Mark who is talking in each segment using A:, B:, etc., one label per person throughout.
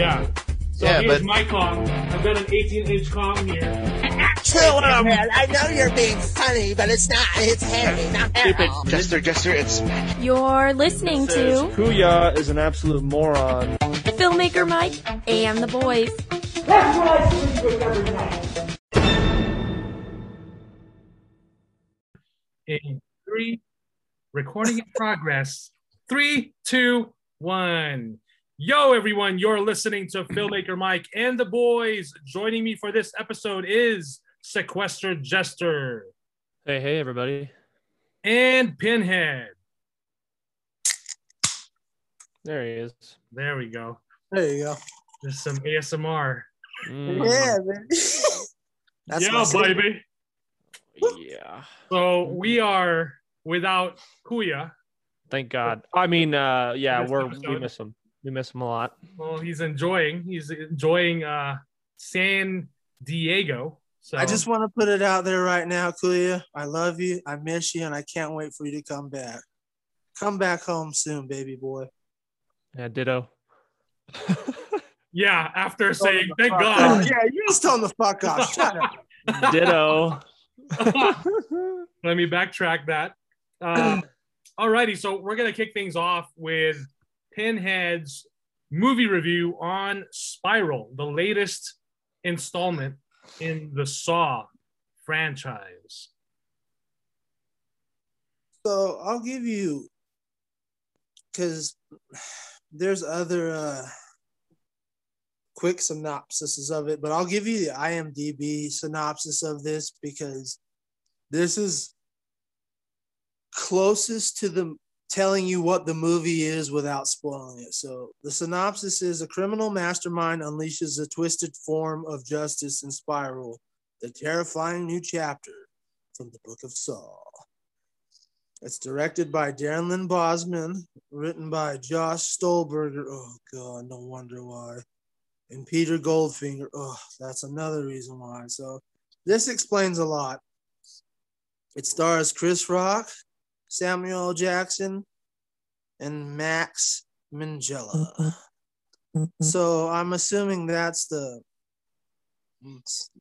A: Yeah. So
B: Yeah,
A: here's
B: but-
A: my Kong. I've got an 18 inch Kong here.
C: Chill him. I know you're being funny, but it's not. It's heavy, not heavy.
B: Jester, Jester, it's
D: You're listening to
E: Kuya is an absolute moron.
D: Filmmaker Mike and the boys.
A: In three, recording in progress. Three, two, one. Yo, everyone, you're listening to Filmmaker Mike and the boys. Joining me for this episode is Sequestered Jester
E: Hey, hey, everybody.
A: and Pinhead.
E: There he is.
A: There we go.
F: There you go.
A: Just some ASMR.
E: Mm,
F: Yeah, man. That's
A: yeah,
F: my secret.
A: baby.
E: yeah.
A: So we are without Kuya.
E: Thank God. I mean, uh, yeah, we're we miss him. We miss him a lot.
A: Well, he's enjoying. He's enjoying uh San Diego. So
F: I just want to put it out there right now, Kuya. I love you. I miss you, and I can't wait for you to come back. Come back home soon, baby boy.
E: Yeah, ditto.
A: yeah. After saying
F: Fuck
A: thank
F: off.
A: God.
F: Yeah, you just tell the fuck off. Shut up.
E: ditto.
A: Let me backtrack that. Uh, alrighty, so we're gonna kick things off with Pinhead's movie review on Spiral, the latest installment in the Saw franchise.
F: So I'll give you, because there's other uh, quick synopsises of it, but I'll give you the IMDb synopsis of this because this is closest to the telling you what the movie is without spoiling it. So the synopsis is a criminal mastermind unleashes a twisted form of justice in Spiral, the terrifying new chapter from the Book of Saw. It's directed by Darren Lynn Bousman, written by Josh Stolberger. Oh God, no wonder why. And Peter Goldfinger. Oh, that's another reason why. So this explains a lot. It stars Chris Rock, Samuel Jackson, and Max Minghella. Mm-hmm. So I'm assuming that's the.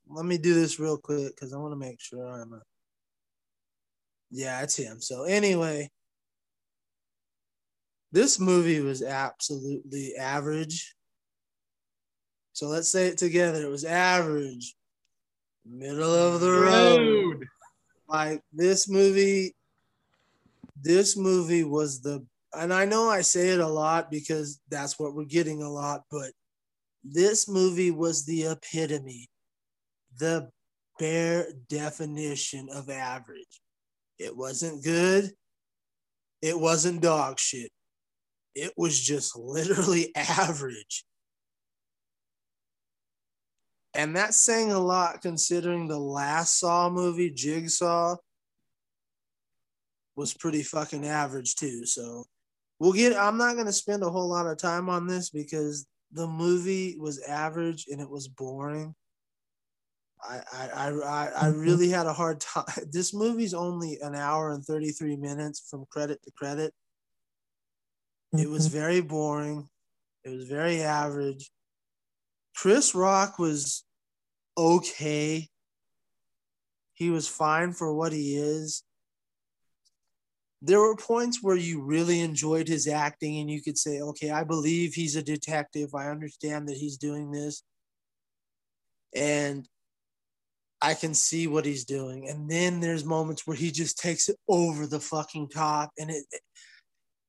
F: Let me do this real quick because I want to make sure I'm a. Yeah, it's him. So anyway, this movie was absolutely average. So let's say it together. It was average, middle of the road.
A: Rude.
F: Like this movie, this movie was the, and I know I say it a lot because that's what we're getting a lot, but this movie was the epitome, the bare definition of average. It wasn't good. It wasn't dog shit. It was just literally average. And that's saying a lot considering the last Saw movie, Jigsaw, was pretty fucking average too. So we'll get, I'm not going to spend a whole lot of time on this because the movie was average and it was boring. I, I, I, I, I mm-hmm. really had a hard time. This movie's only an hour and 33 minutes from credit to credit. It was mm-hmm. very boring. It was very average. Chris Rock was okay. He was fine for what he is. There were points where you really enjoyed his acting and you could say, okay, I believe he's a detective. I understand that he's doing this. And I can see what he's doing. And then there's moments where he just takes it over the fucking top and it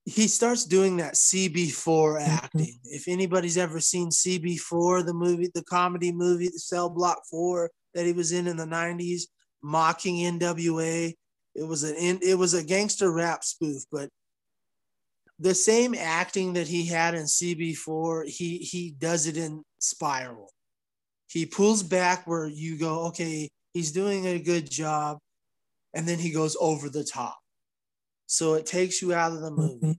F: he starts doing that CB4 mm-hmm. acting. If anybody's ever seen CB4, the movie, the comedy movie, the Cell Block 4 that he was in in the 90s, mocking NWA, it was an it was a gangster rap spoof, but the same acting that he had in CB4, he he does it in Spiral. He pulls back where you go, okay, he's doing a good job, and then he goes over the top. So it takes you out of the mm-hmm. movie.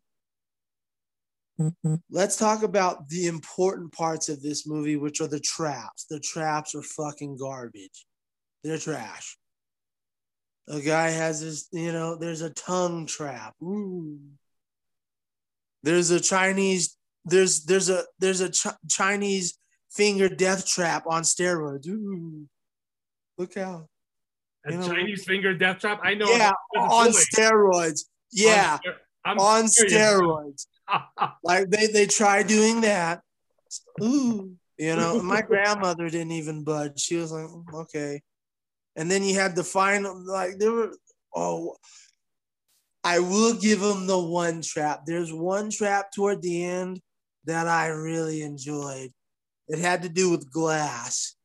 F: Mm-hmm. Let's talk about the important parts of this movie, which are the traps. The traps are fucking garbage. They're trash. A guy has this, you know, there's a tongue trap. Ooh. There's a Chinese there's there's a there's a Ch- Chinese finger death trap on steroids. Ooh, look out!
A: A
F: You know-
A: Chinese finger death trap. I know.
F: Yeah, on steroids. Yeah,
A: I'm
F: on steroids. Like they they try doing that. Ooh, you know, my grandmother didn't even budge. She was like, "Mm, okay. And then you had the final, like there were. Oh, I will give them the one trap. There's one trap toward the end that I really enjoyed. It had to do with glass,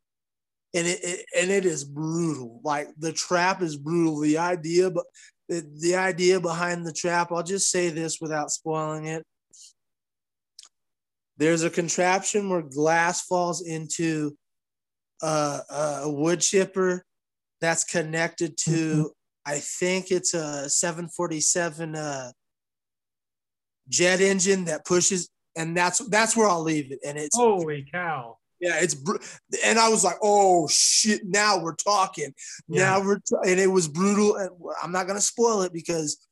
F: and it, it and it is brutal. Like the trap is brutal. The idea, but the, the idea behind the trap. I'll just say this without spoiling it. There's a contraption where glass falls into uh, a, a wood chipper that's connected to, I think it's a 747 uh, jet engine that pushes, and that's that's where I'll leave it. And it's
A: Holy cow!
F: yeah, it's and I was like, oh shit! Now we're talking. Now we're and it was brutal. And I'm not gonna spoil it because,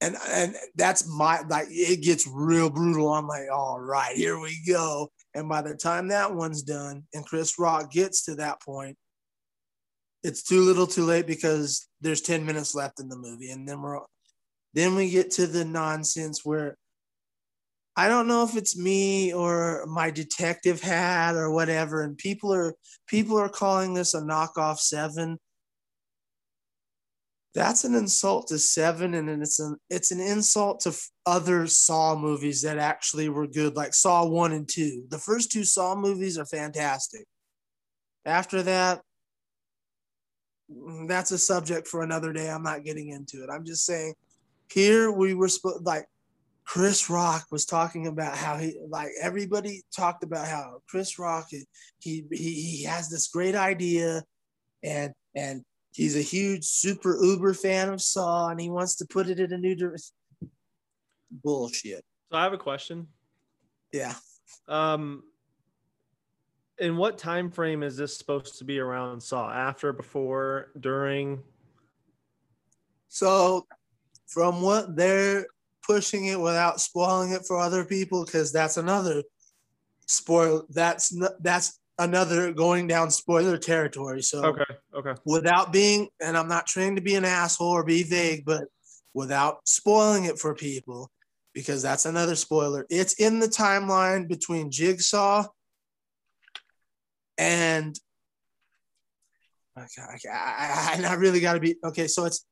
F: and and that's my like it gets real brutal. I'm like, all right, here we go. And by the time that one's done, and Chris Rock gets to that point, it's too little, too late because there's 10 minutes left in the movie, and then we're then we get to the nonsense where I don't know if it's me or my detective hat or whatever, and people are people are calling this a knockoff seven. That's an insult to seven, and it's an it's an insult to other Saw movies that actually were good, like Saw one and two. The first two Saw movies are fantastic. After that, that's a subject for another day. I'm not getting into it. I'm just saying, here we were supposed like Chris Rock was talking about how he like everybody talked about how Chris Rock he he he has this great idea and and he's a huge super uber fan of Saw and he wants to put it in a new direction. Bullshit.
E: So I have a question.
F: Yeah.
E: Um, in what time frame is this supposed to be around Saw? After, before, during?
F: So from what they're pushing it without spoiling it for other people, because that's another spoil that's that's another going down spoiler territory. So
E: Okay, okay.
F: without being, and I'm not trying to be an asshole or be vague, but without spoiling it for people, because that's another spoiler. It's in the timeline between Jigsaw and okay, okay, I, I, I really got to be okay. So it's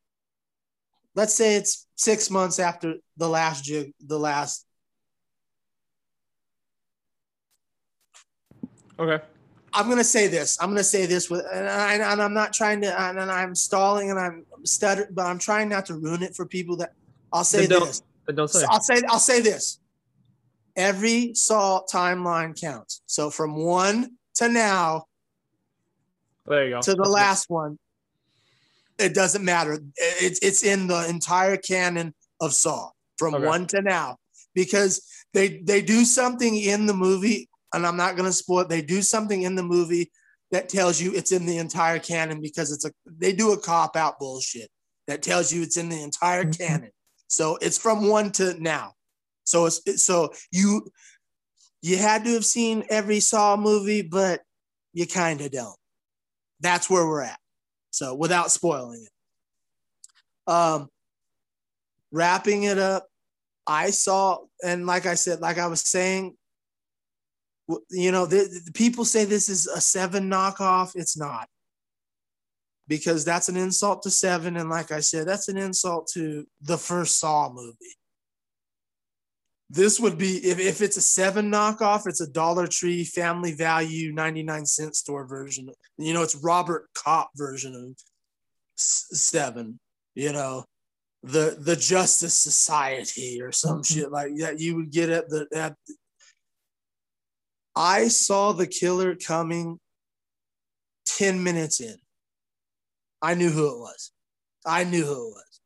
F: let's say it's six months after the last jig, the last.
E: Okay.
F: I'm gonna say this. I'm gonna say this with, and, I, and I'm not trying to, and, and I'm stalling and I'm stutter, but I'm trying not to ruin it for people. That I'll say
E: don't-
F: this.
E: But don't say.
F: So I'll say I'll say this. Every Saw timeline counts. So from one to now
E: There you go.
F: to the
E: That's
F: last one, it doesn't matter. It's it's in the entire canon of Saw from
E: Okay.
F: one to now because they they do something in the movie, and I'm not gonna spoil it. They do something in the movie that tells you it's in the entire canon because it's a they do a cop out bullshit that tells you it's in the entire mm-hmm. canon. So it's from one to now. So it's it's- so you you had to have seen every Saw movie, but you kind of don't. That's where we're at. So without spoiling it. Um wrapping it up, I saw, and like I said, like I was saying, you know, the, the people say this is a seven knockoff. It's not. Because that's an insult to seven. And like I said, that's an insult to the first Saw movie. This would be if, if it's a seven knockoff, it's a Dollar Tree family value 99 cent store version. You know, it's Robert Kopp version of seven, you know, the the Justice Society or some mm-hmm. shit like that you would get at the at I saw the killer coming 10 minutes in. I knew who it was. I knew who it was.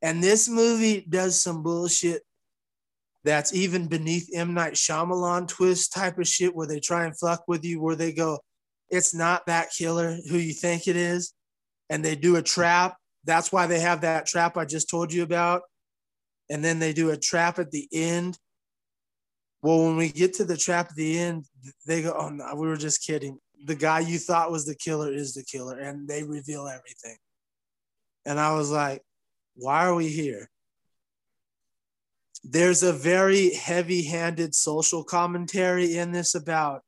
F: And this movie does some bullshit that's even beneath M. Night Shyamalan twist type of shit where they try and fuck with you, where they go, it's not that killer who you think it is. And they do a trap. That's why they have that trap I just told you about. And then they do a trap at the end Well, when we get to the trap at the end, they go, "Oh no, we were just kidding. The guy you thought was the killer is the killer," and they reveal everything. And I was like, "Why are we here?" There's a very heavy-handed social commentary in this about.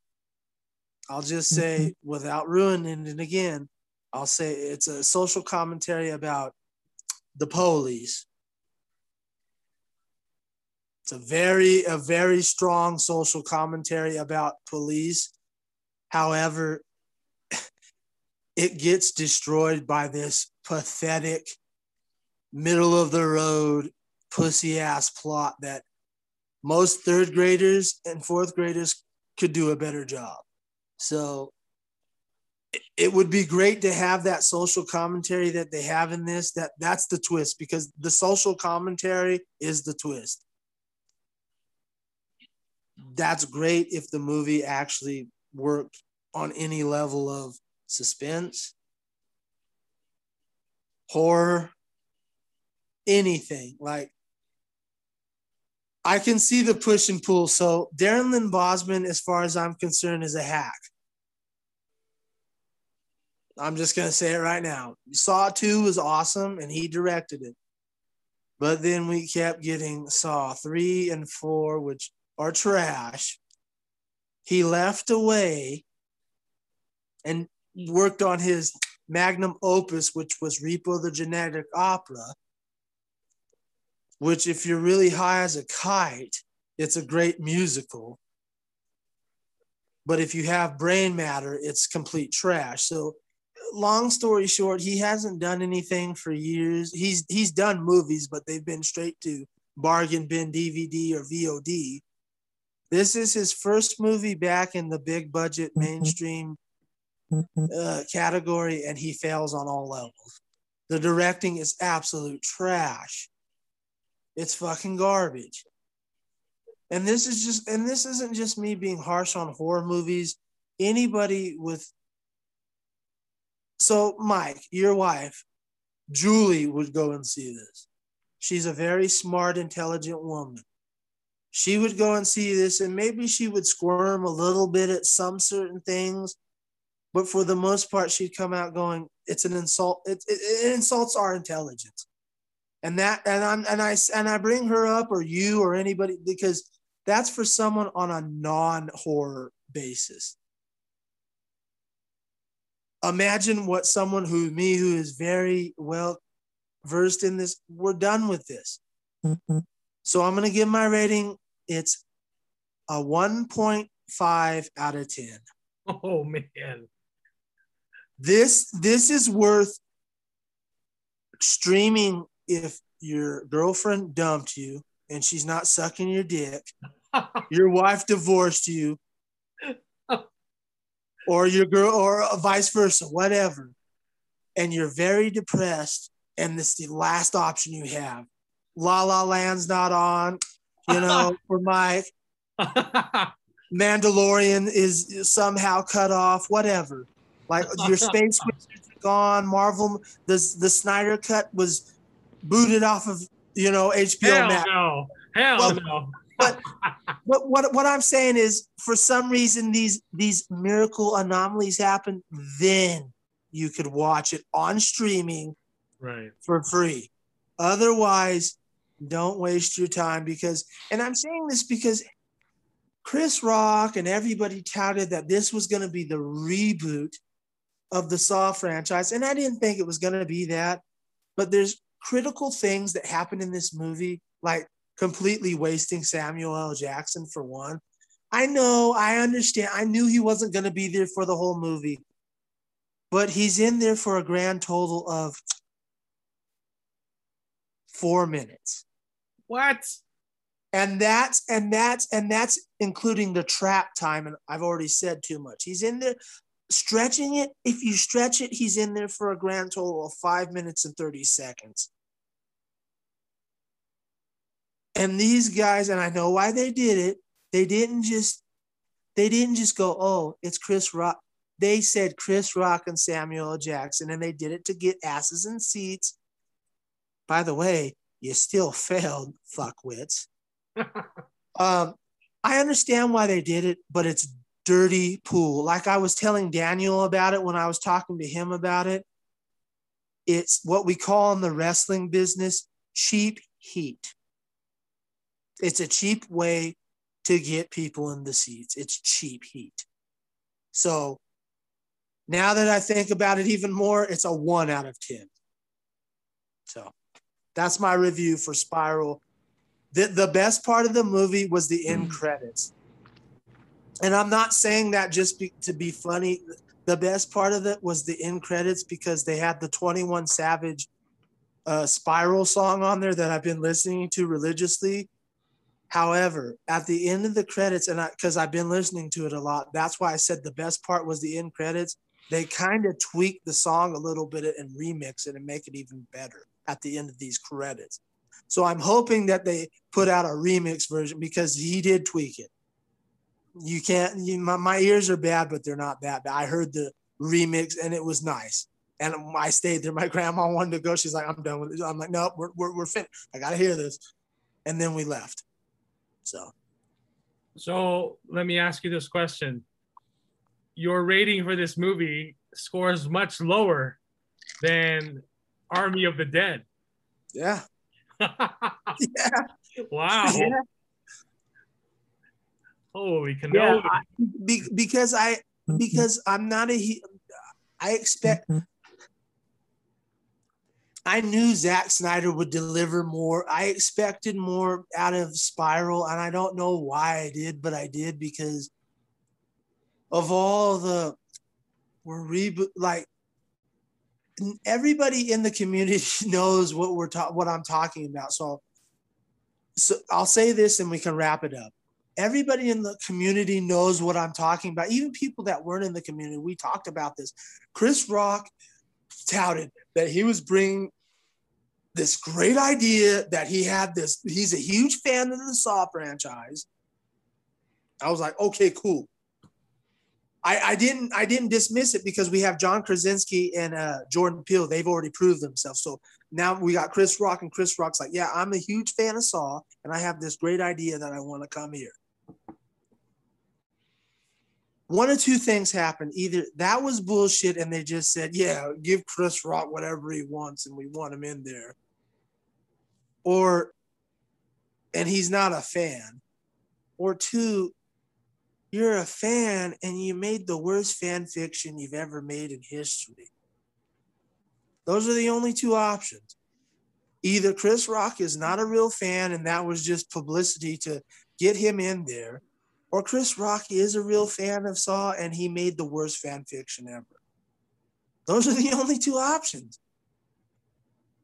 F: I'll just say, mm-hmm. without ruining it again, I'll say it's a social commentary about the police. It's a very a very strong social commentary about police. However, it gets destroyed by this pathetic middle of the road pussy ass plot that most third graders and fourth graders could do a better job. So it- would be great to have that social commentary that they have in this that that's the twist because the social commentary is the twist that's great if the movie actually worked on any level of suspense horror anything like i can see the push and pull so darren lynn bousman as far as i'm concerned is a hack I'm just gonna say it right now. Saw two was awesome, and he directed it. But then we kept getting Saw three and four, which are trash. He left away and worked on his magnum opus, which was Repo the Genetic Opera. Which, if you're really high as a kite, it's a great musical. But if you have brain matter, it's complete trash. So long story short, he hasn't done anything for years. He's he's done movies, but they've been straight to bargain bin DVD or VOD. This is his first movie back in the big budget mainstream uh, category, and he fails on all levels. The directing is absolute trash. It's fucking garbage. And this is just, and this isn't just me being harsh on horror movies. Anybody with so, Mike, your wife, Julie, would go and see this. She's a very smart, intelligent woman. She would go and see this, and maybe she would squirm a little bit at some certain things, but for the most part, she'd come out going, "It's an insult. It, it, it insults our intelligence." And that, and I'm, and I, and I bring her up, or you, or anybody, because that's for someone on a non-horror basis. Imagine what someone who me who is very well versed in this we're done with this. Mm-hmm. So i'm going to give my rating. It's a 1.5 out of 10
A: Oh man.
F: this this is worth streaming if your girlfriend dumped you and she's not sucking your dick your wife divorced you or your girl or vice versa whatever and you're very depressed and this is the last option you have. La la land's not on you know for mike mandalorian is somehow cut off whatever. Like your space wizards are gone marvel the, the snyder cut was booted off of you know hbo
A: Hell
F: max
A: no. Hell
F: Well,
A: no.
F: but what, what what I'm saying is, for some reason, these these miracle anomalies happen. Then you could watch it on streaming
A: Right.
F: for free. Otherwise, don't waste your time because. And I'm saying this because Chris Rock and everybody touted that this was going to be the reboot of the Saw franchise, and I didn't think it was going to be that. But there's critical things that happen in this movie, like completely wasting Samuel L. Jackson for one. I know, I understand. I knew he wasn't going to be there for the whole movie, but he's in there for a grand total of four minutes.
A: What?
F: And that's and that's and that's including the trap time. And I've already said too much. He's in there stretching it. If you stretch it, he's in there for a grand total of five minutes and 30 seconds. And these guys, and I know why they did it, they didn't just they didn't just go, oh, it's Chris Rock. They said Chris Rock and Samuel Jackson, and they did it to get asses in seats. By the way, you still failed, fuckwits. um, I understand why they did it, but it's dirty pool. Like I was telling Daniel about it when I was talking to him about it. It's what we call in the wrestling business cheap heat. It's a cheap way to get people in the seats. It's cheap heat. So now that I think about it even more, it's a one out of 10. So that's my review for Spiral. The, the best part of the movie was the end mm. credits. And I'm not saying that just be, to be funny. The best part of it was the end credits because they had the 21 Savage uh, Spiral song on there that I've been listening to religiously. However, at the end of the credits, and because I've been listening to it a lot, that's why I said the best part was the end credits. They kind of tweak the song a little bit and remix it and make it even better at the end of these credits. So I'm hoping that they put out a remix version because he did tweak it. You can't, you, my, my ears are bad, but they're not that bad. I heard the remix and it was nice. And I stayed there. My grandma wanted to go. She's like, I'm done with it. I'm like, no, we're, we're, we're finished. I got to hear this. And then we left. So,
A: So let me ask you this question. Your rating for this movie scores much lower than Army of the Dead.
F: yeah. Yeah.
A: wow.
F: Yeah.
A: Holy
F: Yeah,
A: cannoli.
F: I, be, because I because I'm not a he- I expect I knew Zack Snyder would deliver more. I expected more out of Spiral, and I don't know why I did, but I did because of all the we're reboot like everybody in the community knows what we're talking what I'm talking about. So so I'll say this and we can wrap it up everybody in the community knows what I'm talking about. Even people that weren't in the community, we talked about this. Chris Rock touted that he was bringing this great idea that he had this. He's a huge fan of the Saw franchise. I was like, okay, cool. I, I didn't I didn't dismiss it because we have John Krasinski and uh, Jordan Peele. They've already proved themselves. So now we got Chris Rock, and Chris Rock's like, yeah, I'm a huge fan of Saw, and I have this great idea that I want to come here one of two things happened. Either that was bullshit and they just said, yeah, give Chris Rock whatever he wants and we want him in there. Or, and he's not a fan. Or two, you're a fan and you made the worst fan fiction you've ever made in history. Those are the only two options. Either Chris Rock is not a real fan and that was just publicity to get him in there or Chris Rock is a real fan of Saw and he made the worst fan fiction ever. Those are the only two options.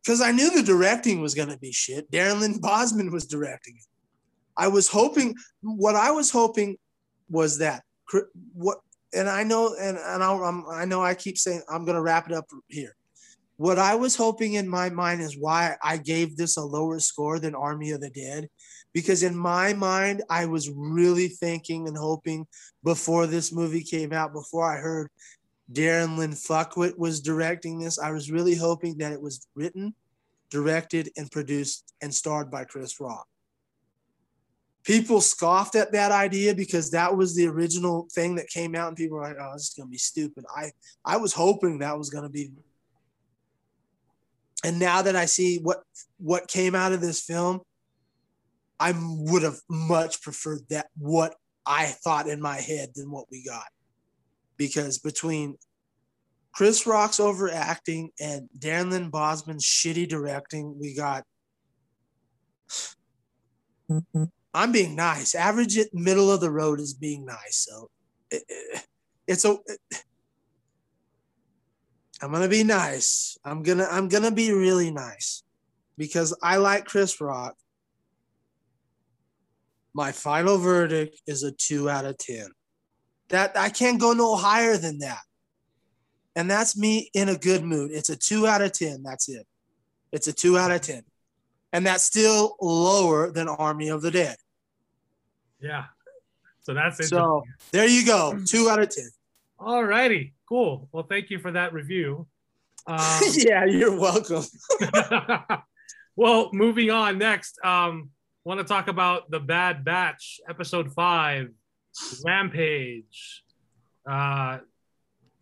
F: Because I knew the directing was going to be shit. Darren Lynn Bousman was directing it. I was hoping, what I was hoping was that what, and I know, and, and I'm, I know I keep saying I'm going to wrap it up here. What I was hoping in my mind is why I gave this a lower score than Army of the Dead because in my mind i was really thinking and hoping before this movie came out before i heard darren lynn fuckwit was directing this i was really hoping that it was written directed and produced and starred by chris rock. People scoffed at that idea because that was the original thing that came out and people were like oh this is going to be stupid. I i was hoping that was going to be and now that i see what what came out of this film I would have much preferred that what I thought in my head than what we got. Because between Chris Rock's overacting and Darren Lynn Bousman's shitty directing, we got. Mm-hmm. I'm being nice. Average it middle of the road is being nice. So it, it, it's a. I'm gonna be nice. I'm gonna I'm gonna be really nice because I like Chris Rock my final verdict is a two out of 10. That I can't go no higher than that. And that's me in a good mood. It's a two out of 10. That's it. It's a two out of 10. And that's still lower than Army of the Dead.
A: Yeah. So that's it.
F: So there you go. Two out of 10.
A: All righty. Cool. Well, thank you for that review. Um,
F: yeah, you're welcome.
A: well, moving on next. Um, want to talk about the Bad Batch, episode five, Rampage. Uh,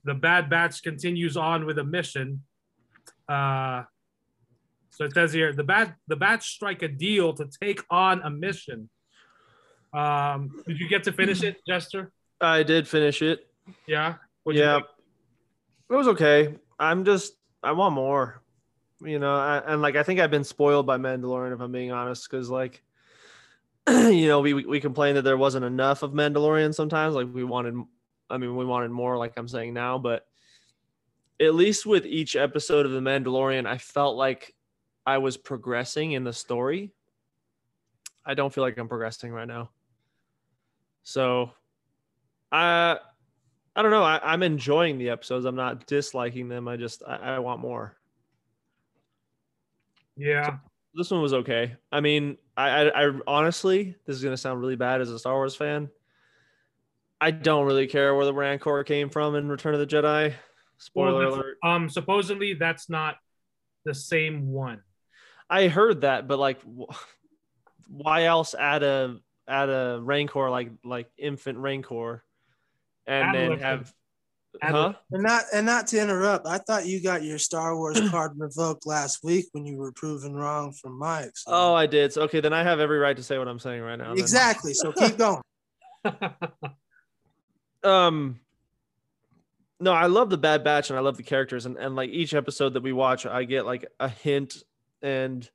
A: the Bad Batch continues on with a mission. Uh, so it says here the bad the Batch strike a deal to take on a mission. Um, did you get to finish it, Jester?
E: I did finish it.
A: Yeah. What'd
E: yeah, it was okay. I'm just I want more. You know, I, and like I think I've been spoiled by Mandalorian if I'm being honest, because like, you know, we we complained that there wasn't enough of Mandalorian sometimes. Like we wanted, I mean, we wanted more. Like I'm saying now, but at least with each episode of the Mandalorian, I felt like I was progressing in the story. I don't feel like I'm progressing right now. So, I I don't know. I, I'm enjoying the episodes. I'm not disliking them. I just I, I want more.
A: Yeah.
E: This one was okay. I mean, I, I I honestly, this is gonna sound really bad as a Star Wars fan. I don't really care where the Rancor came from in Return of the Jedi. Spoiler
A: Well,
E: alert.
A: Um, supposedly that's not the same one.
E: I heard that, but like, wh- why else add a add a Rancor like like infant Rancor, and then have, huh?
F: And not and not to interrupt, I thought you got your Star Wars card revoked last week when you were proven wrong from Mike. so-
E: Oh, I did. So okay, then I have every right to say what I'm saying right now.
F: exactly. So keep going.
E: um no i love the bad batch and i love the characters and, and like each episode that we watch i get like a hint and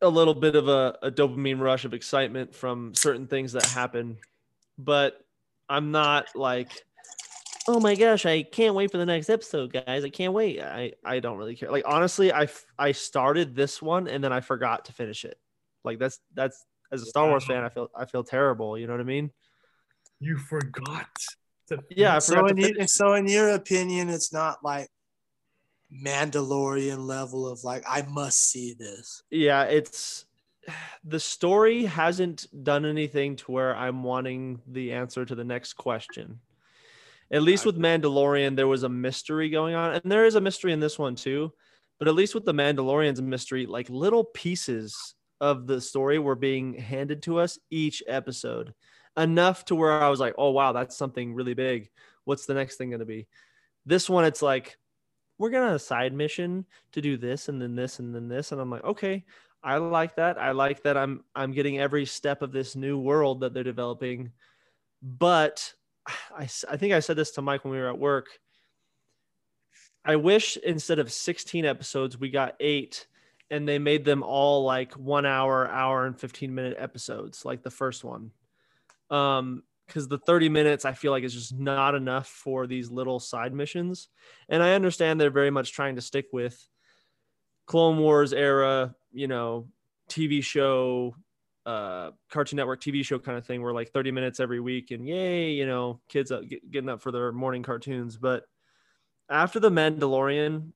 E: a little bit of a, a dopamine rush of excitement from certain things that happen but i'm not like oh my gosh i can't wait for the next episode guys. I can't wait. I i don't really care. Like honestly i f- i started this one and then i forgot to finish it. Like that's that's as a star wars fan i feel i feel terrible. You know what i mean?
A: You forgot. To,
E: yeah, I
F: So in, so in your opinion, it's not like Mandalorian level of like I must see this.
E: Yeah, it's the story hasn't done anything to where I'm wanting the answer to the next question. At least with Mandalorian, there was a mystery going on, and there is a mystery in this one too. But at least with the Mandalorian's mystery, like little pieces of the story were being handed to us each episode, enough to where I was like, "Oh wow, that's something really big. What's the next thing going to be?" This one, it's like we're gonna have a side mission to do this and then this and then this, and I'm like, okay, I like that. I like that. I'm I'm getting every step of this new world that they're developing, but I, I think I said this to Mike when we were at work. I wish instead of 16 episodes, we got eight and they made them all like one hour, hour and 15 minute episodes, like the first one. Um, because the 30 minutes I feel like is just not enough for these little side missions. And I understand they're very much trying to stick with Clone Wars era, you know, TV show, uh, Cartoon Network TV show kind of thing, where like 30 minutes every week and yay, you know, kids up, get, getting up for their morning cartoons. But after the Mandalorian,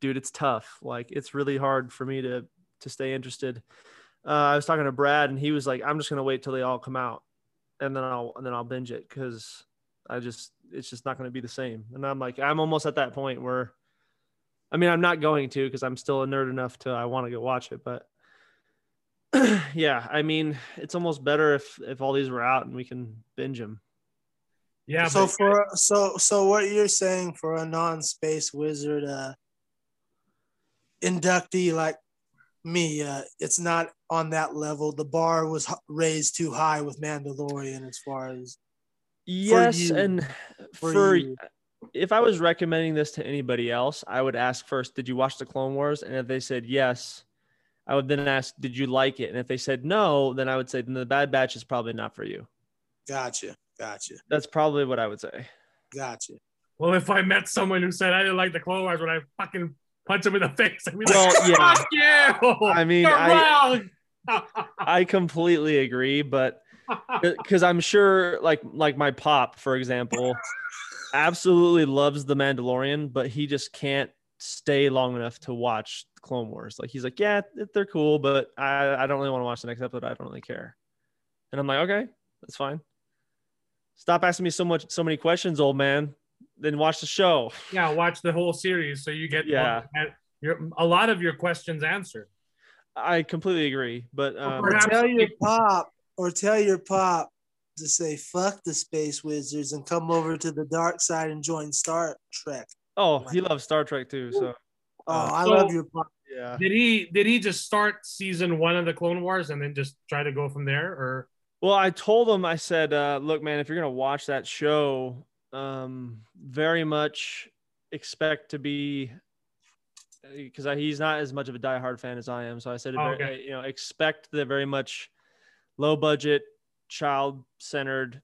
E: dude, it's tough. Like it's really hard for me to to stay interested. Uh, I was talking to Brad, and he was like, "I'm just gonna wait till they all come out, and then I'll and then I'll binge it because I just it's just not gonna be the same." And I'm like, I'm almost at that point where, I mean, I'm not going to because I'm still a nerd enough to I want to go watch it, but yeah, I mean, it's almost better if if all these were out and we can binge them.
A: Yeah,
F: so
A: but
F: for so so what you're saying for a non-space wizard uh inductee like me, uh, it's not on that level. The bar was raised too high with Mandalorian as far as
E: Yes,
F: you.
E: and
F: For
E: for,
F: you.
E: If I was recommending this to anybody else, I would ask first, did you watch the Clone Wars? And if they said yes, I would then ask, did you like it? And if they said no, then I would say, then the Bad Batch is probably not for you.
F: gotcha, gotcha,
E: That's probably what I would say.
F: gotcha.
A: well, if I met someone who said I didn't like the Clone Wars, when I fucking punch him in the face, I'd be
E: Well,
A: like,
E: yeah.
A: "Fuck you!"
E: I mean,
A: You're
E: I-
A: wrong.
E: I completely agree, but because I'm sure, like like my pop, for example, absolutely loves the Mandalorian, but he just can't stay long enough to watch Clone Wars. Like he's like, yeah, they're cool, but I I don't really want to watch the next episode. I don't really care. And I'm like, okay, that's fine. Stop asking me so much, so many questions, old man. Then watch the show.
A: yeah, watch the whole series so you get
E: Yeah.
A: your, a lot of your questions answered.
E: I completely agree. But um,
F: Or
A: Perhaps-
F: tell your pop, or tell your pop to say fuck the space wizards and come over to the dark side and join Star Trek.
E: oh, he loves Star Trek too. So
F: Oh,
E: Uh,
F: I
A: so-
F: love your pop.
E: yeah.
A: Did he did he just start season one of the Clone Wars and then just try to go from there? Or
E: Well, I told him, I said, uh, look, man, if you're gonna watch that show, um, very much expect to be because he's not as much of a diehard fan as I am. So I said,
A: Oh, okay.
E: you know, expect the very much low budget, child centered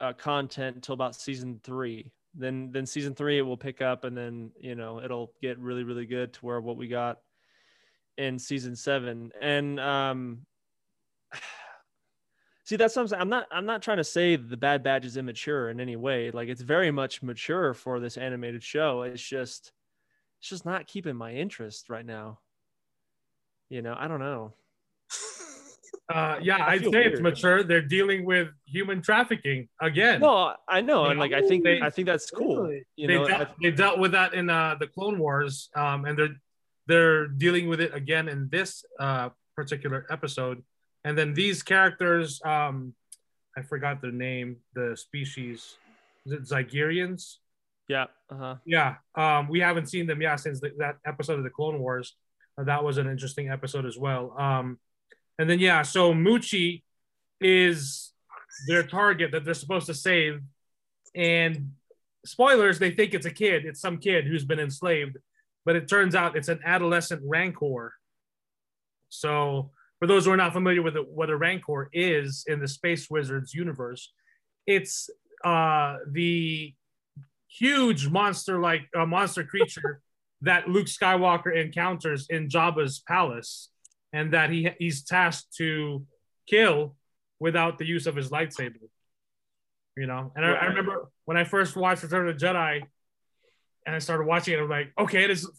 E: uh, content until about season three. Then, then season three it will pick up, and then you know it'll get really, really good to where what we got in season seven. And um, see, that's something I'm not. I'm not trying to say the Bad Batch is immature in any way. Like it's very much mature for this animated show. It's just, it's just not keeping my interest right now. You know, I don't know.
A: Uh, yeah,
E: I
A: I'd
E: feel
A: say it's mature. They're dealing with human trafficking again.
E: No, I know, and like I think
A: They-
E: I think that's cool.
F: Really?
E: You
A: they,
E: know,
A: dealt,
E: I-
A: they dealt with that in uh, the Clone Wars, um, and they're they're dealing with it again in this uh, particular episode. And then these characters, um, I forgot their name, the species, is it Zygerians?
E: yeah, uh-huh.
A: Yeah, um, we haven't seen them yeah since the, that episode of the Clone Wars. Uh, that was an interesting episode as well. Um, and then yeah, so Muchi is their target that they're supposed to save, and spoilers, they think it's a kid. It's some kid who's been enslaved, but it turns out it's an adolescent rancor. So for those who are not familiar with it, what a rancor is in the Space Wizards universe, it's uh, the huge monster like uh, monster creature that Luke Skywalker encounters in Jabba's palace, and that he he's tasked to kill without the use of his lightsaber. You know, and I, I remember when I first watched Return of the Jedi, and I started watching it, I'm like, okay, it is.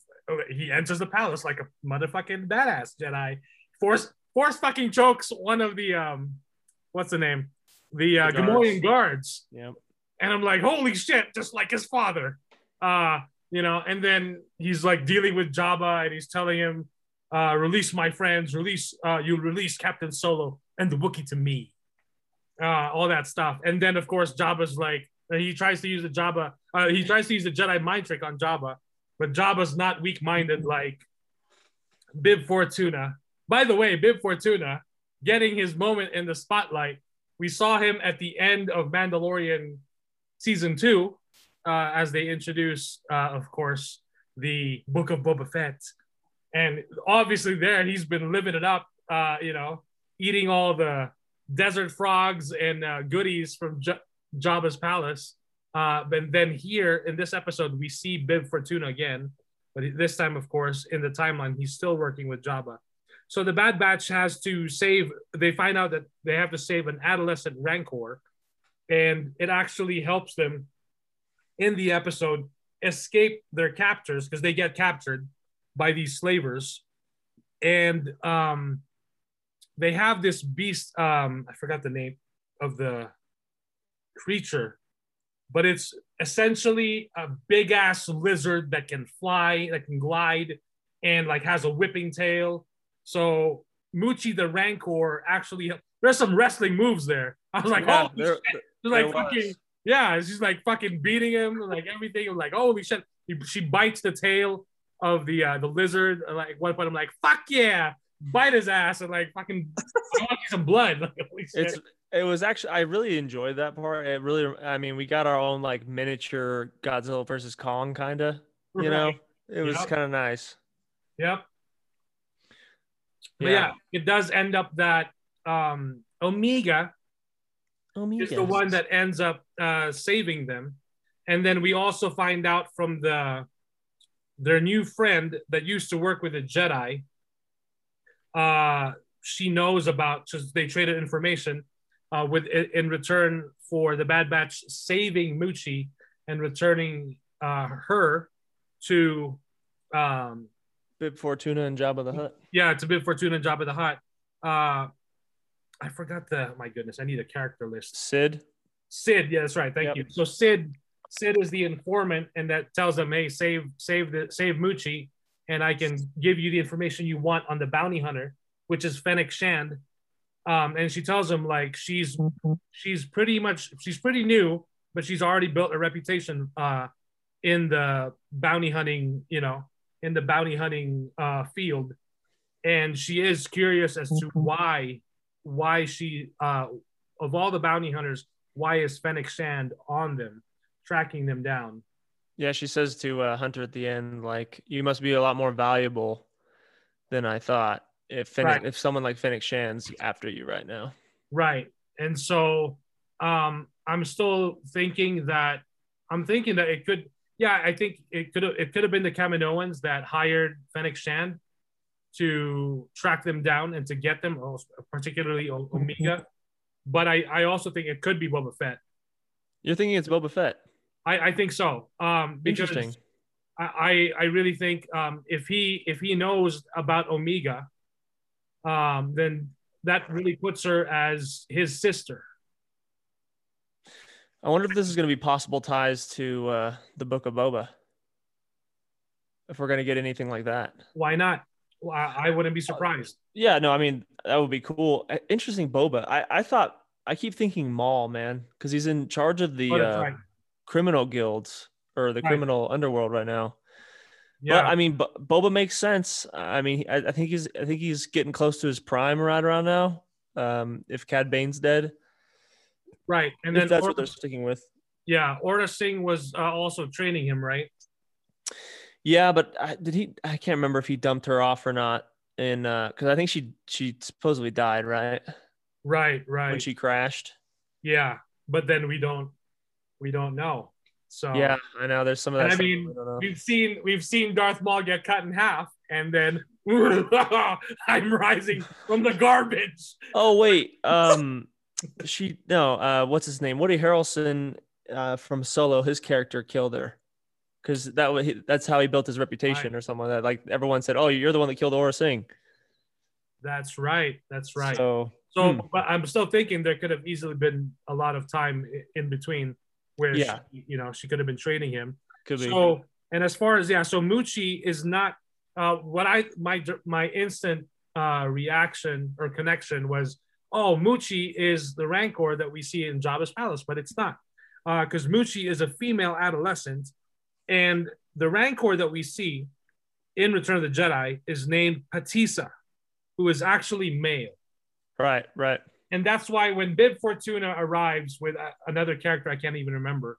A: He enters the palace like a motherfucking badass Jedi. Force Force fucking chokes one of the um, what's the name? The uh,
E: The guards.
A: Gamorrean guards
E: yeah.
A: and I'm like, holy shit, just like his father. Uh, you know, and then he's like dealing with Jabba and he's telling him, uh, release my friends, release, uh, you release Captain Solo and the Wookiee to me. Uh, all that stuff. And then of course Jabba's like, he tries to use the Jabba, uh, he tries to use the Jedi mind trick on Jabba, but Jabba's not weak-minded like Bib Fortuna. By the way, Bib Fortuna getting his moment in the spotlight. We saw him at the end of Mandalorian season two, uh, as they introduce, uh, of course, the Book of Boba Fett, and obviously there he's been living it up, uh, you know, eating all the desert frogs and uh, goodies from J- Jabba's palace. Uh, but then here in this episode, we see Bib Fortuna again, but this time, of course, in the timeline, he's still working with Jabba. So the Bad Batch has to save. They find out that they have to save an adolescent Rancor, and it actually helps them in the episode escape their captors because they get captured by these slavers, and um, they have this beast. Um, I forgot the name of the creature, but it's essentially a big ass lizard that can fly, that can glide, and like has a whipping tail. So Muchi the Rancor actually there's some wrestling moves there. I was like,
E: Yeah,
A: oh,
E: there-
A: shit. She's like
E: there was.
A: fucking yeah, she's like fucking beating him, like everything. I'm like, holy shit. He, she bites the tail of the uh, the lizard. Like one point, I'm like, fuck yeah, bite his ass and like fucking some blood. Like,
E: it's it was actually I really enjoyed that part. It really I mean we got our own like miniature Godzilla versus Kong kind of you know it was
A: Yep.
E: kind of nice.
A: Yep. But yeah. it does end up that um, Omega is the one that ends up uh, saving them, and then we also find out from the their new friend that used to work with a Jedi. Uh, she knows about because they traded information uh, with in return for the Bad Batch saving Muchi and returning uh, her to um,
E: Bib Fortuna and Jabba the Hutt.
A: yeah, it's a Bib Fortuna and Jabba the Hutt. Uh, I forgot the. My goodness, I need a character list.
E: Cid.
A: Cid, yeah, that's right. Thank
E: Yep.
A: you. So Cid, Cid is the informant, and that tells them, "Hey, save, save the, save Muchi." and I can give you the information you want on the bounty hunter, which is Fennec Shand. Um, and she tells him like she's she's pretty much she's pretty new, but she's already built a reputation uh, in the bounty hunting, you know, in the bounty hunting uh, field, and she is curious as to why why she uh, of all the bounty hunters, why is Fennec Shand on them, tracking them down?
E: Yeah, she says to uh, Hunter at the end, like, "You must be a lot more valuable than I thought. If Fennec,
A: Right.
E: if someone like Fennec Shand's after you right now."
A: Right. And so um I'm still thinking that I'm thinking that it could yeah, I think it could have it could have been the Kaminoans that hired Fennec Shand to track them down and to get them, particularly Omega. But I, I also think it could be Boba Fett.
E: You're thinking it's Boba Fett.
A: I, I think so. Um, because
E: Interesting.
A: I, I really think um, if he if he knows about Omega, um, then that really puts her as his sister.
E: I wonder if this is going to be possible ties to uh, the Book of Boba. If we're going to get anything like that.
A: Why not? Well, I, I wouldn't be surprised.
E: Yeah, no, I mean that would be cool. Uh, Interesting, Boba. I, I thought I keep thinking Maul, man, because he's in charge of the
A: Oh,
E: uh. Criminal guilds or the
A: Right.
E: criminal underworld right now.
A: Yeah,
E: But I mean, Bo- Boba makes sense. I mean, I, I think he's I think he's getting close to his prime right around now. Um, if Cad Bane's dead,
A: right. And then
E: that's
A: Or-
E: what they're sticking with.
A: yeah, Aurra Sing was uh, also training him, right?
E: Yeah, but I, did he? I can't remember if he dumped her off or not. In because I think she she supposedly died right
A: Right, right.
E: when she crashed.
A: yeah, but then we don't we don't know. So
E: Yeah, I know. There's some of that.
A: I mean,
E: we
A: we've seen we've seen Darth Maul get cut in half, and then I'm rising from the garbage.
E: Oh wait, um, she no. Uh, what's his name? Woody Harrelson uh, from Solo. His character killed her because that was that's how he built his reputation or something like that. Like everyone said, "Oh, you're the one that killed Aurra Sing."
A: That's right. That's right.
E: So
A: So,
E: Hmm.
A: but I'm still thinking there could have easily been a lot of time in between where,
E: Yeah.
A: she, you know, she could have been training him.
E: could be.
A: So, and as far as yeah, so Muchi is not uh, what I my my instant uh, reaction or connection was, oh, Muchi is the Rancor that we see in Jabba's palace, but it's not, because Muchi is a female adolescent, and the Rancor that we see in Return of the Jedi is named Pateesa, who is actually male.
E: right, right.
A: And that's why when Bib Fortuna arrives with a- another character I can't even remember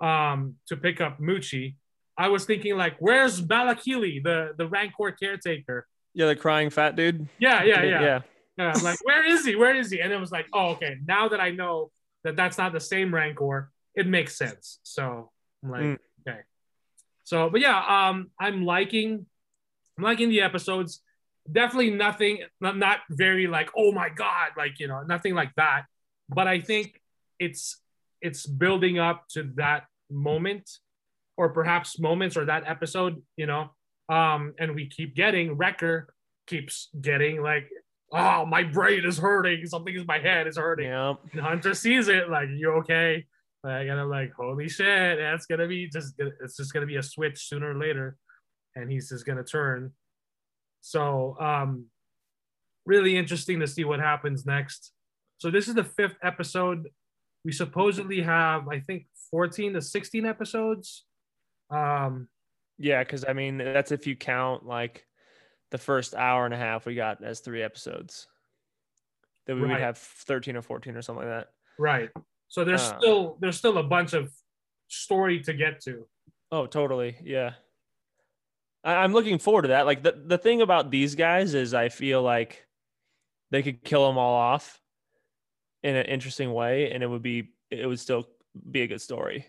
A: um, to pick up Muchi, I was thinking like, where's Malakili, the the Rancor caretaker?
E: Yeah, the crying fat dude.
A: Yeah, yeah, yeah.
E: yeah.
A: Yeah, I'm like, where is he? Where is he? And it was like, oh, okay. Now that I know that that's not the same Rancor, it makes sense. So I'm like,
E: Mm.
A: okay. So, but yeah, um, I'm liking, I'm liking the episodes. Definitely nothing, not, not very like, oh my god, like you know, nothing like that. But I think it's it's building up to that moment, or perhaps moments, or that episode, you know. Um, and we keep getting Wrecker keeps getting like oh, my brain is hurting. Something in my head is hurting.
E: Yeah.
A: And Hunter sees it, like, you okay? Like, and I'm like, holy shit, that's gonna be just, it's just gonna be a switch sooner or later, and he's just gonna turn. So, um, really interesting to see what happens next. So this is the fifth episode. We supposedly have, I think, 14 to 16 episodes. Um,
E: Yeah, because I mean that's if you count like the first hour and a half we got as three episodes. Then we
A: Right.
E: would have thirteen or fourteen or something like that.
A: right. So there's
E: Uh.
A: still there's still a bunch of story to get to.
E: Oh, totally. Yeah. I, I'm looking forward to that. Like the, the thing about these guys is I feel like they could kill them all off in an interesting way and it would be it would still be a good story.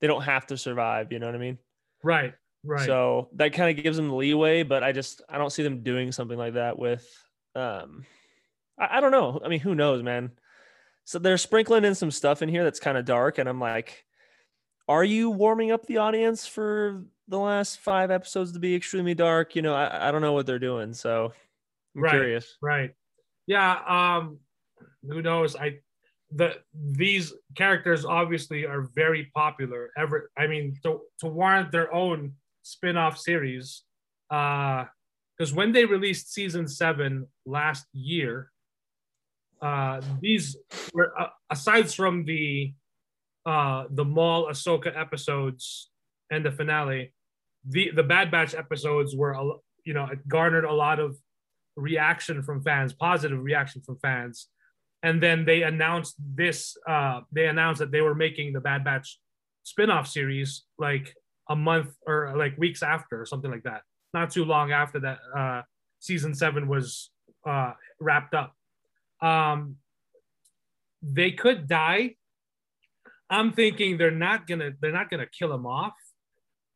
E: They don't have to survive, you know what I mean?
A: Right. Right.
E: So that kind of gives them the leeway, but I just I don't see them doing something like that with um I, I don't know. I mean, who knows, man? So they're sprinkling in some stuff in here that's kind of dark, and I'm like, are you warming up the audience for the last five episodes to be extremely dark? You know, I, I don't know what they're doing, so I'm
A: Right.
E: curious.
A: Right. Yeah. Um, who knows? I the these characters obviously are very popular. Ever, I mean, to to warrant their own spin-off series, Uh, because when they released season seven last year, uh, these were uh, aside from the uh, the Maul Ahsoka episodes and the finale, the the Bad Batch episodes were you know it garnered a lot of reaction from fans, positive reaction from fans, and then they announced this. Uh, they announced that they were making the Bad Batch spin-off series like a month or like weeks after or something like that. Not too long after that uh, season seven was uh, wrapped up. Um, they could die. I'm thinking they're not gonna they're not gonna kill him off.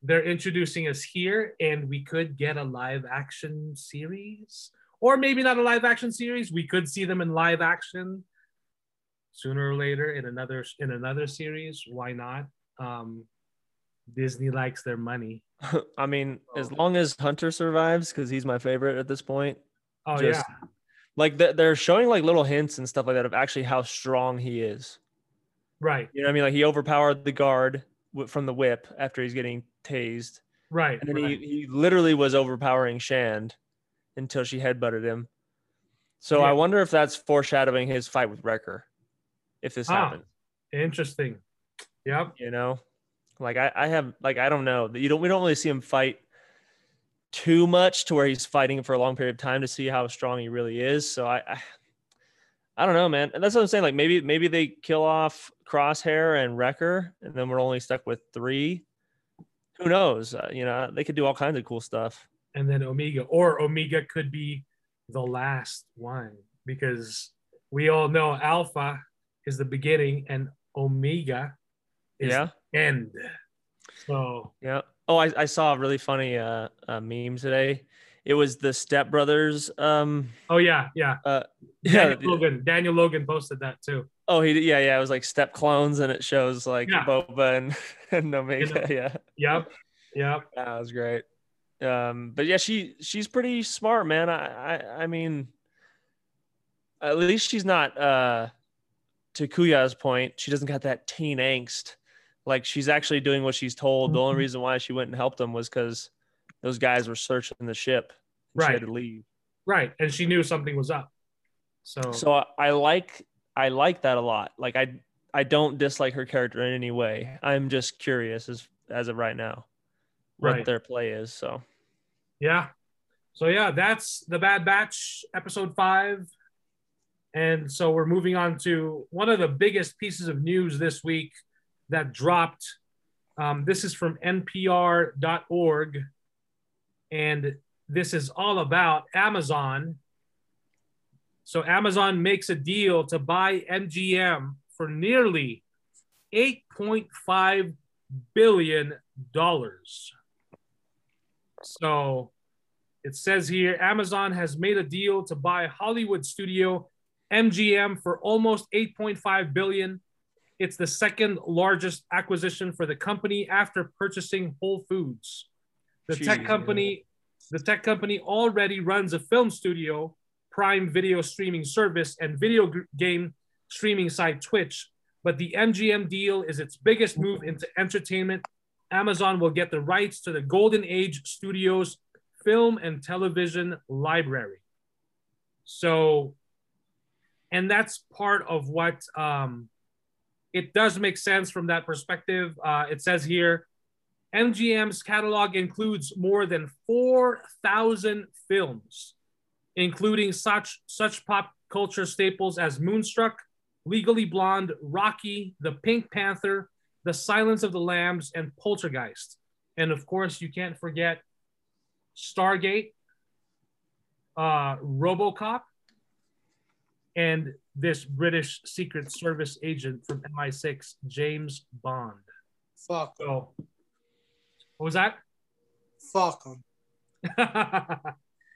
A: They're introducing us here, and we could get a live action series, or maybe not a live action series. We could see them in live action sooner or later in another in another series. Why not? Um, Disney likes their money.
E: I mean, as long as Hunter survives, because he's my favorite at this point.
A: Oh
E: Just-
A: yeah,
E: Like they're showing like little hints and stuff like that of actually how strong he is.
A: right,
E: You know what I mean? Like he overpowered the guard from the whip after he's getting tased.
A: right,
E: And then
A: right.
E: he, he literally was overpowering Shand until she headbutted him. So I wonder if that's foreshadowing his fight with Wrecker. If this
A: Ah.
E: happens,
A: Interesting. Yep.
E: you know, like I, I have like I don't know. That you don't we don't really see him fight too much to where he's fighting for a long period of time to see how strong he really is. So I, I I don't know, man. And that's what I'm saying. Like maybe maybe they kill off Crosshair and Wrecker, and then we're only stuck with three. Who knows? Uh, you know, they could do all kinds of cool stuff.
A: and then Omega, or Omega could be the last one because we all know Alpha is the beginning and Omega is
E: yeah.
A: the end. So
E: Yeah. Oh, I, I saw a really funny uh, uh meme today. It was the Step Brothers. Um.
A: oh yeah, yeah.
E: Uh. Yeah.
A: Daniel Logan. Daniel Logan posted that too.
E: Oh, he. Yeah. Yeah. It was like step clones, and it shows like
A: Yeah.
E: Boba and and Omega. Yeah.
A: Yep. Yep.
E: That was great. Um. But yeah, she she's pretty smart, man. I I I mean, at least she's not. Uh. To Kuya's point, she doesn't got that teen angst. Like she's actually doing what she's told. The only
A: Mhm.
E: reason why she went and helped them was because those guys were searching the ship. and She
A: Right.
E: had to leave.
A: Right. And she knew something was up. So,
E: So I, I like I like that a lot. Like I I don't dislike her character in any way. I'm just curious as as of right now what
A: Right.
E: their play is. So
A: yeah. So yeah, that's the Bad Batch episode five. And so we're moving on to one of the biggest pieces of news this week that dropped. Um, this is from NPR.org. And this is all about Amazon. So Amazon makes a deal to buy MGM for nearly $8.5 billion. So it says here Amazon has made a deal to buy Hollywood studio MGM for almost 8.5 billion. It's the second largest acquisition for the company after purchasing Whole Foods. The tech
E: Jeez,
A: company, the tech company already runs a film studio, Prime Video streaming service, and video game streaming site Twitch. But the MGM deal is its biggest move into entertainment. Amazon will get the rights to the Golden Age Studios film and television library. So, and that's part of what um, it does make sense from that perspective. Uh, it says here MGM's catalog includes more than 4,000 films, including such, such pop culture staples as Moonstruck, Legally Blonde, Rocky, The Pink Panther, The Silence of the Lambs, and Poltergeist. And of course, you can't forget Stargate, uh, Robocop, and this British Secret Service agent from MI6, James Bond.
F: Fuck.
A: So, what was that?
F: Fuck them.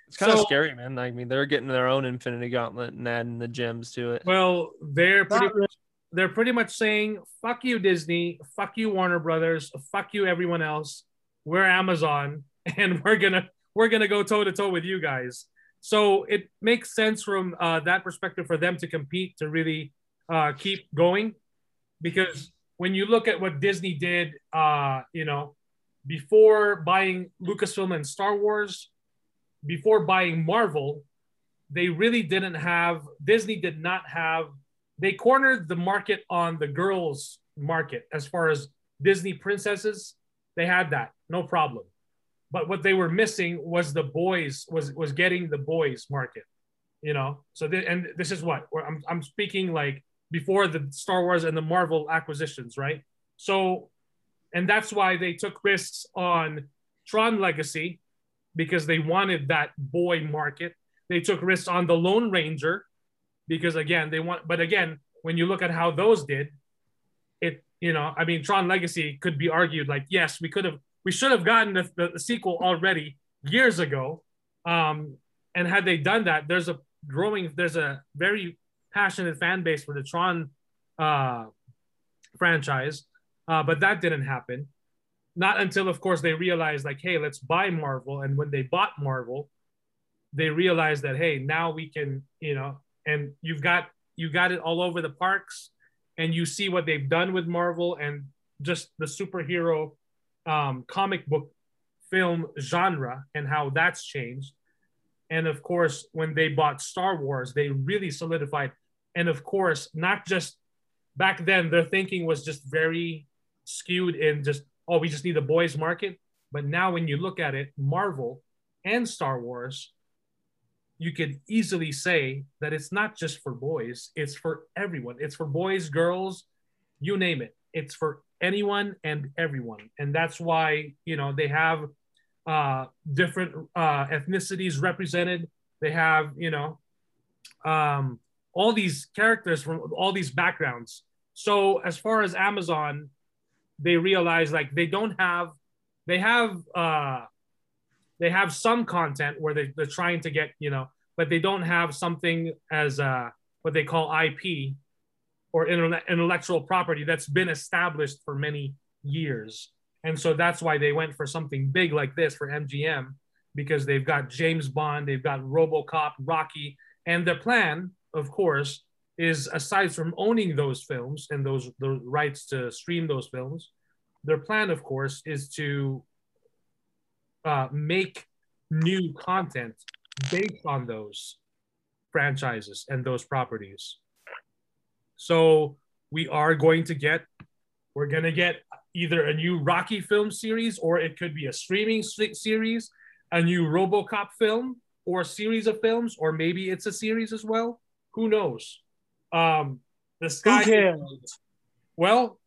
E: it's kind of scary, man. I mean, they're getting their own Infinity Gauntlet and adding the gems to it.
A: Well, they're pretty
F: Not really.
A: they're pretty much saying fuck you Disney, fuck you Warner Brothers, fuck you everyone else. We're Amazon and we're going to we're going to go toe to toe with you guys. So it makes sense from uh, that perspective for them to compete to really uh, keep going because when you look at what Disney did, uh, you know, before buying Lucasfilm and Star Wars, before buying Marvel, they really didn't have Disney did not have they cornered the market on the girls market as far as Disney princesses. They had that, no problem. But what they were missing was the boys was was getting the boys market, you know. So th- and this is what I'm I'm speaking like before the Star Wars and the Marvel acquisitions, right? So, and that's why they took risks on Tron Legacy because they wanted that boy market. They took risks on the Lone Ranger because again they want. But again, when you look at how those did, it you know I mean Tron Legacy could be argued like yes we could have we should have gotten the, the, the sequel already years ago. Um, and had they done that, there's a growing, there's a very passionate fan base for the Tron uh, franchise, uh, but that didn't happen. Not until, of course, they realized like, hey, let's buy Marvel. And when they bought Marvel, they realized that hey, now we can, you know, and you've got you got it all over the parks, and you see what they've done with Marvel and just the superhero um, comic book film genre and how that's changed. And of course, when they bought Star Wars, they really solidified. And of course, not just back then, their thinking was just very skewed in just, oh, we just need a boys market. But now, when you look at it, Marvel and Star Wars, you could easily say that it's not just for boys, it's for everyone. It's for boys, girls, you name it. It's for anyone and everyone. And that's why, you know, they have uh, different uh, ethnicities represented. They have, you know, um, all these characters from all these backgrounds. So as far as Amazon, they realize like they don't have, they have, uh, they have some content where they, they're trying to get, you know, but they don't have something as uh, what they call IP or intellectual property that's been established for many years. And so that's why they went for something big like this for MGM because they've got James Bond, they've got RoboCop, Rocky, and their plan, of course, is aside from owning those films and those the rights to stream those films, their plan, of course, is to uh, make new content based on those franchises and those properties. So we are going to get, we're going to get either a new Rocky film series or it could be a streaming series, a new RoboCop film or a series of films, or maybe it's a series as well. Who knows? Um, the sky.
F: Who cares?
A: Well,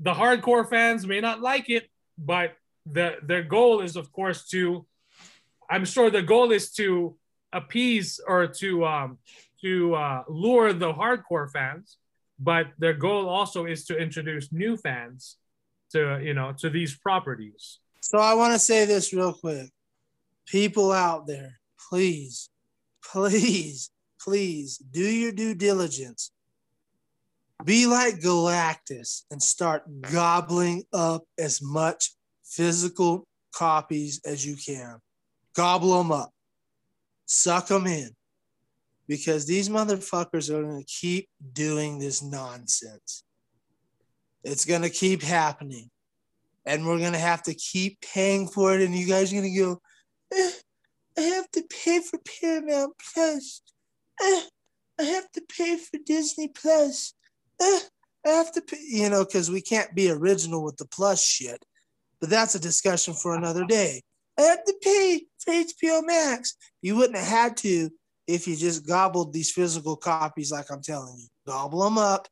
A: the hardcore fans may not like it, but the their goal is, of course, to. I'm sure the goal is to appease or to um, to uh, lure the hardcore fans, but their goal also is to introduce new fans to you know to these properties.
F: So I want to say this real quick. People out there, please, please, please do your due diligence. Be like Galactus and start gobbling up as much physical copies as you can. Gobble them up. Suck them in because these motherfuckers are going to keep doing this nonsense. It's going to keep happening. And we're going to have to keep paying for it. And you guys are going to go, eh, I have to pay for Paramount Plus. Eh, I have to pay for Disney Plus. Eh, I have to pay, you know, because we can't be original with the plus shit. But that's a discussion for another day. I have to pay for HBO Max. You wouldn't have had to if you just gobbled these physical copies, like I'm telling you. Gobble them up,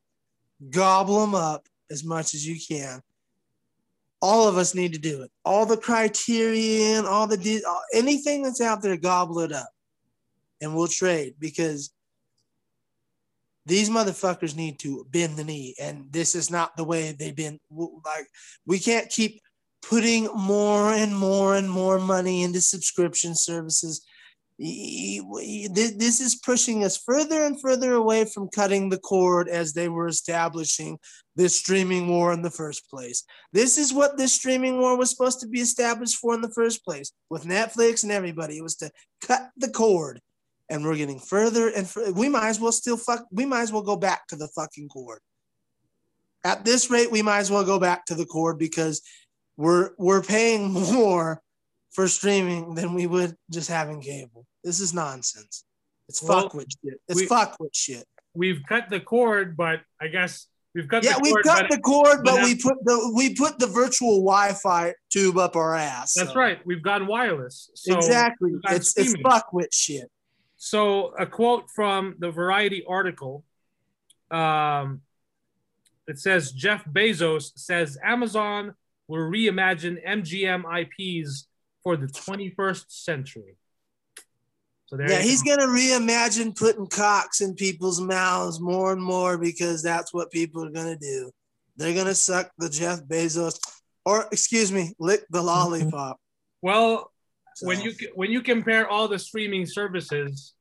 F: gobble them up as much as you can. All of us need to do it. All the criterion, all the anything that's out there, gobble it up, and we'll trade because these motherfuckers need to bend the knee, and this is not the way they've been. Like we can't keep putting more and more and more money into subscription services this is pushing us further and further away from cutting the cord as they were establishing this streaming war in the first place. This is what this streaming war was supposed to be established for in the first place with Netflix and everybody. It was to cut the cord. And we're getting further and further. We might as well still fuck, we might as well go back to the fucking cord. At this rate, we might as well go back to the cord because we're we're paying more for streaming than we would just having cable. This is nonsense. It's
A: Well,
F: fuckwit shit. It's
A: we-
F: fuckwit shit.
A: We've cut the cord, but I guess we've cut
F: Yeah,
A: the cord.
F: cut
A: but
F: the cord,
A: but
F: but we put the we put the virtual Wi-Fi tube up our ass.
A: that's
F: so-
A: right. We've gone wireless. So
F: exactly. It's it's fuckwit shit.
A: So a quote from the Variety article. Um, it says Jeff Bezos says Amazon will reimagine MGM IPs for the 21st century. So there
F: Yeah, he's gonna reimagine putting cocks in people's mouths more and more because that's what people are gonna do. They're gonna suck the Jeff Bezos, or excuse me, lick the lollipop.
A: well When you when you compare all the streaming services,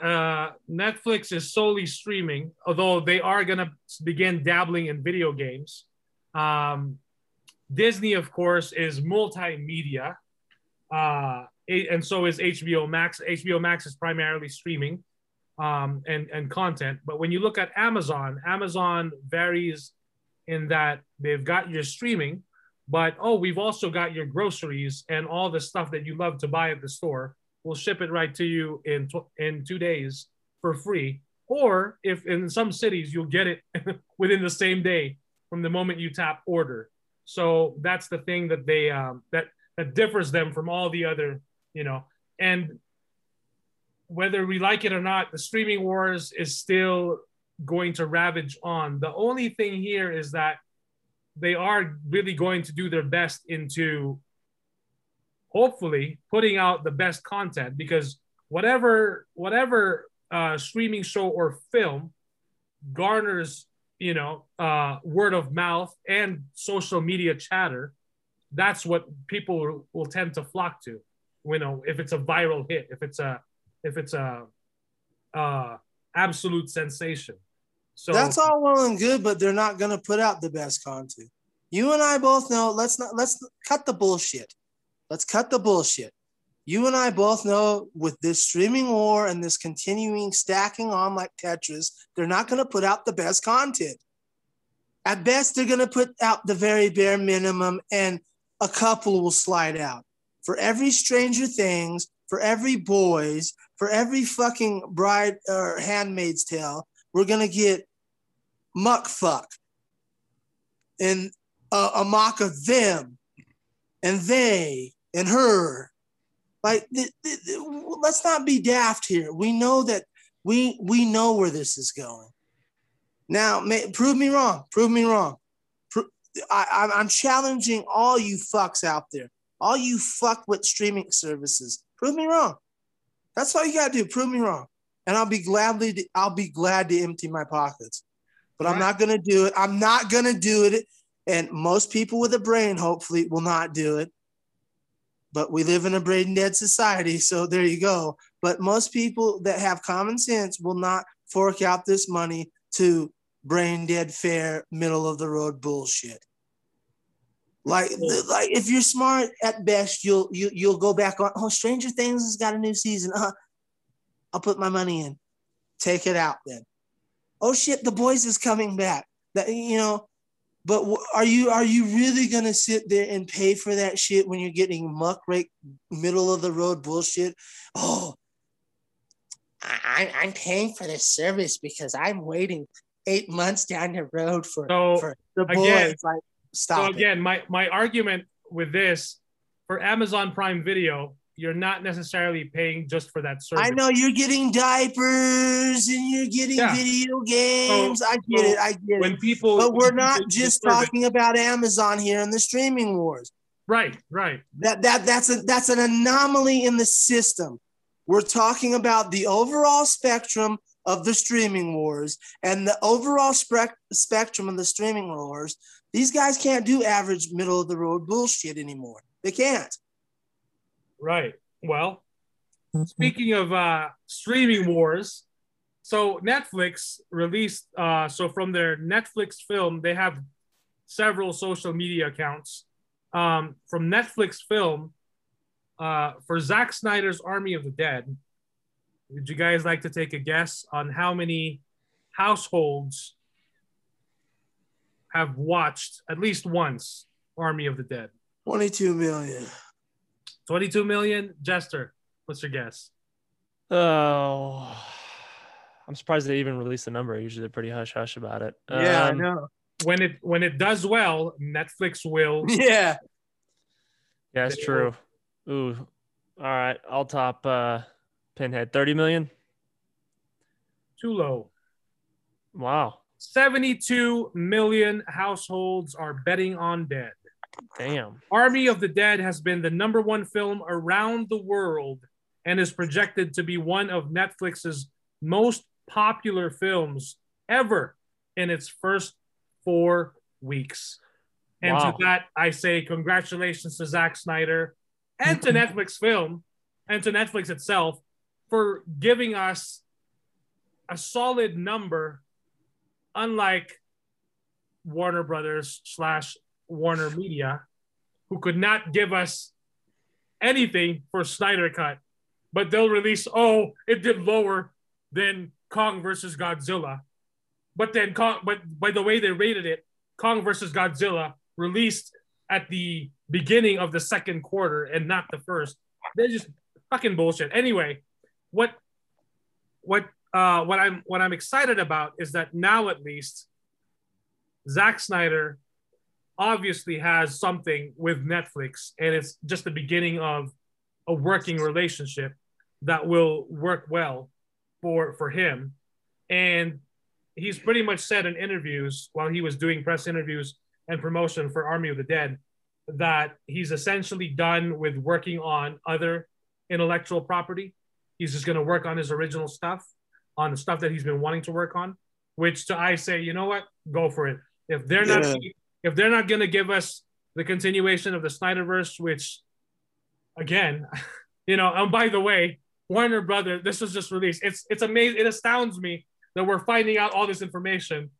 A: uh, Netflix is solely streaming, although they are gonna begin dabbling in video games. Um, Disney, of course, is multimedia, uh, and so is HBO Max. HBO Max is primarily streaming um, and and content. But when you look at Amazon, Amazon varies in that they've got your streaming, but oh, we've also got your groceries and all the stuff that you love to buy at the store. We'll ship it right to you in tw- in two days for free. Or if in some cities you'll get it within the same day from the moment you tap order. So that's the thing that they um, that that differs them from all the other, you know, and whether we like it or not, the streaming wars is still going to ravage on. The only thing here is that they are really going to do their best into hopefully putting out the best content because whatever whatever uh, streaming show or film garners you know uh, word of mouth and social media chatter that's what people will, tend to flock to you know if it's a viral hit if it's a if it's a uh, absolute sensation so
F: that's all well and good, but they're not gonna put out the best content. You and I both know. Let's not let's cut the bullshit. Let's cut the bullshit. You and I both know with this streaming war and this continuing stacking on like Tetris, they're not going to put out the best content. At best, they're going to put out the very bare minimum, and a couple will slide out. For every Stranger Things, for every Boys, for every fucking Bride or Handmaid's Tale, we're going to get Muck Fuck and a, mock of them and they and her. Like, th- th- th- let's not be daft here. We know that we we know where this is going. Now, may, prove me wrong. Prove me wrong. Pro- I, I'm- I'm challenging all you fucks out there, all you fuck with streaming services. Prove me wrong. That's all you gotta do. Prove me wrong, and I'll be gladly I'll be glad to empty my pockets. But I'm not gonna do it. I'm not gonna do it. And most people with a brain, hopefully, will not do it. But we live in a brain dead society, so there you go. But most people that have common sense will not fork out this money to brain dead fair, middle of the road bullshit. Like, like if you're smart at best, you'll you, you'll go back on. Oh, Stranger Things has got a new season. Uh, I'll put my money in. Take it out then. Oh shit, the boys is coming back. That you know, but are you are you really gonna sit there and pay for that shit when you're getting muck muckrake middle of the road bullshit? Oh, I, I'm paying for this service because I'm waiting eight months down the road for,
A: So,
F: for the boys.
A: again-
F: like, stop
A: so
F: it.
A: again, my my argument with this for Amazon Prime Video, you're not necessarily paying just for that service.
F: I know you're getting diapers and you're getting
A: Yeah.
F: video games. I get
A: so
F: it. I get
A: when
F: it.
A: people,
F: But we're not just talking about Amazon here in the streaming wars.
A: Right, right.
F: That that that's a that's an anomaly in the system. We're talking about the overall spectrum of the streaming wars and the overall spec- spectrum of the streaming wars. These guys can't do average middle of the road bullshit anymore. They can't.
A: Right. Well, speaking of uh, streaming wars, so Netflix released, uh, so from their Netflix film, they have several social media accounts. Um, from Netflix film, uh, for Zack Snyder's Army of the Dead, would you guys like to take a guess on how many households have watched at least once Army of the Dead?
F: 22 million.
A: 22 million. Jester, what's your guess?
E: Oh, I'm surprised they even released the number. Usually they're pretty hush hush about it.
F: Yeah, I
E: Um,
F: know.
A: When it when it does well, Netflix will.
F: Yeah.
E: Yeah, it's
A: They
E: true. Ooh, all right. I'll top uh, Pinhead. 30 million.
A: Too low.
E: Wow.
A: 72 million households are betting on Dead.
E: Damn.
A: Army of the Dead has been the number one film around the world and is projected to be one of Netflix's most popular films ever in its first four weeks. And
E: Wow.
A: to that, I say congratulations to Zack Snyder and to Netflix Film and to Netflix itself for giving us a solid number, unlike Warner Brothers slash Warner Media, who could not give us anything for Snyder Cut, but they'll release, oh, it did lower than Kong versus Godzilla. But then Kong, but by the way they rated it, Kong versus Godzilla released at the beginning of the second quarter and not the first. They're just fucking bullshit. Anyway, what what uh what I'm what I'm excited about is that now at least Zack Snyder obviously has something with Netflix, and it's just the beginning of a working relationship that will work well for for him. And he's pretty much said in interviews while he was doing press interviews and promotion for Army of the Dead that he's essentially done with working on other intellectual property. He's just going to work on his original stuff, on the stuff that he's been wanting to work on. Which to I say, you know what, go for it. If they're not
F: Yeah.
A: If they're not going to give us the continuation of the Snyderverse, which again, you know, and by the way, Warner Brother, this was just released. It's it's amazing. It astounds me that we're finding out all this information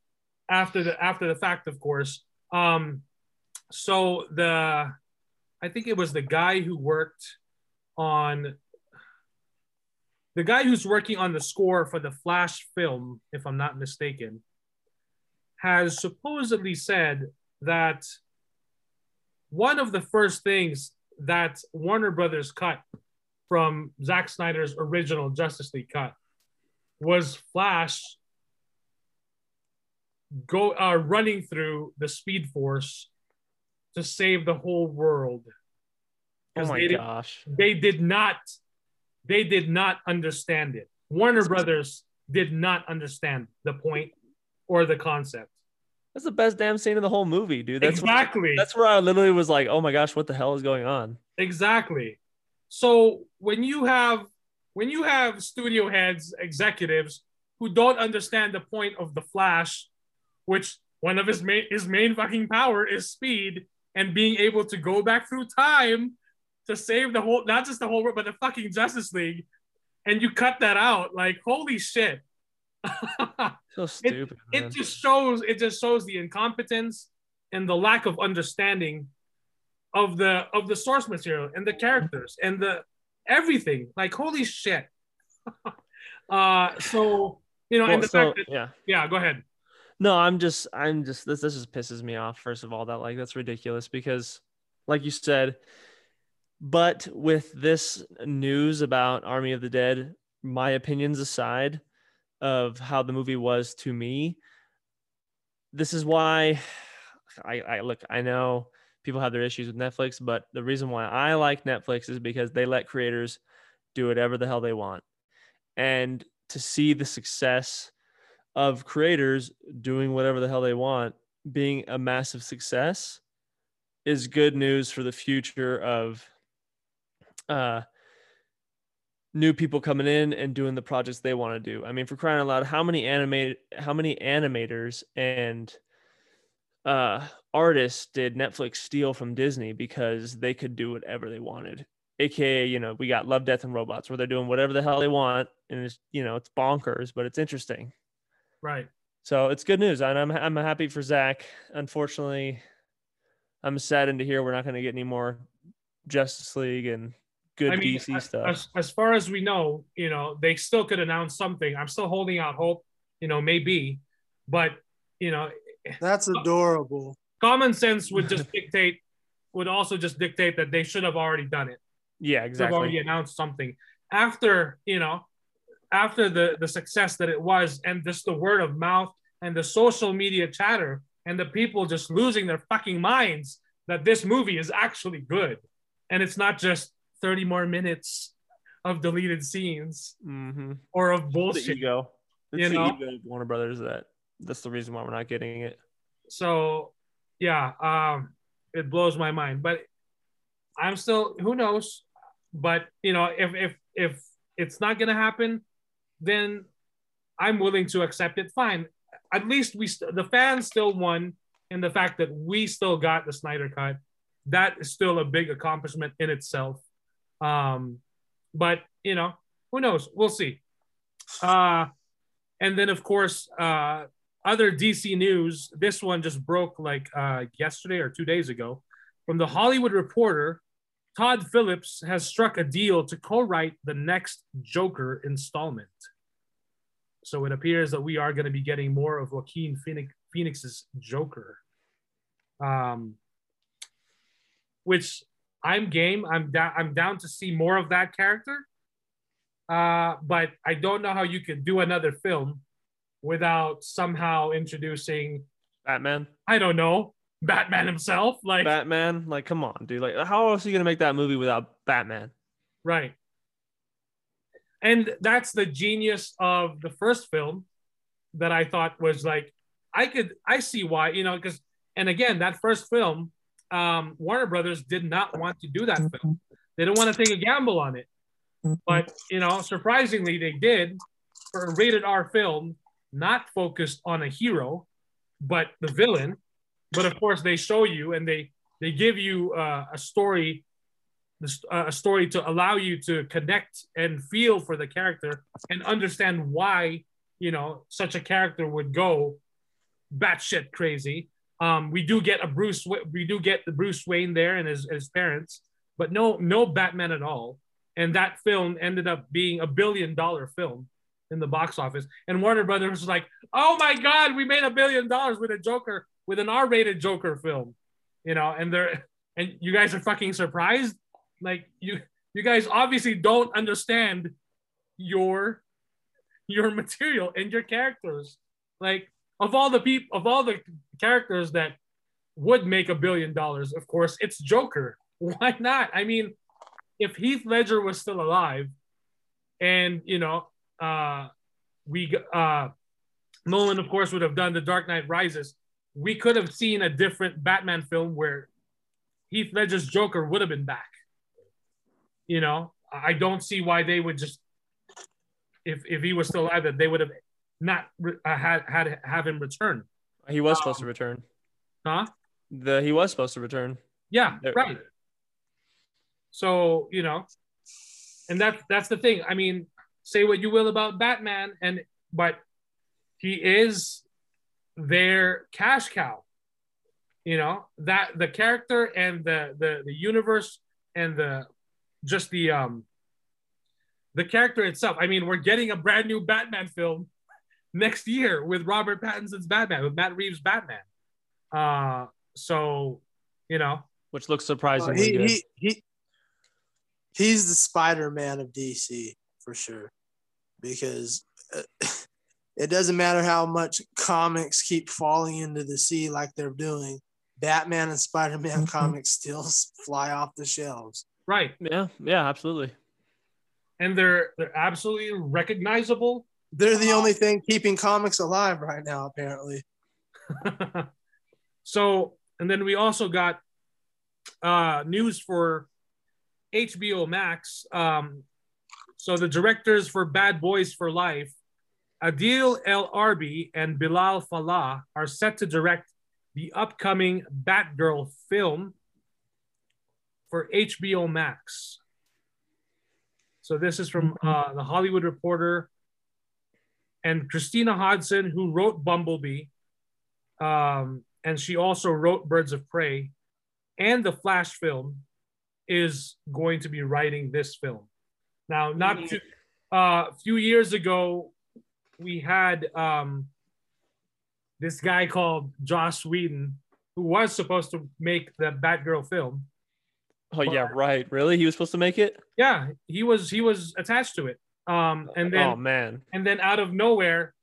A: after the after the fact, of course. Um, so the I think it was the guy who worked on the guy who's working on the score for the Flash film, if I'm not mistaken, has supposedly said that one of the first things that Warner Brothers cut from Zack Snyder's original Justice League cut was Flash go uh, running through the Speed Force to save the whole world.
E: Oh my
A: they did-
E: gosh.
A: they did not they did not understand it warner brothers did not understand the point or the concept
E: That's the best damn scene in the whole movie, dude. That's
A: exactly
E: Where, that's where I literally was like, oh my gosh, what the hell is going on?
A: exactly so when you have when you have studio heads executives who don't understand the point of the flash which one of his main his main fucking power is speed and being able to go back through time to save the whole not just the whole world but the fucking justice league and you cut that out like holy shit
E: So stupid. man.
A: it just shows it just shows the incompetence and the lack of understanding of the of the source material and the characters and the everything like holy shit uh so you know
E: Well,
A: and the
E: so,
A: fact that
E: yeah.
A: yeah go ahead
E: No, I'm just, I'm just, this, this just pisses me off. First of all, that like, that's ridiculous because, like you said, but with this news about Army of the Dead, my opinions aside of how the movie was to me, this is why I, I look, I know people have their issues with Netflix, but the reason why I like Netflix is because they let creators do whatever the hell they want. And to see the success of creators doing whatever the hell they want being a massive success is good news for the future of uh new people coming in and doing the projects they want to do. I mean, for crying out loud, how many animate how many animators and uh artists did Netflix steal from Disney because they could do whatever they wanted? AKA, you know, we got Love, Death, and Robots where they're doing whatever the hell they want. And it's, you know, it's bonkers, but it's interesting.
A: right
E: So it's good news, and I'm I'm happy for Zack. Unfortunately, I'm saddened to hear we're not going to get any more Justice League and good
A: I mean,
E: DC
A: as,
E: stuff.
A: As, as far as we know, you know, they still could announce something. I'm still holding out hope, you know, maybe, but you know,
F: That's adorable.
A: common sense would just dictate would also just dictate that they should have already done it.
E: Yeah,
A: Should have already announced something after you know, after the the success that it was, and just the word of mouth and the social media chatter and the people just losing their fucking minds that this movie is actually good, and it's not just thirty more minutes of deleted scenes
E: Mm-hmm.
A: or of bullshit.
E: ego. It's
A: You
E: the
A: know?
E: ego Warner Brothers that that's the reason why we're not getting it.
A: so yeah um it blows my mind but i'm still who knows but you know if if if it's not gonna happen then i'm willing to accept it fine at least we st- the fans still won in the fact that we still got the snyder cut that is still a big accomplishment in itself um but you know who knows we'll see uh and then of course uh other DC news, this one just broke like uh, yesterday or two days ago. From the Hollywood Reporter, Todd Phillips has struck a deal to co write the next Joker installment. So it appears that we are going to be getting more of Joaquin Phoenix, Phoenix's Joker. Um, which I'm game. I'm down. I'm down to see more of that character. Uh, but I don't know how you could do another film without somehow introducing
E: Batman.
A: I don't know Batman himself. Like
E: Batman. Like, come on, dude. Like, how else are you gonna make that movie without Batman?
A: right. And that's the genius of the first film that I thought was like I could I see why you know because and again that first film um, Warner Brothers did not want to do that film. They didn't want to take a gamble on it. But you know, surprisingly, they did for a rated R film, not focused on a hero, but the villain. But of course, they show you and they they give you uh, a story, uh, a story to allow you to connect and feel for the character and understand why you know such a character would go batshit crazy. Um, we do get a Bruce, we do get the Bruce Wayne there and his, his parents, but no no Batman at all and that film ended up being a billion dollar film in the box office. And Warner Brothers was like, "Oh my God, we made a billion dollars with a Joker, with an R-rated Joker film," you know. And they're and you guys are fucking surprised, like you you guys obviously don't understand your your material and your characters. Like of all the people, of all the characters that would make a billion dollars, of course, it's Joker. Why not? I mean, if Heath Ledger was still alive, and you know, uh, we uh, Nolan, of course, would have done the Dark Knight Rises. We could have seen a different Batman film where Heath Ledger's Joker would have been back. You know, I don't see why they would just, if if he was still alive, that they would have not re- uh, had had have him return,
E: He was supposed to return.
A: huh?
E: The he was supposed to return.
A: Yeah,
E: There-
A: right. So you know, and that's that's the thing. I mean, say what you will about Batman, and but he is their cash cow. You know that the character and the the the universe and the just the um the character itself. I mean, we're getting a brand new Batman film next year with Robert Pattinson's Batman, with Matt Reeves' Batman. Uh, so you know,
E: which looks surprisingly
F: he,
E: good.
F: he he he's the Spider-Man of DC for sure, because uh, it doesn't matter how much comics keep falling into the sea like they're doing. Batman and Spider-Man comics still fly off the shelves.
A: right?
E: yeah, yeah, absolutely.
A: and they're they're absolutely recognizable.
F: They're the only thing keeping comics alive right now, apparently.
A: so, and then we also got uh, news for HBO Max. Um, so the directors for Bad Boys for Life, Adil El Arbi and Bilall Fallah, are set to direct the upcoming Batgirl film for HBO Max. So this is from uh, the Hollywood Reporter and Christina Hodson, who wrote Bumblebee, um, and she also wrote Birds of Prey, and the Flash film, is going to be writing this film. Now, not too, uh, a few years ago, we had um, this guy called Joss Whedon who was supposed to make the Batgirl film.
E: Oh yeah, right. Really? He was supposed to make it?
A: Yeah, he was he was attached to it. Um, and then
E: oh man.
A: and then out of nowhere,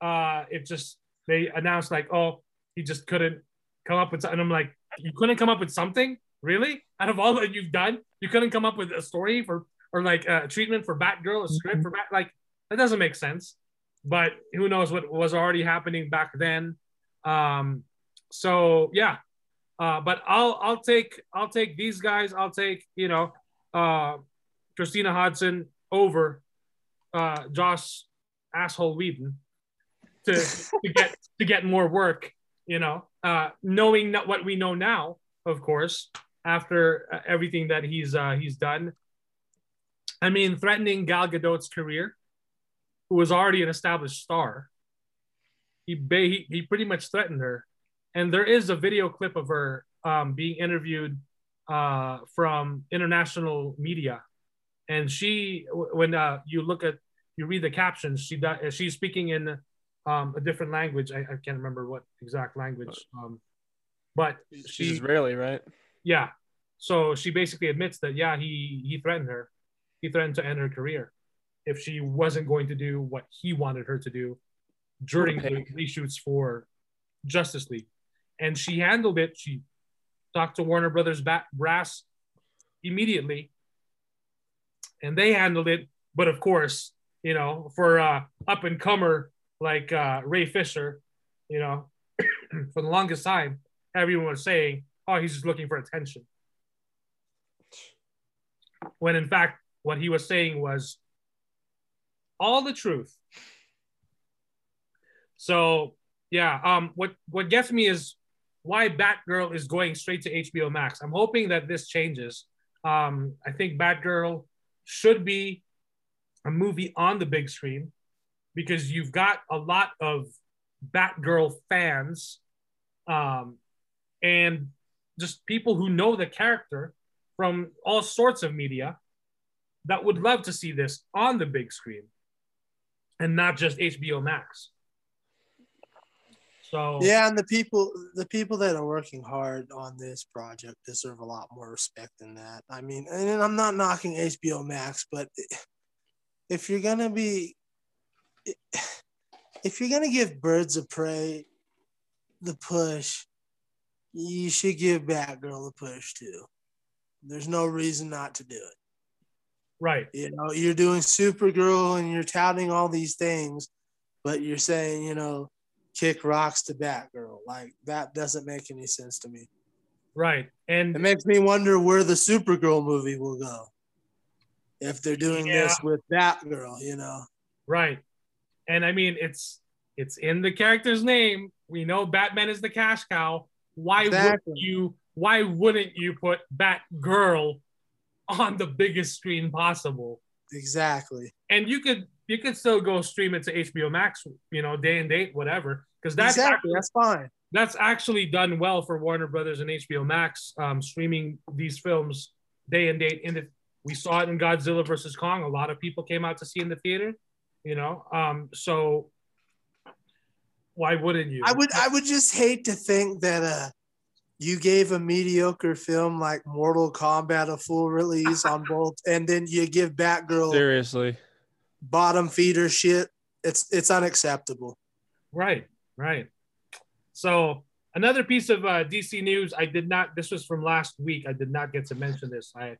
A: uh, it just they announced like, oh, he just couldn't come up with. And I'm like, you couldn't come up with something, really? Out of all that you've done, you couldn't come up with a story for or like a treatment for Batgirl, a script for Bat. Like that doesn't make sense. But who knows what was already happening back then? Um, so yeah, uh, but I'll I'll take I'll take these guys. I'll take you know uh, Christina Hodson over uh, Joss asshole Whedon to to get to get more work. You know, uh, knowing not what we know now, of course, after uh, everything that he's uh, he's done. I mean, threatening Gal Gadot's career, who was already an established star. He he, he pretty much threatened her, and there is a video clip of her um, being interviewed uh, from international media, and she when uh, you look at you read the captions, she does, she's speaking in um, a different language. I, I can't remember what exact language, um, but
E: She's
A: she
E: Israeli, right?
A: yeah. So she basically admits that yeah, he he threatened her. He threatened to end her career if she wasn't going to do what he wanted her to do during the reshoots for Justice League. And she handled it. She talked to Warner Brothers Bat- Brass immediately, and they handled it. But of course, you know, for uh, up and comer like uh, Ray Fisher, you know, for the longest time, everyone was saying, "Oh, he's just looking for attention." When in fact, what he was saying was all the truth. So yeah, um, what what gets me is why Batgirl is going straight to HBO Max. I'm hoping that this changes. Um, I think Batgirl should be a movie on the big screen because you've got a lot of Batgirl fans um, and just people who know the character from all sorts of media that would love to see this on the big screen and not just HBO Max. So
F: Yeah, and the people the people that are working hard on this project deserve a lot more respect than that. I mean, and I'm not knocking HBO Max, but if you're gonna be if you're gonna give Birds of Prey the push, you should give Batgirl the push too. There's no reason not to do it.
A: right,
F: You know, you're doing Supergirl and you're touting all these things, but you're saying, you know, kick rocks to Batgirl. Like that doesn't make any sense to me.
A: right, And It
F: makes me wonder where the Supergirl movie will go. If they're doing this with Batgirl, you know.
A: right, and I mean it's it's in the character's name. We know Batman is the cash cow. Why
F: Exactly.
A: would you? Why wouldn't you put Batgirl on the biggest screen possible?
F: Exactly.
A: and you could you could still go stream it to HBO Max, you know, day and date, whatever, because that's
F: exactly.
A: actually,
F: That's fine.
A: that's actually done well for Warner Brothers and HBO Max, um, streaming these films day and date. In the we saw it in Godzilla versus Kong. A lot of people came out to see in the theater, you know. Um, so why wouldn't you?
F: I would I would just hate to think that uh you gave a mediocre film like Mortal Kombat a full release on both, and then you give Batgirl
E: Seriously.
F: Bottom feeder shit. It's it's unacceptable.
A: Right, right. So another piece of uh, DC news. I did not. This was from last week. I did not get to mention this. I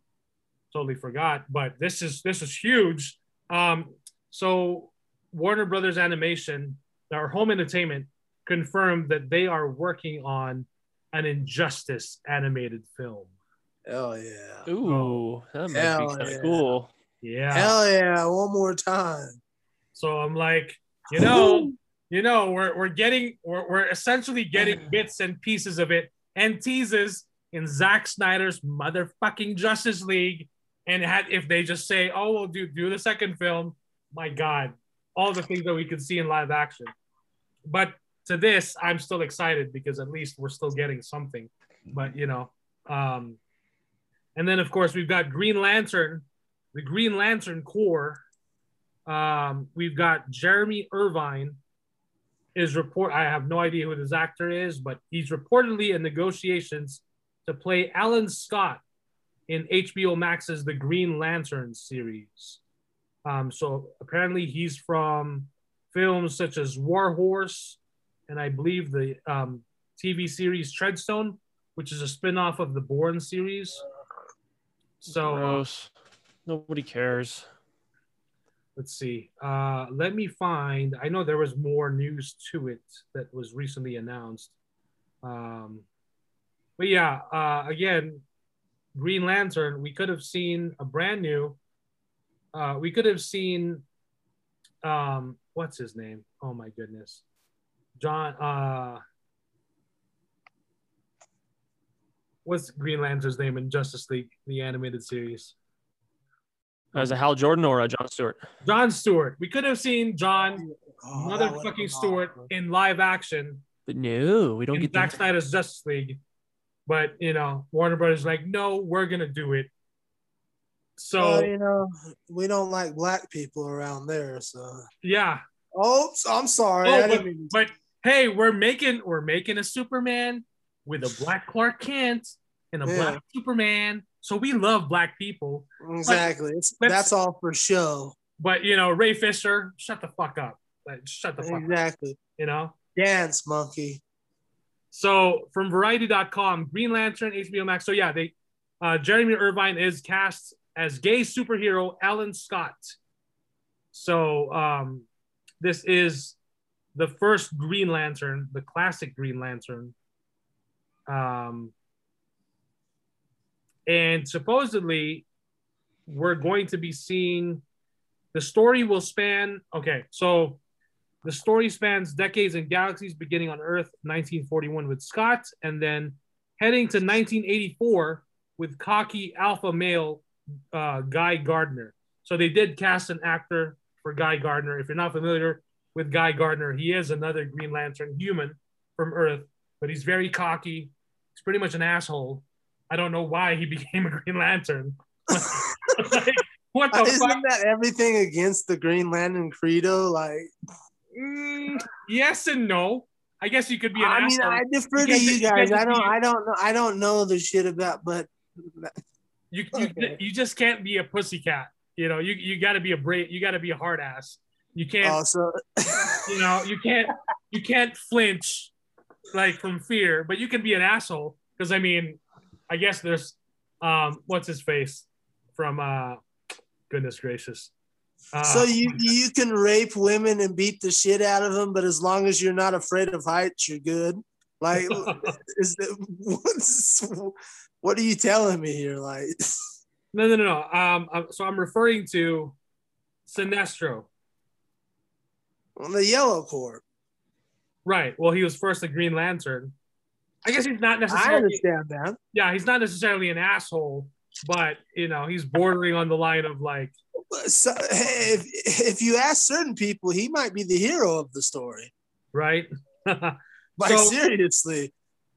A: totally forgot. But this is this is huge. Um, so Warner Brothers Animation, our Home Entertainment, confirmed that they are working on an Injustice animated film.
F: Hell yeah.
E: Ooh, that might
F: Hell
E: be kind of
F: yeah.
E: cool.
A: Yeah.
F: Hell yeah. One more time.
A: So I'm like, you know, you know, we're we're getting we're, we're essentially getting bits and pieces of it and teases in Zack Snyder's motherfucking Justice League. And had if they just say, oh, we'll do do the second film, my God, all the things that we could see in live action. But to this, I'm still excited because at least we're still getting something. But you know, um, and then of course we've got Green Lantern, the Green Lantern Corps um, we've got Jeremy Irvine is report. I have no idea who this actor is, but he's reportedly in negotiations to play Alan Scott in HBO Max's The Green Lantern series. Um, so apparently he's from films such as War Horse, and I believe the um, TV series Treadstone, which is a spin-off of the Bourne series. So uh,
E: Gross. Nobody cares.
A: let's see. Uh, let me find. I know there was more news to it that was recently announced. Um, but yeah, uh, again, Green Lantern. We could have seen a brand new. Uh, we could have seen. Um, what's his name? Oh my goodness, John. Uh, what's Green Lantern's name in Justice League, the animated series?
E: As a Hal Jordan or a John Stewart?
A: John Stewart. We could have seen John
F: Oh,
A: motherfucking Stewart in live action
E: But no, we don't
A: in
E: get
A: Zack
E: that.
A: Snyder's Justice League. But you know, Warner Brothers like, no, we're gonna do it. So
F: Well, you know, we don't like black people around there, so.
A: yeah,
F: Oh, I'm sorry.
A: Oh,
F: I didn't mean
A: but hey, we're making we're making a Superman with a black Clark Kent and a
F: Yeah.
A: black Superman. So we love black people.
F: exactly.
A: Let's-
F: that's all for show.
A: But you know, Ray Fisher, shut the fuck up. Like, shut the fuck up.
F: Exactly.
A: You know?
F: Dance monkey.
A: So from Variety.com, Green Lantern, HBO Max. So yeah, they uh, Jeremy Irvine is cast as gay superhero Alan Scott. So um, this is the first Green Lantern, the classic Green Lantern. Um, and supposedly, we're going to be seeing the story will span. Okay, so the story spans decades and galaxies, beginning on Earth, 1941 with Scott, and then heading to 1984 with cocky alpha male uh, Guy Gardner. So they did cast an actor for Guy Gardner. If you're not familiar with Guy Gardner, he is another Green Lantern human from Earth, but he's very cocky. He's pretty much an asshole. I don't know why he became a Green Lantern. Like, what the
F: Isn't
A: fuck?
F: that everything against the Green Lantern credo? Like,
A: Mm, yes and no. I guess you could be an
F: I mean,
A: asshole.
F: I defer to you
A: you
F: guys. I don't. I don't know. I don't know the shit about, but
A: You you,
F: Okay.
A: you just can't be a pussycat. You know, you you got to be a brave. You got to be a hard ass. You can't.
F: also,
A: you know, you can't. You can't flinch like from fear, but you can be an asshole. Because I mean, I guess there's um, what's his face from uh, goodness gracious. Uh,
F: so you you can rape women and beat the shit out of them, but as long as you're not afraid of heights, you're good. Like, is the, what's, what are you telling me here? Like,
A: no no no no. Um, so I'm referring to Sinestro.
F: on the Yellow Corps.
A: Right. Well, he was first a Green Lantern. I guess he's not necessarily.
F: I
A: necessarily.
F: understand that.
A: Yeah, he's not necessarily an asshole, but you know, he's bordering on the line of like,
F: So, hey, if, if you ask certain people, he might be the hero of the story.
A: right.
F: Like
A: So-
F: seriously,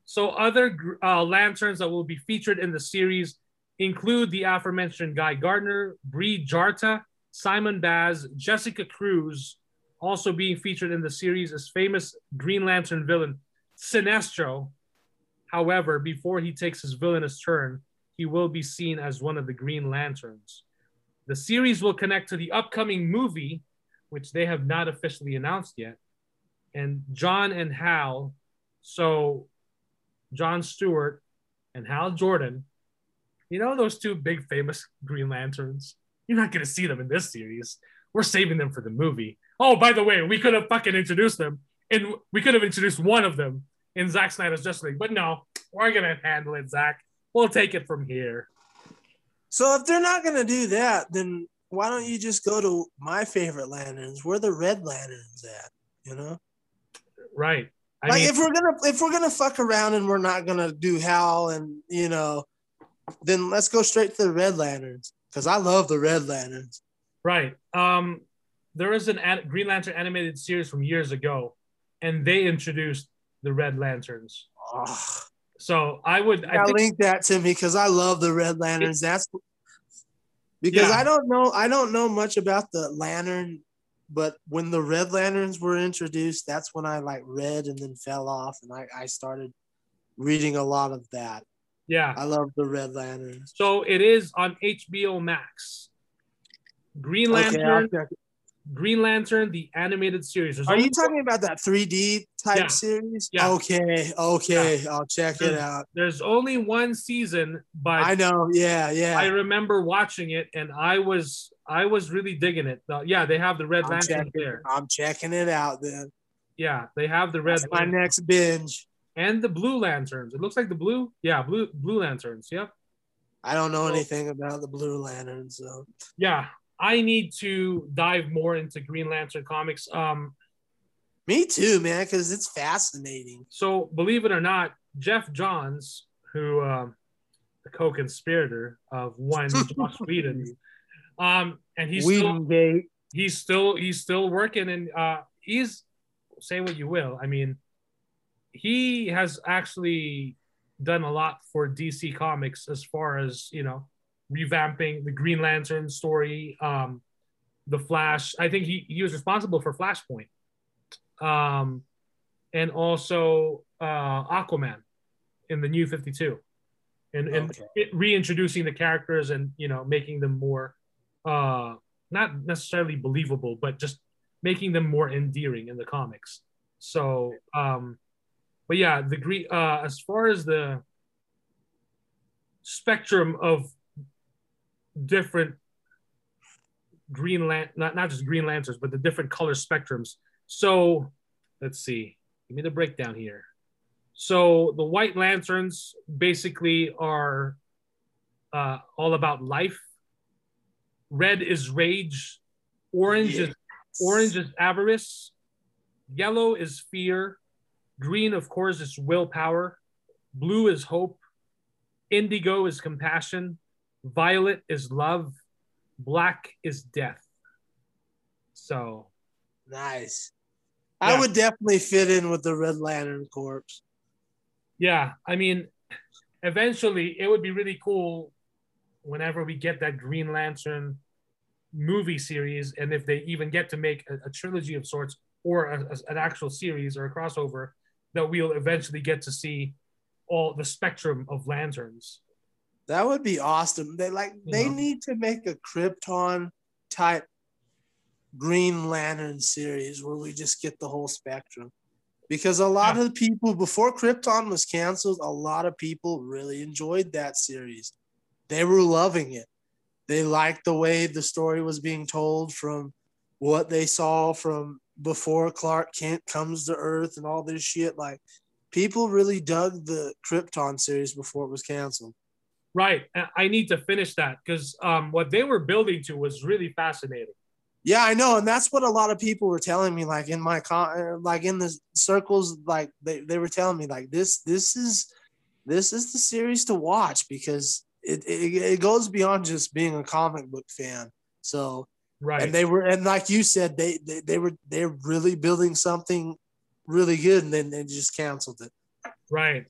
A: so other uh, lanterns that will be featured in the series include the aforementioned Guy Gardner, Bree Jarta, Simon Baz, Jessica Cruz, also being featured in the series as famous Green Lantern villain Sinestro. However, before he takes his villainous turn, he will be seen as one of the Green Lanterns. The series will connect to the upcoming movie, which they have not officially announced yet. And John and Hal, so John Stewart and Hal Jordan, you know those two big famous Green Lanterns? You're not gonna see them in this series. We're saving them for the movie. Oh, by the way, we could have fucking introduced them, and we could have introduced one of them in Zack Snyder's Justice League, but no, we're gonna handle it, Zack. We'll take it from here.
F: so if they're not gonna do that, then why don't you just go to my favorite lanterns? Where the red lanterns at? You know,
A: Right. I
F: like
A: mean,
F: if we're gonna if we're gonna fuck around and we're not gonna do Hal and you know, then let's go straight to the red lanterns because I love the red lanterns.
A: Right. Um, there is an an- Green Lantern animated series from years ago, and they introduced the Red Lanterns.
F: Oh,
A: So I would, I
F: yeah,
A: think,
F: link that to me because I love the red lanterns. That's because
A: Yeah.
F: I don't know I don't know much about the lantern but when the Red Lanterns were introduced, that's when I like read and then fell off, and I, I started reading a lot of that.
A: Yeah.
F: I love the Red Lanterns.
A: So it is on HBO Max. Green Lantern,
F: it.
A: Green Lantern, the animated series. There's
F: Are you talking about that 3D type
A: Yeah.
F: series?
A: Yeah.
F: Okay, okay, I'll check it out.
A: There's only one season, but
F: I know, yeah, yeah.
A: I remember watching it and I was I was really digging it. Uh, yeah, they have the red
F: I'm
A: lanterns
F: checking,
A: there.
F: I'm checking it out then.
A: Yeah, they have the red
F: That's my next binge.
A: and the blue lanterns. It looks like the blue. Yeah, blue blue lanterns. Yep.
F: I don't know
A: So-
F: anything about the Blue Lanterns, so
A: Yeah, I need to dive more into Green Lantern comics. Um,
F: me too, man, because it's fascinating.
A: so believe it or not, Geoff Johns, who um, the co-conspirator of one Joss Whedon, um, and he's still
F: Whedon Gate.
A: he's still he's still working and uh he's say what you will i mean he has actually done a lot for dc comics as far as you know revamping the green lantern story um the flash. I think he, he was responsible for flashpoint. Um and also uh aquaman in the new 52 and, and
F: Okay.
A: it- reintroducing the characters and you know making them more uh not necessarily believable but just making them more endearing in the comics. So um but yeah the green uh as far as the spectrum of different green lan not, not just green lanterns but the different color spectrums. So let's see. Give me the breakdown here. So the white lanterns basically are uh, all about life. Red is rage. Orange is orange is avarice. Yellow is fear. Green of course is willpower. Blue is hope. Indigo is compassion violet is love black is death so
F: Nice.
A: Yeah.
F: I would definitely fit in with the Red Lantern Corps.
A: yeah i mean eventually it would be really cool whenever we get that green lantern movie series and if they even get to make a, a trilogy of sorts or a, a- an actual series or a crossover that we'll eventually get to see all the spectrum of lanterns
F: That would be awesome. They like they
A: Yeah.
F: need to make a Krypton type Green Lantern series where we just get the whole spectrum. Because a lot
A: Yeah.
F: of the people before Krypton was canceled, a lot of people really enjoyed that series. They were loving it. They liked the way the story was being told from what they saw from before Clark Kent comes to Earth and all this shit. Like people really dug the Krypton series before it was canceled.
A: Right I- need to finish that because um, what they were building to was really fascinating
F: Yeah, I know, and that's what a lot of people were telling me. Like in my con, uh, like in the circles, like they, they were telling me, like this this is this is the series to watch because it, it it goes beyond just being a comic book fan. So
A: right
F: and they were and like you said, they they, they were they're really building something really good, and then they just canceled it.
A: Right.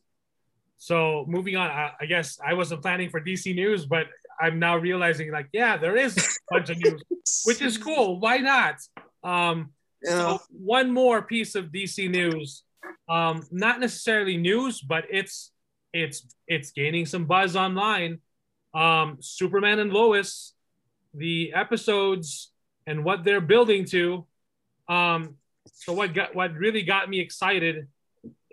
A: So moving on, I, I guess I wasn't planning for DC news, but I'm now realizing like, yeah, there is a bunch of news, which is cool. Why not? Um,
F: know,
A: so one more piece of DC news, um, not necessarily news, but it's it's it's gaining some buzz online. Um, Superman and Lois, the episodes and what they're building to. Um, so what got what really got me excited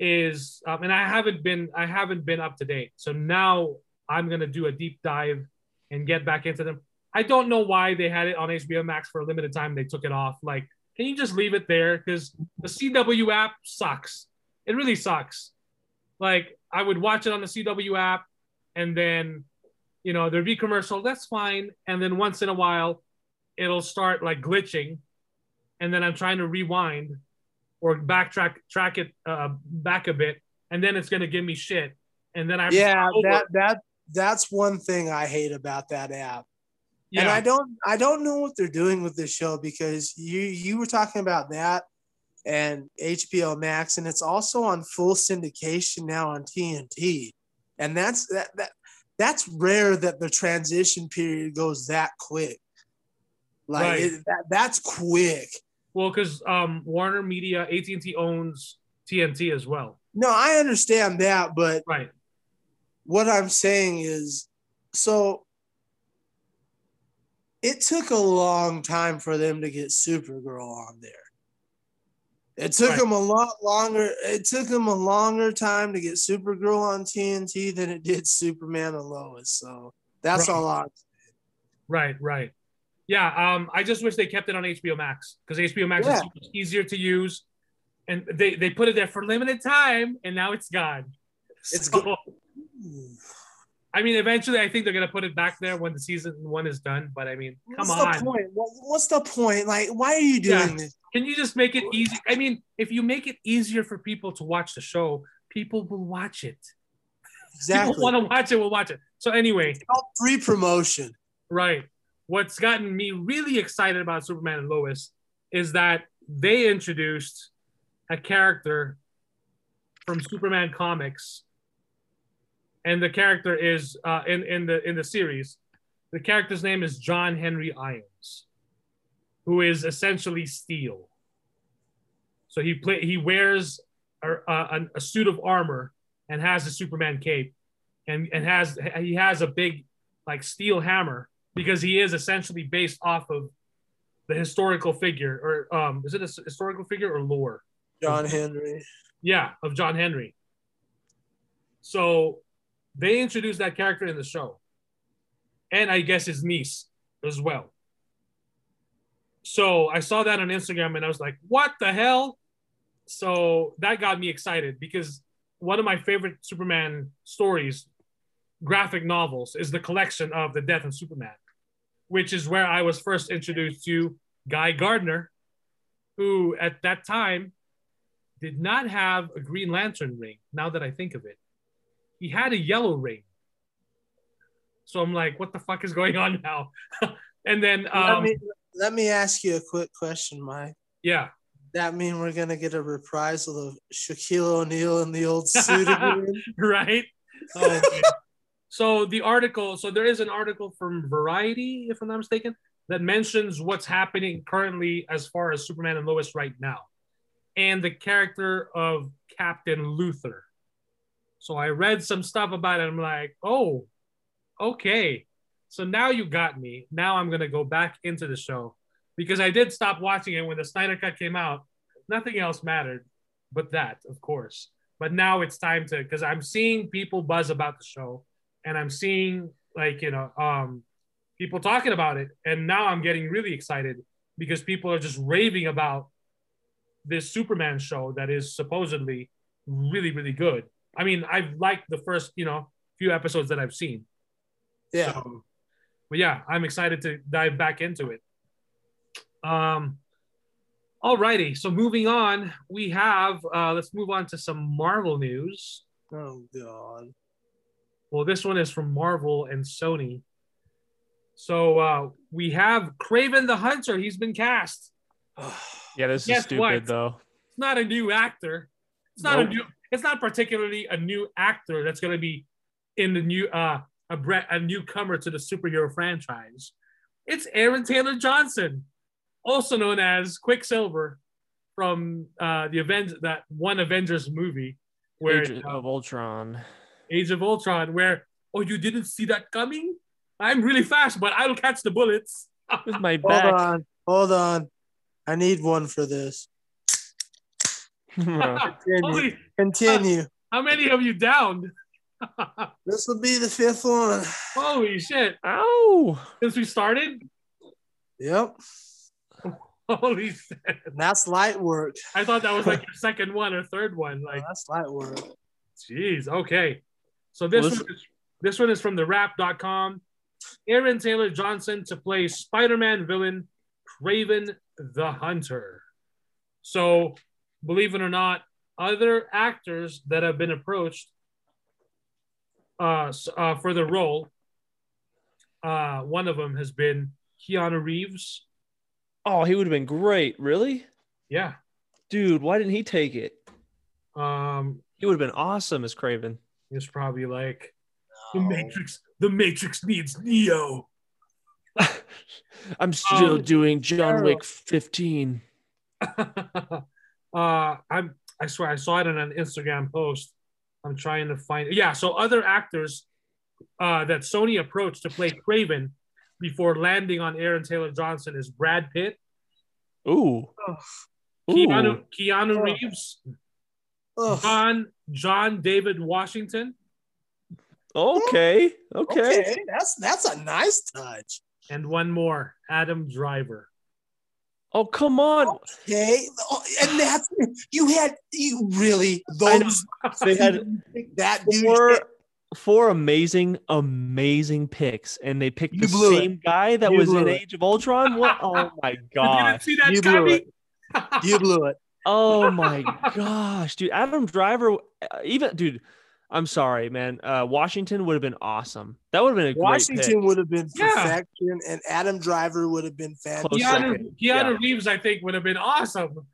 A: is, um, and I haven't been I haven't been up to date. So now I'm gonna do a deep dive and get back into them. I don't know why they had it on HBO Max for a limited time. They took it off. Like, can you just leave it there? Because the CW app sucks. It really sucks. Like, I would watch it on the CW app, and then, you know, there'd be commercial. That's fine. And then once in a while, it'll start like glitching, and then I'm trying to rewind or backtrack track it uh, back a bit, and then it's gonna give me shit. And then I
F: yeah, that that that's one thing I hate about that app.
A: yeah.
F: And I don't I don't know what they're doing with this show because you you were talking about that and HBO Max and it's also on full syndication now on TNT. And that's that that that's rare that the transition period goes that quick. Like
A: Right.
F: it, that, that's quick.
A: Well, because um, Warner Media, AT and T owns TNT as well.
F: No, I understand that, but
A: Right.
F: what I'm saying is so it took a long time for them to get Supergirl on there. It took
A: Right.
F: them a lot longer. It took them a longer time to get Supergirl on TNT than it did Superman and Lois. So that's
A: Right.
F: all I.
A: Right, right. Yeah, um, I just wish they kept it on HBO Max because HBO Max
F: Yeah.
A: is easier to use, and they they put it there for limited time, and now it's gone.
F: It's
A: So,
F: gone.
A: I mean, eventually, I think they're gonna put it back there when the season one is done. But I mean, come
F: What's
A: on,
F: the point? What's the point? Like, why are you doing
A: Yeah.
F: this?
A: can you just make it easy? I mean, if you make it easier for people to watch the show, people will watch it.
F: Exactly.
A: People want to watch it, will watch it. So anyway,
F: free promotion.
A: Right. What's gotten me really excited about Superman and Lois is that they introduced a character from Superman comics, and the character is uh, in in the in the series. The character's name is John Henry Irons, who is essentially Steel. So he play he wears a, a, a suit of armor and has a Superman cape, and and has he has a big like steel hammer because he is essentially based off of the historical figure or um is it a historical figure or lore?
F: John Henry.
A: yeah of john henry. So they introduced that character in the show. And i guess his niece as well. So i saw that on instagram and i was like what the hell? So that got me excited because one of my favorite superman stories graphic novels is the collection of the death of superman which is where i was first introduced to guy gardner who at that time did not have a green lantern ring now that i think of it he had a yellow ring so i'm like what the fuck is going on now and then
F: let
A: um
F: me let me ask you a quick question, Mike.
A: yeah
F: That mean we're gonna get a reprisal of Shaquille O'Neal in the old suit again?
A: right okay. So the article so there is an article from variety if i'm not mistaken that mentions what's happening currently as far as superman and lois right now. And the character of captain luther. So i read some stuff about it. I'm like oh okay. So now you got me. Now i'm to go back into the show. Because i did stop watching it when the snyder cut came out. Nothing else mattered but that of course. But now it's time to because i'm seeing people buzz about the show and i'm seeing like you know um people talking about it and now i'm getting really excited because people are just raving about this superman show that is supposedly really really good i mean i've liked the first you know few episodes that i've seen
F: Yeah.
A: so, but yeah, I'm excited to dive back into it. Um, alrighty, so moving on, we have uh, let's move on to some Marvel news.
F: Oh God.
A: Well, this one is from Marvel and Sony. So uh, we have Kraven the Hunter. He's been cast.
E: Yeah, this
A: Guess
E: is stupid
A: what?
E: though.
A: It's not a new actor. It's not
E: Nope.
A: a new. It's not particularly a new actor that's going to be in the new uh a bre- a newcomer to the superhero franchise. It's Aaron Taylor Johnson, also known as Quicksilver from uh the Avengers that one Avengers movie where
E: Age
A: uh,
E: of Ultron.
A: Age of Ultron where oh you didn't see that coming? I'm really fast, but I'll catch the bullets.
E: With my back.
F: Hold on. Hold on. I need one for this. Continue.
A: Holy,
F: Continue.
A: how many have you downed?
F: This will be the fifth one.
A: Holy shit!
E: Ow!
A: Since we started,
F: Yep.
A: holy shit!
F: That's light work.
A: I thought that was like your second one or third one. Like,
F: That's light work.
A: jeez. Okay. So this
E: Well,
A: one is, this one is from the Wrap.com. Aaron Taylor Johnson to play Spider-Man villain Kraven the Hunter. So, believe it or not, other actors that have been approached uh, uh, for the role, uh, one of them has been Keanu Reeves.
E: Oh, he would have been great. Really?
A: Yeah.
E: Dude, why didn't he take it?
A: Um,
E: He would have been awesome as Kraven.
A: It's probably like the Matrix. The Matrix needs Neo.
E: I'm still
A: Oh,
E: doing John
F: terrible.
E: Wick 15.
A: uh, I'm I swear I saw it in an Instagram post. I'm trying to find yeah. So other actors uh, that Sony approached to play Kraven before landing on Aaron Taylor Johnson is Brad Pitt,
E: Ooh. Ooh.
A: Keanu, Keanu
F: Oh.
A: Reeves,
F: Ugh.
A: John John David Washington,
E: Okay. Okay.
F: Okay, that's that's a nice touch.
A: and one more, Adam Driver.
E: Oh, come on.
F: Okay, oh, and that's you had you really those
E: They had
F: that dude.
E: four, four amazing, amazing picks, and they picked
F: You
E: the
F: blew it.
E: same guy that
F: You
E: was in
F: it.
E: Age of Ultron. What? Oh my
A: You didn't see that
F: You blew it. You blew it.
E: Oh my gosh, dude. Adam Driver, uh, even dude. I'm sorry, man. Uh, Washington would have been awesome. That would have been a great
F: Washington would have been
A: Yeah.
F: perfection, and Adam Driver would have been fantastic.
A: Keanu,
E: second.
A: Keanu
E: Yeah.
A: Reeves, I think, would have been awesome.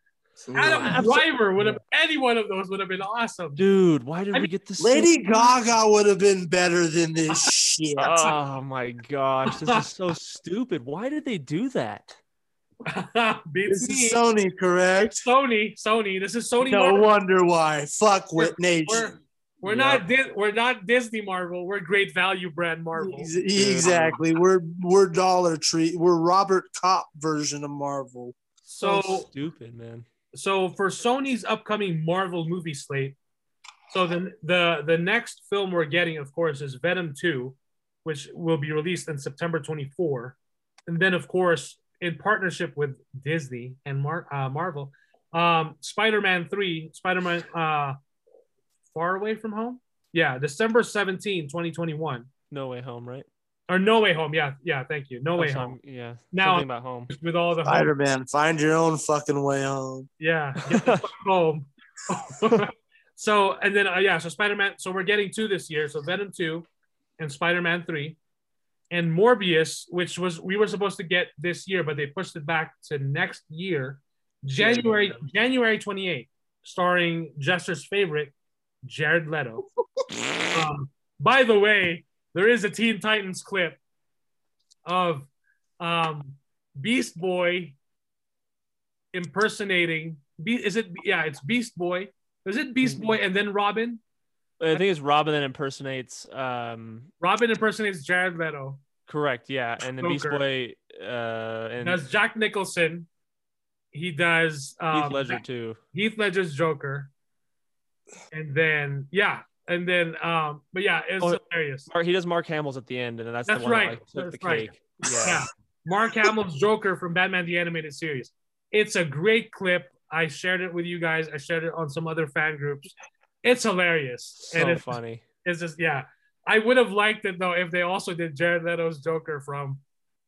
A: Adam
E: Absol-
A: Driver would have. Any one of those would have been awesome.
E: Dude, why did
A: I
E: we
A: mean,
E: get this?
F: Lady Gaga would have been better than this shit.
E: Oh my gosh, this is so stupid. Why did they do that?
A: Beats
F: this
A: me.
F: is Sony, correct?
A: Sony, Sony. This is Sony.
F: No
A: Marvel.
F: wonder why. Fuck with
A: We're
F: nation.
A: we're
E: Yep.
A: not Di- we're not Disney Marvel. We're Great Value brand Marvel.
F: Exactly. We're we're Dollar Tree. We're Robert Cop version of Marvel.
E: So,
A: So
E: stupid, man.
A: so for Sony's upcoming Marvel movie slate, so the the the next film we're getting, of course, is Venom Two, which will be released in September 24, and then of course in partnership with Disney and Mar- uh, Marvel, um, Spider-Man Three, Spider-Man uh, Far Away from Home, yeah, December 17, 2021,
E: No way home, right?
A: or No Way Home, yeah, yeah, thank you, No
E: Oh,
A: Way
E: so
A: Home,
E: I'm- Yeah.
A: Now-
E: something about home.
A: with all the home
F: Spider Man, find your own fucking way home.
A: Yeah, get the fuck home. so and then uh, yeah, so Spider Man. So we're getting two this year. So Venom two, and Spider Man three, and Morbius, which was we were supposed to get this year, but they pushed it back to next year, January January twenty eighth, starring Jester's favorite, Jared Leto. um, by the way, there is a Teen Titans clip of um, Beast Boy impersonating. Be- is it? Yeah, it's Beast Boy. Is it Beast Boy and then Robin?
E: I think it's Robin that impersonates. Um,
A: Robin impersonates Jared Leto.
E: correct. Yeah, and then Beast Boy uh, and
A: Does Jack Nicholson? He does um,
E: Heath Ledger too.
A: Heath Ledger's Joker, and then yeah, and then um, but yeah, it's
E: Oh,
A: hilarious.
E: Mark, he does Mark Hamill's at the end, and then that's,
A: That's
E: the one
A: right.
E: that like, took
A: That's
E: the
A: right.
E: cake. Yeah.
A: Yeah, Mark Hamill's Joker from Batman the Animated Series. It's a great clip. I shared it with you guys. I shared it on some other fan groups. It's hilarious,
E: so
A: and it's,
E: funny.
A: it's just yeah. I would have liked it though if they also did Jared Leto's Joker from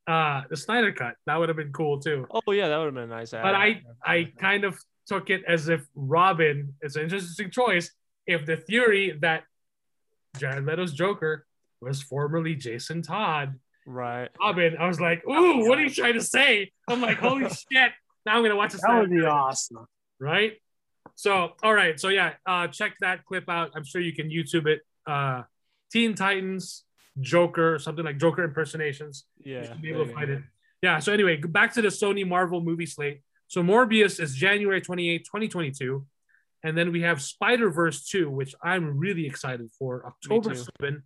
A: uh the Snyder Cut. That would have been cool too.
E: Oh yeah, that would have been a nice.
A: But I I kind of took it as if Robin is an interesting choice. If the theory that Jared Leto's Joker was formerly Jason Todd,
E: right.
A: Robin, I was like, ooh, what are you trying to say? I'm like, holy shit! Now I'm gonna watch this.
F: That would be awesome.
A: right? So, all right. So yeah, uh, check that clip out. I'm sure you can YouTube it. Uh, Teen Titans, Joker, something like Joker impersonations. You
E: Yeah.
A: should be able to find
E: you
A: it. Yeah. So anyway, back to the Sony Marvel movie slate. So Morbius is January 28, 2022. And then we have Spider Verse 2, which I'm really excited for, October
E: too.
A: 7,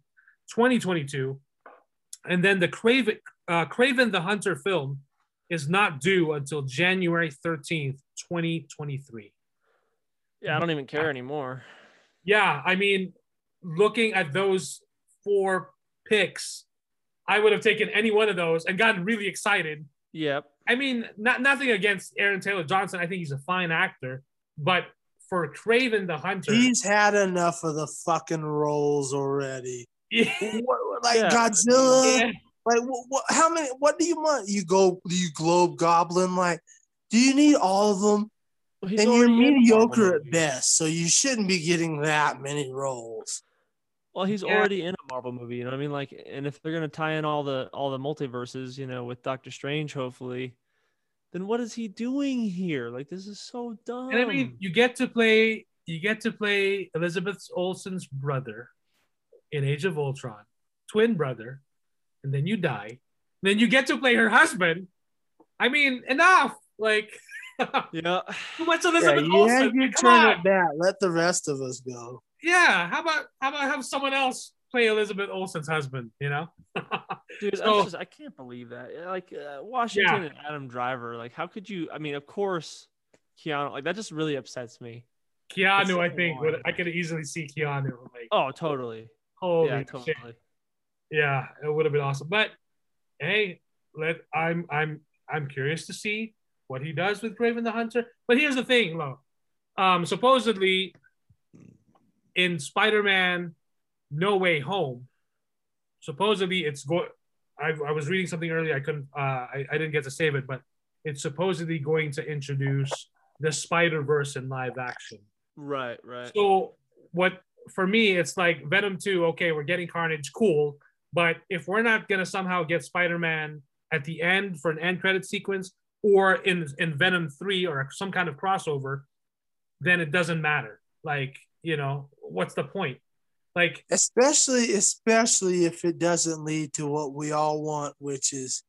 A: 2022. And then the Kraven, uh, Kraven the Hunter film is not due until January 13th, 2023.
E: Yeah, I don't even care anymore.
A: Yeah, I mean, looking at those four picks, I would have taken any one of those and gotten really excited.
E: Yep.
A: I mean, not nothing against Aaron Taylor Johnson. I think he's a fine actor, but for Kraven the Hunter,
F: He's had enough of the fucking roles already.
A: yeah,
F: like
E: Yeah.
F: Godzilla.
A: yeah,
F: Like what, what? How many? What do you want? You go? You Globe Goblin? Like, do you need all of them?
E: Well, he's
F: and you're
E: already in a Marvel
F: mediocre at best, so you shouldn't be getting that many roles.
E: Well, he's
A: Yeah.
E: already in a Marvel movie, you know what I mean? Like, and if they're gonna tie in all the all the multiverses, you know, with Doctor Strange, hopefully, then what is he doing here? Like, this is so dumb.
A: and I mean, you get to play, you get to play Elizabeth Olsen's brother in Age of Ultron, twin brother, and then you die. Then you get to play her husband. I mean, enough. Like,
E: Yeah.
A: Too much
F: Yeah,
A: Elizabeth
F: yeah,
A: Olsen.
F: you
A: Come
F: turn
A: on.
F: it back. Let the rest of us go.
A: Yeah. How about how about have someone else play Elizabeth Olsen's husband? You know.
E: Dude,
A: So-
E: I, just, I can't believe that. Like uh, Washington and Adam Driver. Like, how could you? I mean, of course, Keanu. Like that just really upsets me.
A: Keanu,
E: It's
A: I think would. I could easily see Keanu like
E: Oh, totally.
A: holy
E: yeah,
A: shit. Yeah, it would have been awesome. But hey, let I'm I'm I'm curious to see what he does with Kraven the Hunter. But here's the thing, Lo. Um, supposedly in Spider-Man No Way Home, supposedly it's going. I, I was reading something earlier. I couldn't. Uh, I, I didn't get to save it, but it's supposedly going to introduce the Spider Verse in live action.
E: Right, right.
A: So what for me, it's like Venom 2, okay, we're getting Carnage, cool. But if we're not gonna somehow get Spider-Man at the end for an end credit sequence or in in Venom 3 or some kind of crossover, then it doesn't matter. Like, you know, what's the point? Like,
F: especially especially if it doesn't lead to what we all want which is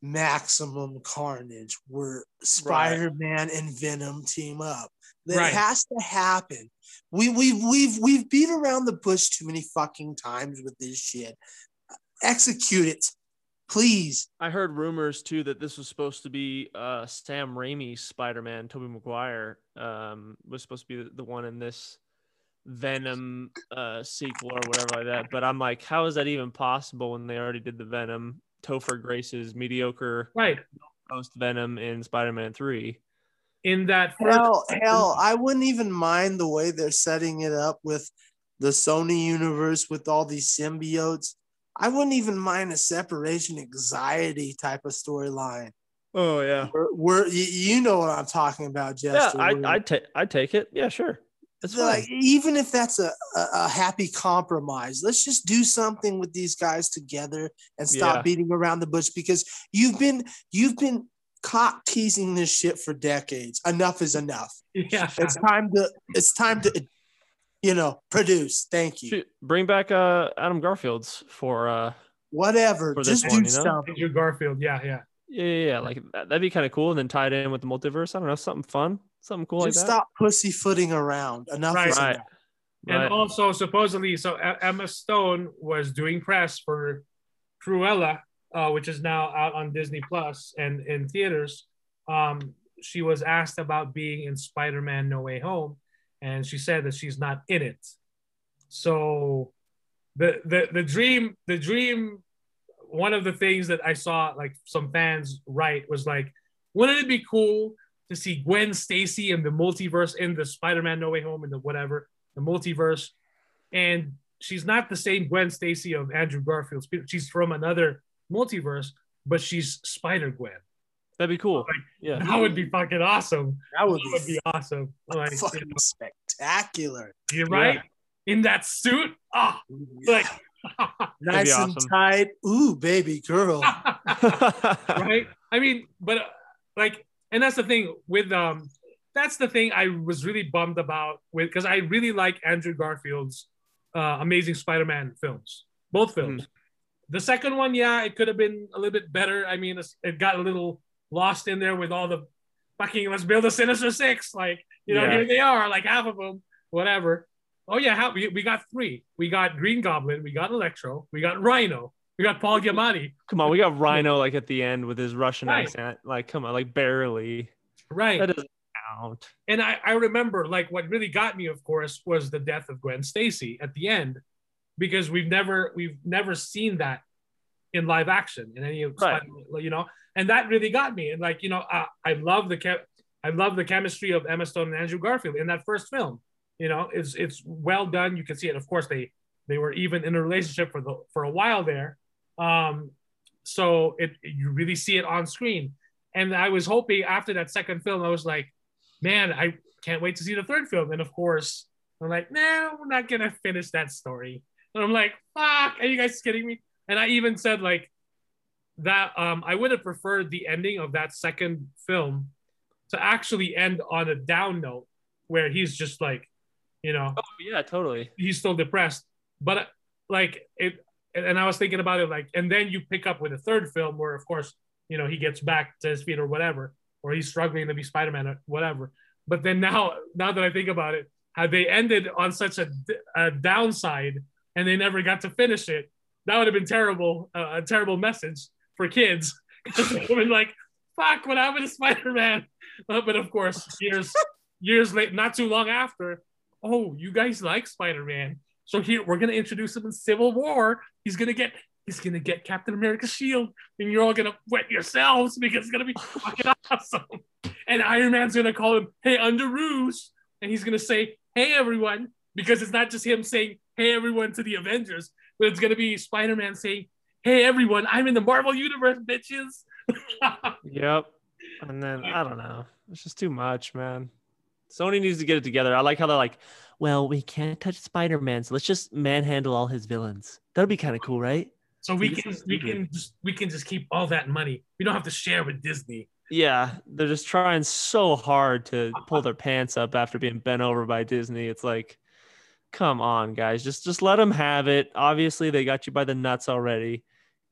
F: maximum carnage where spider-man and venom team up that
A: Right.
F: has to happen we, we've we've we've beat around the bush too many fucking times with this shit execute it please
E: I heard rumors too that this was supposed to be uh, Sam Raimi's Spider-Man. Tobey Maguire um, was supposed to be the, the one in this Venom uh, sequel or whatever like that. But I'm like, how is that even possible when they already did the Venom? Topher Grace's mediocre
A: right.
E: post Venom in Spider-Man Three.
A: In that first
F: hell hell i wouldn't even mind the way they're setting it up with the sony universe with all these symbiotes i wouldn't even mind a separation anxiety type of storyline
E: Oh yeah,
F: where, where you, know what i'm talking about
E: yeah. I I take I take it. Yeah, sure. Fine.
F: like even if that's a, a, a happy compromise let's just do something with these guys together and stop
E: Yeah.
F: beating around the bush because you've been you've been cock teasing this shit for decades enough is enough
A: yeah.
F: it's time to it's time to you know produce thank you
E: Shoot, bring back uh Adam Garfield's for uh
F: whatever
E: For this
F: just
E: one,
F: do
E: you know?
A: Andrew Garfield, yeah, yeah.
E: yeah yeah, yeah. like that, that'd be kind of cool and then tied in with the multiverse. I don't know something fun, something cool
F: just
E: like that.
F: stop pussyfooting around enough
A: Right.
F: is
E: Right.
A: And
E: Right.
A: also, supposedly, so Emma Stone was doing press for Cruella, uh, which is now out on Disney Plus and in theaters. Um, she was asked about being in Spider-Man: No Way Home, and she said that she's not in it. So, the the the dream, the dream, one of the things that I saw like some fans write was like, wouldn't it be cool to see Gwen Stacy in the multiverse in the Spider-Man No Way Home and the whatever the multiverse, and she's not the same Gwen Stacy of Andrew Garfield. She's from another multiverse, but she's Spider Gwen.
E: That'd be cool.
A: Like,
E: Yeah.
A: That would be fucking awesome.
F: that would
A: That
F: be,
A: would be awesome. Like, you
F: fucking
A: know,
F: spectacular
A: you're right in that suit. Ah, like,
F: nice
E: be
F: and tight ooh baby girl
A: right? I mean, but uh, like, and that's the thing with um, that's the thing I was really bummed about with because I really like Andrew Garfield's uh, Amazing Spider-Man films, both films. The second one, yeah, it could have been a little bit better. I mean, it got a little lost in there with all the fucking let's build a Sinister Six, like you know,
E: Yeah.
A: here they are, like half of them, whatever. Oh yeah, how, we, we got three. We got Green Goblin, we got Electro, we got Rhino, we got Paul Giamatti.
E: Come on, we got Rhino like at the end with his Russian
A: Right.
E: accent. Like, come on, like barely.
A: Right.
E: That doesn't count.
A: and I, I remember like what really got me, of course, was the death of Gwen Stacy at the end, because we've never we've never seen that in live action in any of
E: Right.
A: You know, and that really got me. And like you know, I, I love the chem- I love the chemistry of Emma Stone and Andrew Garfield in that first film. You know, it's it's well done. You can see it. Of course, they they were even in a relationship for the for a while there. Um, so it you really see it on screen. And I was hoping after that second film, I was like, man, I can't wait to see the third film. And of course, I'm like, no, we're not gonna finish that story. And I'm like, fuck, are you guys kidding me? And I even said like that um I would have preferred the ending of that second film to actually end on a down note where he's just like, you know,
E: Oh yeah, totally.
A: he's still depressed. But like it, and I was thinking about it like, and then you pick up with a third film where, of course, you know, he gets back to his feet or whatever. or he's struggling to be Spider-Man or whatever. But then now, now that I think about it, how they ended on such a, a downside and they never got to finish it, that would have been terrible, uh, a terrible message for kids. They would like, "Fuck, what happened to Spider-Man?" Uh, but of course, years years late, not too long after, oh, you guys like Spider-Man, so here we're gonna introduce him in Civil War. He's gonna get he's gonna get Captain America's shield, and you're all gonna wet yourselves because it's gonna be fucking awesome. And Iron Man's gonna call him, "Hey, under Underoos," and he's gonna say, "Hey, everyone," because it's not just him saying, "Hey, everyone" to the Avengers, but it's gonna be Spider-Man saying, "Hey, everyone, I'm in the Marvel universe, bitches."
E: Yep. And then I don't know. It's just too much, man. Sony needs to get it together. I like how they're like, well, we can't touch Spider Man, so let's just manhandle all his villains. That'll be kind of cool, right?
A: so we can we can just we can just keep all that money. We don't have to share with Disney.
E: Yeah, they're just trying so hard to pull their pants up after being bent over by Disney. It's like, come on, guys, just just let them have it. Obviously, they got you by the nuts already.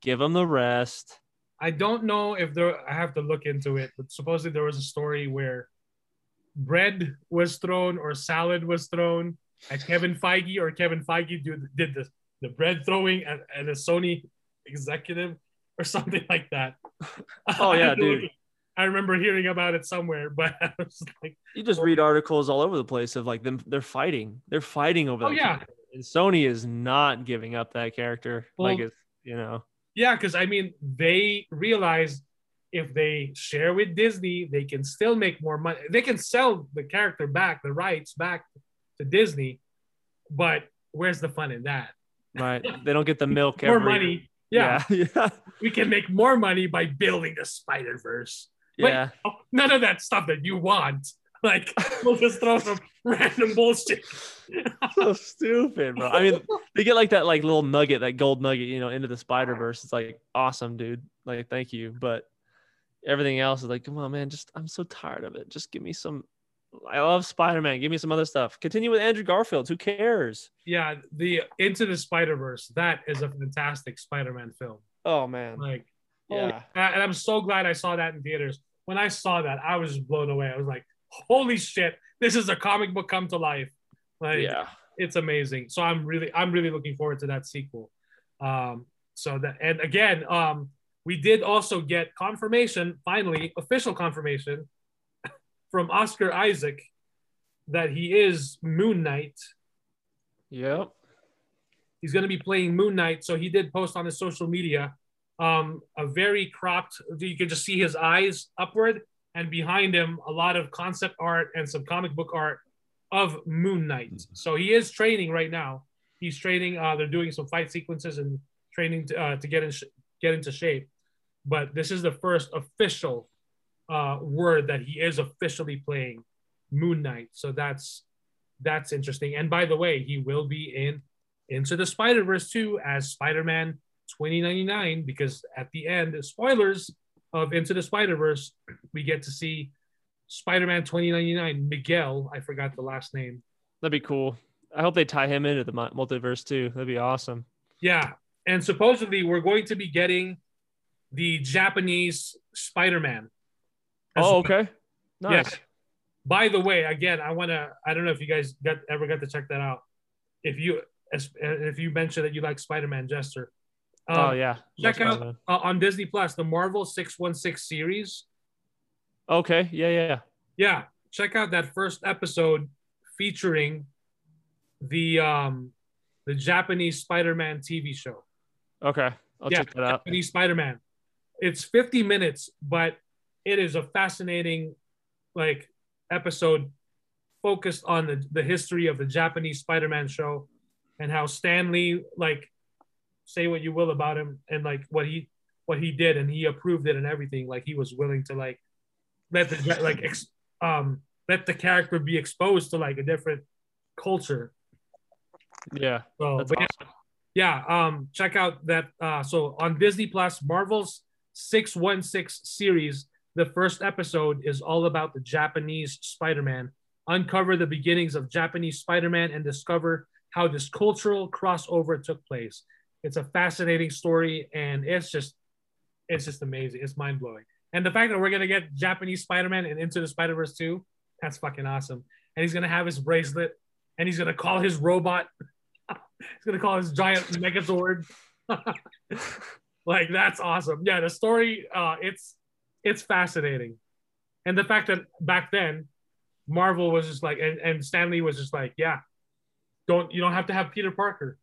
E: Give them the rest.
A: I don't know if there. I have to look into it, but supposedly there was a story where bread was thrown or salad was thrown at Kevin Feige, or Kevin Feige do, did the the bread throwing at, at a Sony executive or something like that.
E: Oh, yeah,
A: have to look-
E: dude.
A: I remember hearing about it somewhere, but I was like,
E: You just read articles all over the place of like them. They're fighting. They're fighting over.
A: Oh, yeah.
E: character. And Sony is not giving up that character. like
A: Well,
E: it's you know.
A: Yeah, because I mean, they realize if they share with Disney, they can still make more money. They can sell the character back, the rights back to Disney, but where's the fun in that?
E: Right. They don't get the milk.
A: More
E: every-
A: money. Yeah,
E: Yeah. Yeah.
A: we can make more money by building the Spider Verse.
E: Yeah.
A: None of that stuff that you want. Like we'll just throw some random bullshit.
E: so stupid, bro. I mean, they get like that like little nugget, that gold nugget, you know, into the Spider Verse. It's like awesome, dude. Like, thank you. But everything else is like, come on, man. Just I'm so tired of it. Just give me some. I love Spider Man. Give me some other stuff. Continue with Andrew Garfield. Who cares?
A: yeah, the Into the Spider Verse. That is a fantastic Spider Man film.
E: Oh man.
A: Like
E: Yeah.
A: and I'm so glad I saw that in theaters. When I saw that, I was blown away. I was like, "Holy shit! This is a comic book come to life!" Like,
E: Yeah.
A: it's amazing. So I'm really, I'm really looking forward to that sequel. Um, so that, and again, um, we did also get confirmation, finally, official confirmation from Oscar Isaac that he is Moon Knight.
E: Yep.
A: He's going to be playing Moon Knight. So he did post on his social media um, a very cropped, you can just see his eyes upward, and behind him, a lot of concept art and some comic book art of Moon Knight. So he is training right now. He's training. Uh, they're doing some fight sequences and training to, uh, to get in sh- get into shape. But this is the first official uh, word that he is officially playing Moon Knight. So that's that's interesting. And by the way, he will be in Into the Spider Verse 2 as Spider Man 2099 because at the end, spoilers of Into the Spider Verse, we get to see Spider Man 2099 Miguel. I forgot the last name.
E: That'd be cool. I hope they tie him into the multiverse too. That'd be awesome.
A: Yeah. And supposedly we're going to be getting the Japanese Spider Man.
E: Oh, okay. Nice.
A: By the way, again, I want to. I don't know if you guys got ever got to check that out. If you if you mentioned that you like Spider Man Jester, um,
E: oh yeah.
A: check
E: Love
A: out uh, on Disney Plus the Marvel Six One Six series.
E: Okay. Yeah. Yeah. Yeah.
A: Yeah, check out that first episode featuring the um the Japanese Spider Man TV show.
E: Okay. I'll
A: yeah,
E: check that out.
A: Japanese Spider Man. It's 50 minutes, but it is a fascinating like episode focused on the, the history of the Japanese Spider Man show and how Stan Lee like say what you will about him and like what he what he did and he approved it and everything like he was willing to like let the like ex, um let the character be exposed to like a different culture
E: Yeah.
A: so
E: That's
A: but yeah, yeah, um, check out that. Uh, so on Disney Plus, Marvel's 616 series, the first episode is all about the Japanese Spider Man. Uncover the beginnings of Japanese Spider Man and discover how this cultural crossover took place. It's a fascinating story, and it's just, it's just amazing. It's mind blowing. And the fact that we're gonna get Japanese Spider-Man and Into the Spider-Verse 2, that's fucking awesome. And he's gonna have his bracelet and he's gonna call his robot, he's gonna call his giant Megazord. like that's awesome. Yeah, the story, uh, it's it's fascinating. And the fact that back then Marvel was just like and, and Stan Lee was just like, yeah, don't you don't have to have Peter Parker.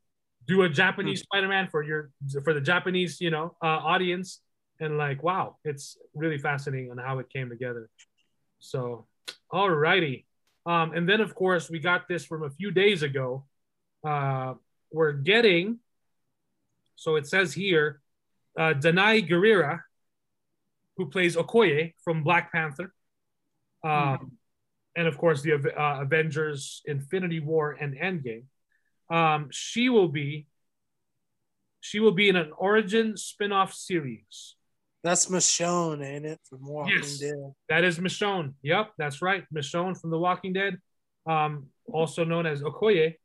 A: Do a Japanese Spider-Man for your for the Japanese, you know, uh, audience. And like, wow, it's really fascinating on how it came together. So, all righty. Um, and then of course we got this from a few days ago. Uh, we're getting, so it says here, uh, Danai Gurira, who plays Okoye from Black Panther. Um, and of course the uh, Avengers Infinity War and Endgame. Um, she will be she will be in an origin spin-off series.
F: That's Michonne, ain't it? From Walking
A: Yes.
F: Dead.
A: That is Michonne. Yep, that's right. Michonne from The Walking Dead, um, also known as Okoye.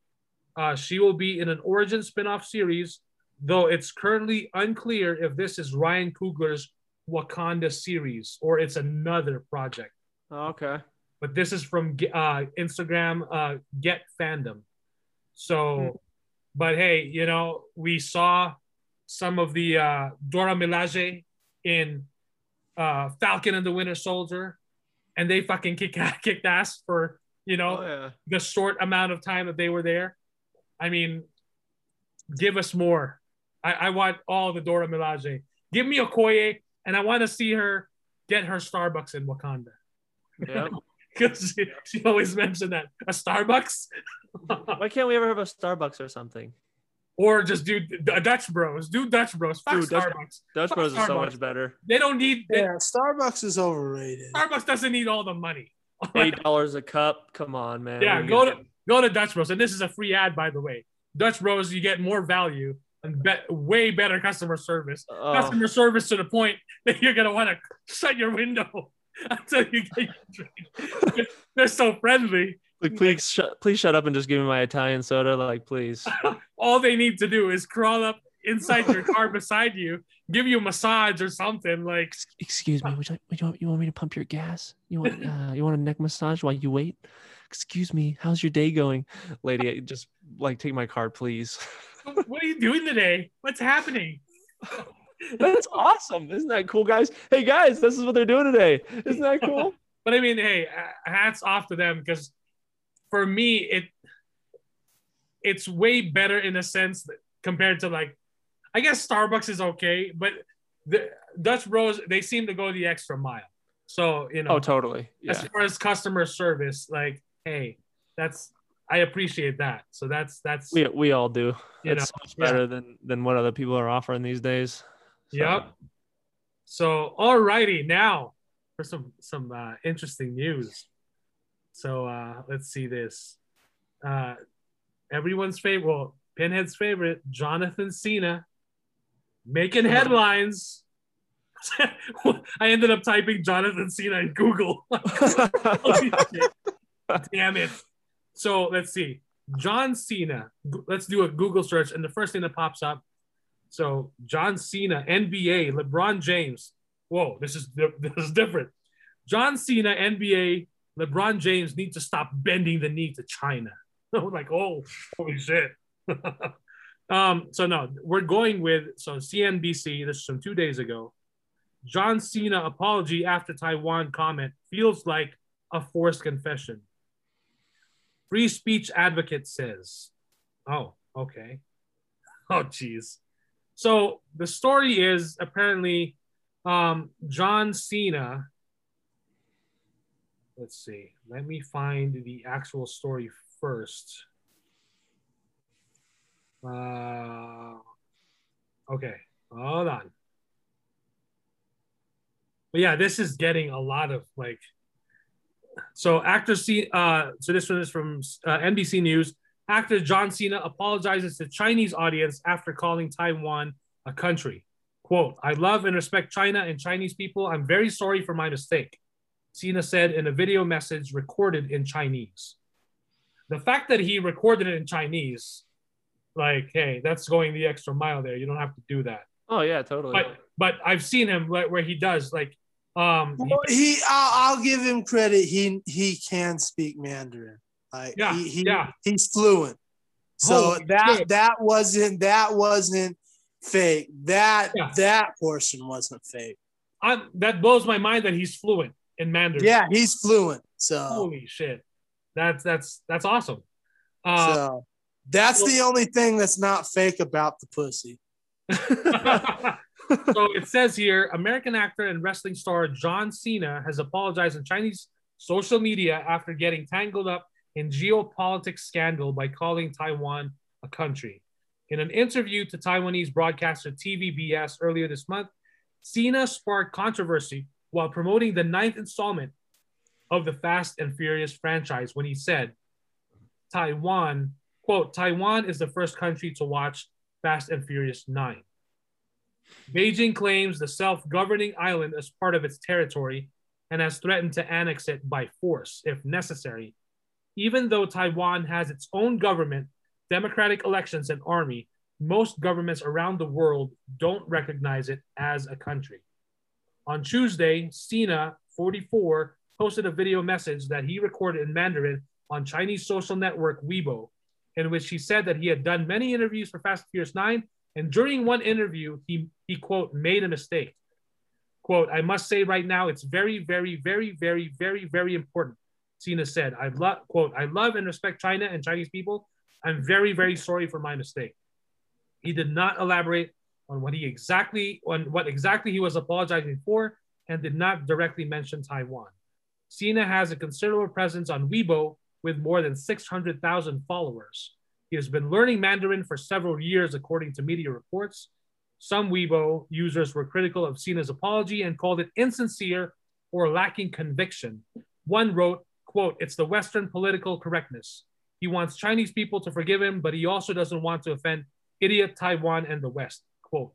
A: Uh, she will be in an origin spin-off series, though it's currently unclear if this is Ryan Coogler's Wakanda series or it's another project.
E: Oh, okay.
A: but this is from uh, Instagram uh, Get Fandom. So, but hey, you know, we saw some of the uh, Dora Milaje in uh, Falcon and the Winter Soldier, and they fucking kick kicked ass for you know
E: Oh yeah.
A: the short amount of time that they were there. I mean, give us more. I, I want all the Dora Milaje. Give me Okoye, and I want to see her get her Starbucks in Wakanda
E: Yep.
A: because she, she always mentioned that a Starbucks
E: Why can't we ever have a Starbucks or something?
A: or just do a Dutch Bros. Do Dutch Bros. Fuck
E: Dude, Dutch-
A: Starbucks.
E: Dutch
A: Fuck
E: Bros is so much better.
A: They don't need. they-
F: Yeah, Starbucks is overrated.
A: Starbucks doesn't need all the money.
E: Eight dollars a cup. Come on, man.
A: yeah, go to go to Dutch Bros. And this is a free ad, by the way. Dutch Bros. You get more value and bet way better customer service.
E: Oh,
A: Customer service to the point that you're gonna want to shut your window until you get your drink. They're so friendly.
E: like, please, shut, please shut up and just give me my Italian soda. Like, please.
A: all they need to do is crawl up inside your car beside you, give you a massage or something. Like,
E: Excuse me. Would you, would you, want, you want me to pump your gas? You want uh, you want a neck massage while you wait? Excuse me. How's your day going, lady? Just like take my card, please.
A: what are you doing today? What's happening?
E: That's awesome. Isn't that cool, guys? Hey, guys, this is what they're doing today. Isn't that cool?
A: But I mean, hey, uh, hats off to them because for me, it it's way better in a sense that, compared to like, I guess Starbucks is okay, but the Dutch Bros they seem to go the extra mile. So you know,
E: Oh, totally. Yeah.
A: as far as customer service, like, hey, that's I appreciate that. So that's that's
E: We, we all do. It's so much
A: yeah.
E: better than than what other people are offering these days. So,
A: Yep. So, alrighty, now for some some uh, interesting news. So uh, let's see this. Uh, everyone's favorite, well, Pinhead's favorite, Jonathan Cena, making headlines. I ended up typing Jonathan Cena in Google. Damn it. So let's see. John Cena. Let's do a Google search, and the first thing that pops up. So John Cena, NBA, LeBron James. Whoa, this is this is different. John Cena, NBA, LeBron James need to stop bending the knee to China. Like, oh, holy shit. um, so no, we're going with so CNBC. This is from two days ago. John Cena apology after Taiwan comment feels like a forced confession. Free speech advocate says, "Oh, okay. Oh, geez." So the story is apparently um, John Cena. Let's see. Let me find the actual story first. Uh, okay, hold on. But yeah, this is getting a lot of like. So actor C. Uh, so this one is from uh, NBC News. Actor John Cena apologizes to Chinese audience after calling Taiwan a country. Quote, I love and respect China and Chinese people. I'm very sorry for my mistake. Cena said in a video message recorded in Chinese. The fact that he recorded it in Chinese, like, hey, that's going the extra mile there. You don't have to do that
E: Oh yeah, totally.
A: but but I've seen him like, where he does like Um, he-
F: Well, he, I'll, I'll give him credit. He he can speak Mandarin.
A: Yeah,
F: he, he
A: yeah.
F: he's fluent. So
A: Holy
F: that
A: shit.
F: that wasn't that wasn't fake. That
A: Yeah.
F: that portion wasn't fake.
A: I'm, that blows my mind that he's fluent in Mandarin.
F: Yeah, he's fluent. So
A: Holy shit. That's that's that's awesome. Uh,
F: so that's
A: well-
F: the only thing that's not fake about the pussy.
A: so it says here American actor and wrestling star John Cena has apologized on Chinese social media after getting tangled up in geopolitics scandal by calling Taiwan a country. In an interview to Taiwanese broadcaster TVBS earlier this month, Cena sparked controversy while promoting the ninth installment of the Fast and Furious franchise when he said, Taiwan, quote, Taiwan is the first country to watch Fast and Furious 9. Beijing claims the self governing island as part of its territory and has threatened to annex it by force if necessary. Even though Taiwan has its own government, democratic elections, and army, most governments around the world don't recognize it as a country. On Tuesday, Cena, 44, posted a video message that he recorded in Mandarin on Chinese social network Weibo, in which he said that he had done many interviews for Fast and Furious 9 and during one interview, he, he quote, made a mistake. Quote, I must say right now, it's very, very, very, very, very, very important. Cena said, I love, quote, I love and respect China and Chinese people. I'm very, very sorry for my mistake. He did not elaborate on what he exactly, on what exactly he was apologizing for and did not directly mention Taiwan. Cena has a considerable presence on Weibo with more than 600,000 followers. He has been learning Mandarin for several years, according to media reports. Some Weibo users were critical of Cena's apology and called it insincere or lacking conviction. One wrote, quote, it's the Western political correctness. He wants Chinese people to forgive him, but he also doesn't want to offend idiot Taiwan and the West, quote.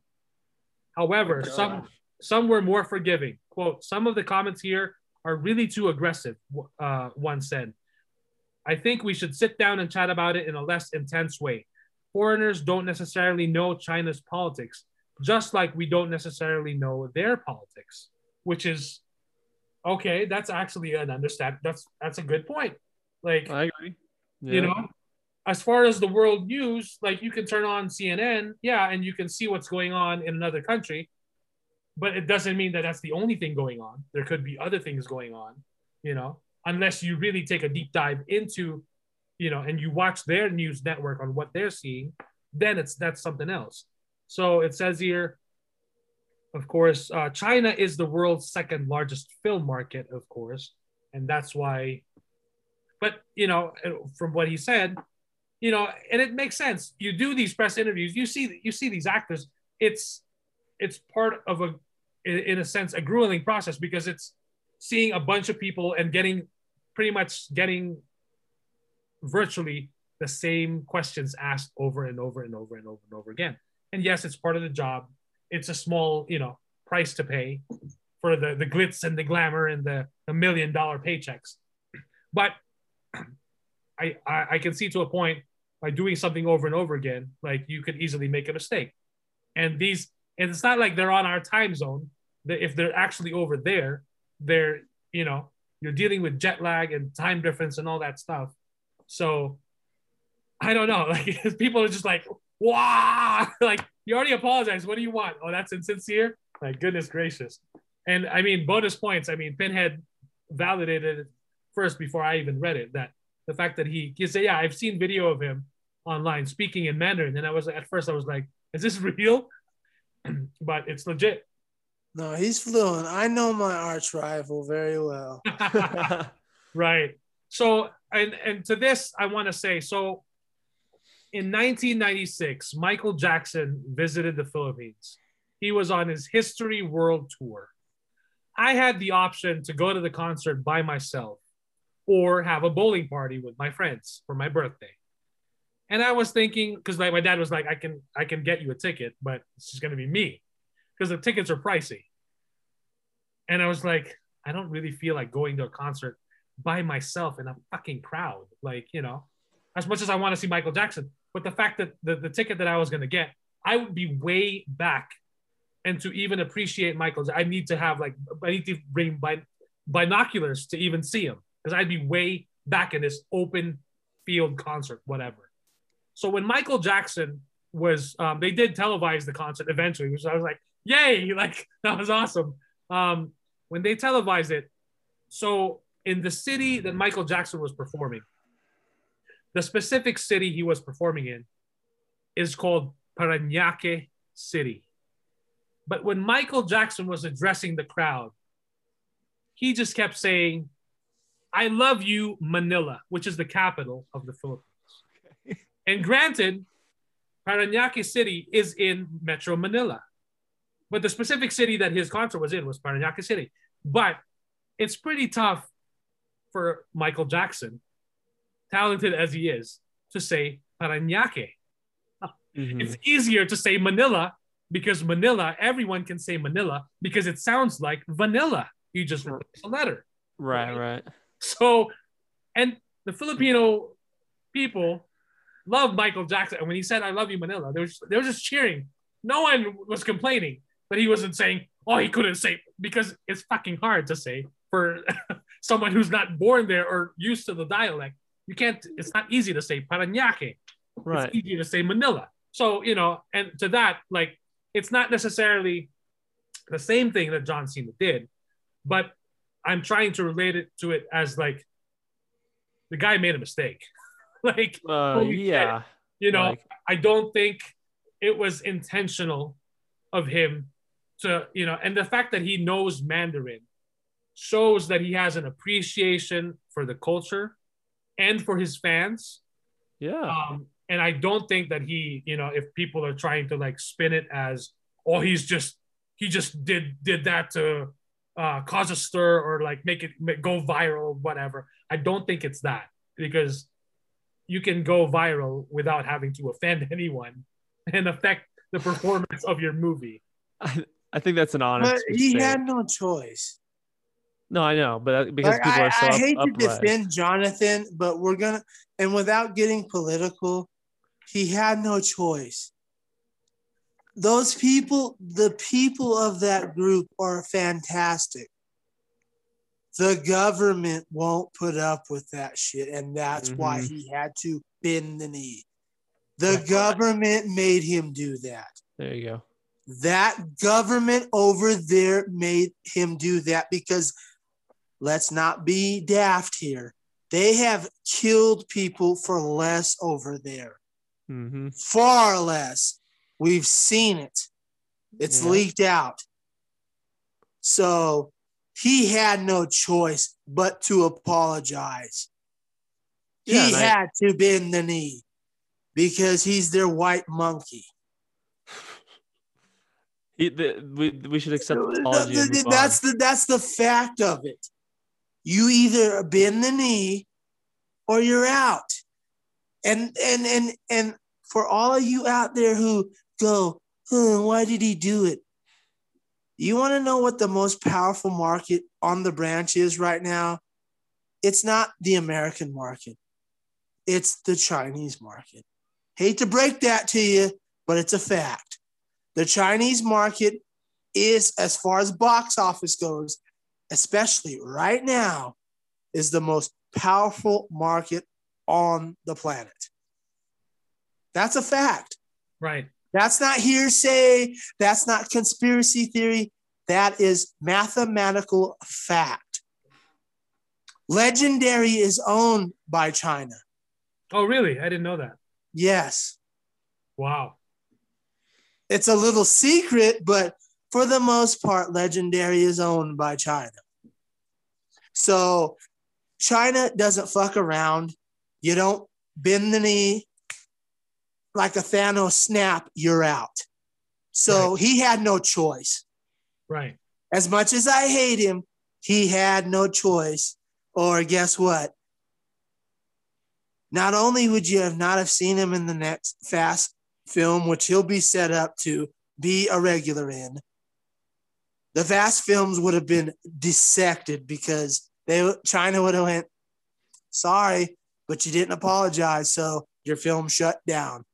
A: However,
E: Oh,
A: some some were more forgiving. Quote, some of the comments here are really too aggressive, uh, one said. I think we should sit down and chat about it in a less intense way. Foreigners don't necessarily know China's politics, just like we don't necessarily know their politics, which is okay. That's actually an understand. That's that's a good point. Like
E: I agree.
A: you know, as far as the world news, like you can turn on CNN, yeah, and you can see what's going on in another country, but it doesn't mean that that's the only thing going on. There could be other things going on, you know, unless you really take a deep dive into, you know, and you watch their news network on what they're seeing, then it's that's something else. So it says here, of course, uh, China is the world's second largest film market, of course, and that's why. But you know, from what he said, you know, and it makes sense. You do these press interviews, you see, you see these actors. It's, it's part of a, in, a sense, a grueling process because it's seeing a bunch of people and getting, pretty much getting, virtually the same questions asked over and over and over and over and over again. And yes, it's part of the job. It's a small, you know, price to pay for the the glitz and the glamour and the, the million dollar paychecks. But I, I I can see to a point by doing something over and over again, like you could easily make a mistake. And these, and it's not like they're on our time zone. That if they're actually over there, they're you know you're dealing with jet lag and time difference and all that stuff. So I don't know. Like people are just like, wow, like you already apologized. What do you want? Oh, that's insincere. My goodness gracious. And I mean, bonus points. I mean, Pinhead validated it first before I even read it. That the fact that he he said, yeah, I've seen video of him online speaking in Mandarin, and I was at first I was like, is this real? but it's legit.
F: No, he's fluent. I know my arch rival very well.
A: right. So and and to this I want to say so in 1996 Michael Jackson visited the Philippines. He was on his History World Tour. I had the option to go to the concert by myself or have a bowling party with my friends for my birthday. And I was thinking because like my dad was like I can I can get you a ticket but it's just to be me because the tickets are pricey. And I was like I don't really feel like going to a concert by myself in a fucking crowd. Like, you know, as much as I want to see Michael Jackson, but the fact that the, the ticket that I was going to get, I would be way back and to even appreciate Michaels, I need to have like I need to bring bin- binoculars to even see him because I'd be way back in this open field concert, whatever. So when Michael Jackson was, um, they did televise the concert eventually, which I was like, yay, like that was awesome. Um, when they televised it, so in the city that Michael Jackson was performing, the specific city he was performing in is called Parañaque City. But when Michael Jackson was addressing the crowd, he just kept saying, I love you, Manila, which is the capital of the Philippines. And granted, Parañaque City is in Metro Manila. But the specific city that his concert was in was Parañaque City. But it's pretty tough for Michael Jackson, talented as he is, to say Parañaque.
E: Mhm.
A: It's easier to say Manila because Manila, everyone can say Manila because it sounds like vanilla. You just replace a letter.
E: Right, right.
A: So, and the Filipino people love Michael Jackson. And when he said, I love you, Manila, they were just, they were just cheering. No one was complaining that he wasn't saying, oh, he couldn't say, because it's fucking hard to say for someone who's not born there or used to the dialect. You can't, it's not easy to say Parañaque.
E: Right.
A: It's easier to say Manila. So, you know, and to that, like, it's not necessarily the same thing that John Cena did, but I'm trying to relate it to it as like the guy made a mistake. like,
E: Uh,
A: shit.
E: yeah.
A: you know,
E: Like-
A: I don't think it was intentional of him to, you know, and the fact that he knows Mandarin shows that he has an appreciation for the culture and for his fans.
E: Yeah.
A: Um, and I don't think that he, you know, if people are trying to like spin it as, oh, he's just he just did did that to uh, cause a stir or like make it make, go viral, whatever. I don't think it's that because you can go viral without having to offend anyone and affect the performance of your movie.
E: I, I think that's an honest.
F: But he
E: mistake.
F: had no choice.
E: No, I know, but because
F: Like,
E: people
F: I,
E: are so
F: I
E: up,
F: hate to
E: uprise.
F: defend Jonathan, but we're gonna and without getting political, he had no choice. Those people, the people of that group are fantastic. The government won't put up with that shit, and that's why
E: Mhm.
F: he had to bend the knee. The
A: Right.
F: government made him do that.
E: There you go.
F: That government over there made him do that because let's not be daft here. They have killed people for less over there,
E: hmm
F: far less. We've seen it, it's
E: Yeah.
F: leaked out. So he had no choice but to apologize.
E: Yeah,
F: he
E: I-
F: had to bend the knee because he's their white monkey.
E: He, the, we, we should accept the apology.
F: that's the that's the fact of it. You either bend the knee or you're out. And and and and for all of you out there who go, huh, why did he do it? You want to know what the most powerful market on the branch is right now? It's not the American market. It's the Chinese market. Hate to break that to you, but it's a fact. The Chinese market is, as far as box office goes, especially right now, is the most powerful market on the planet. That's a fact.
A: Right.
F: That's not hearsay. That's not conspiracy theory. That is mathematical fact. Legendary is owned by China.
A: Oh, really? I didn't know that.
F: Yes.
A: Wow.
F: It's a little secret, but for the most part, Legendary is owned by China. So China doesn't fuck around. You don't bend the knee like a Thanos snap, you're out. So he had no choice.
A: Right.
F: As much as I hate him, he had no choice. Or guess what? Not only would you have not have seen him in the next Fast film, which he'll be set up to be a regular in, the Fast films would have been dissected because they China would have went, sorry, but you didn't apologize, so your film shut down.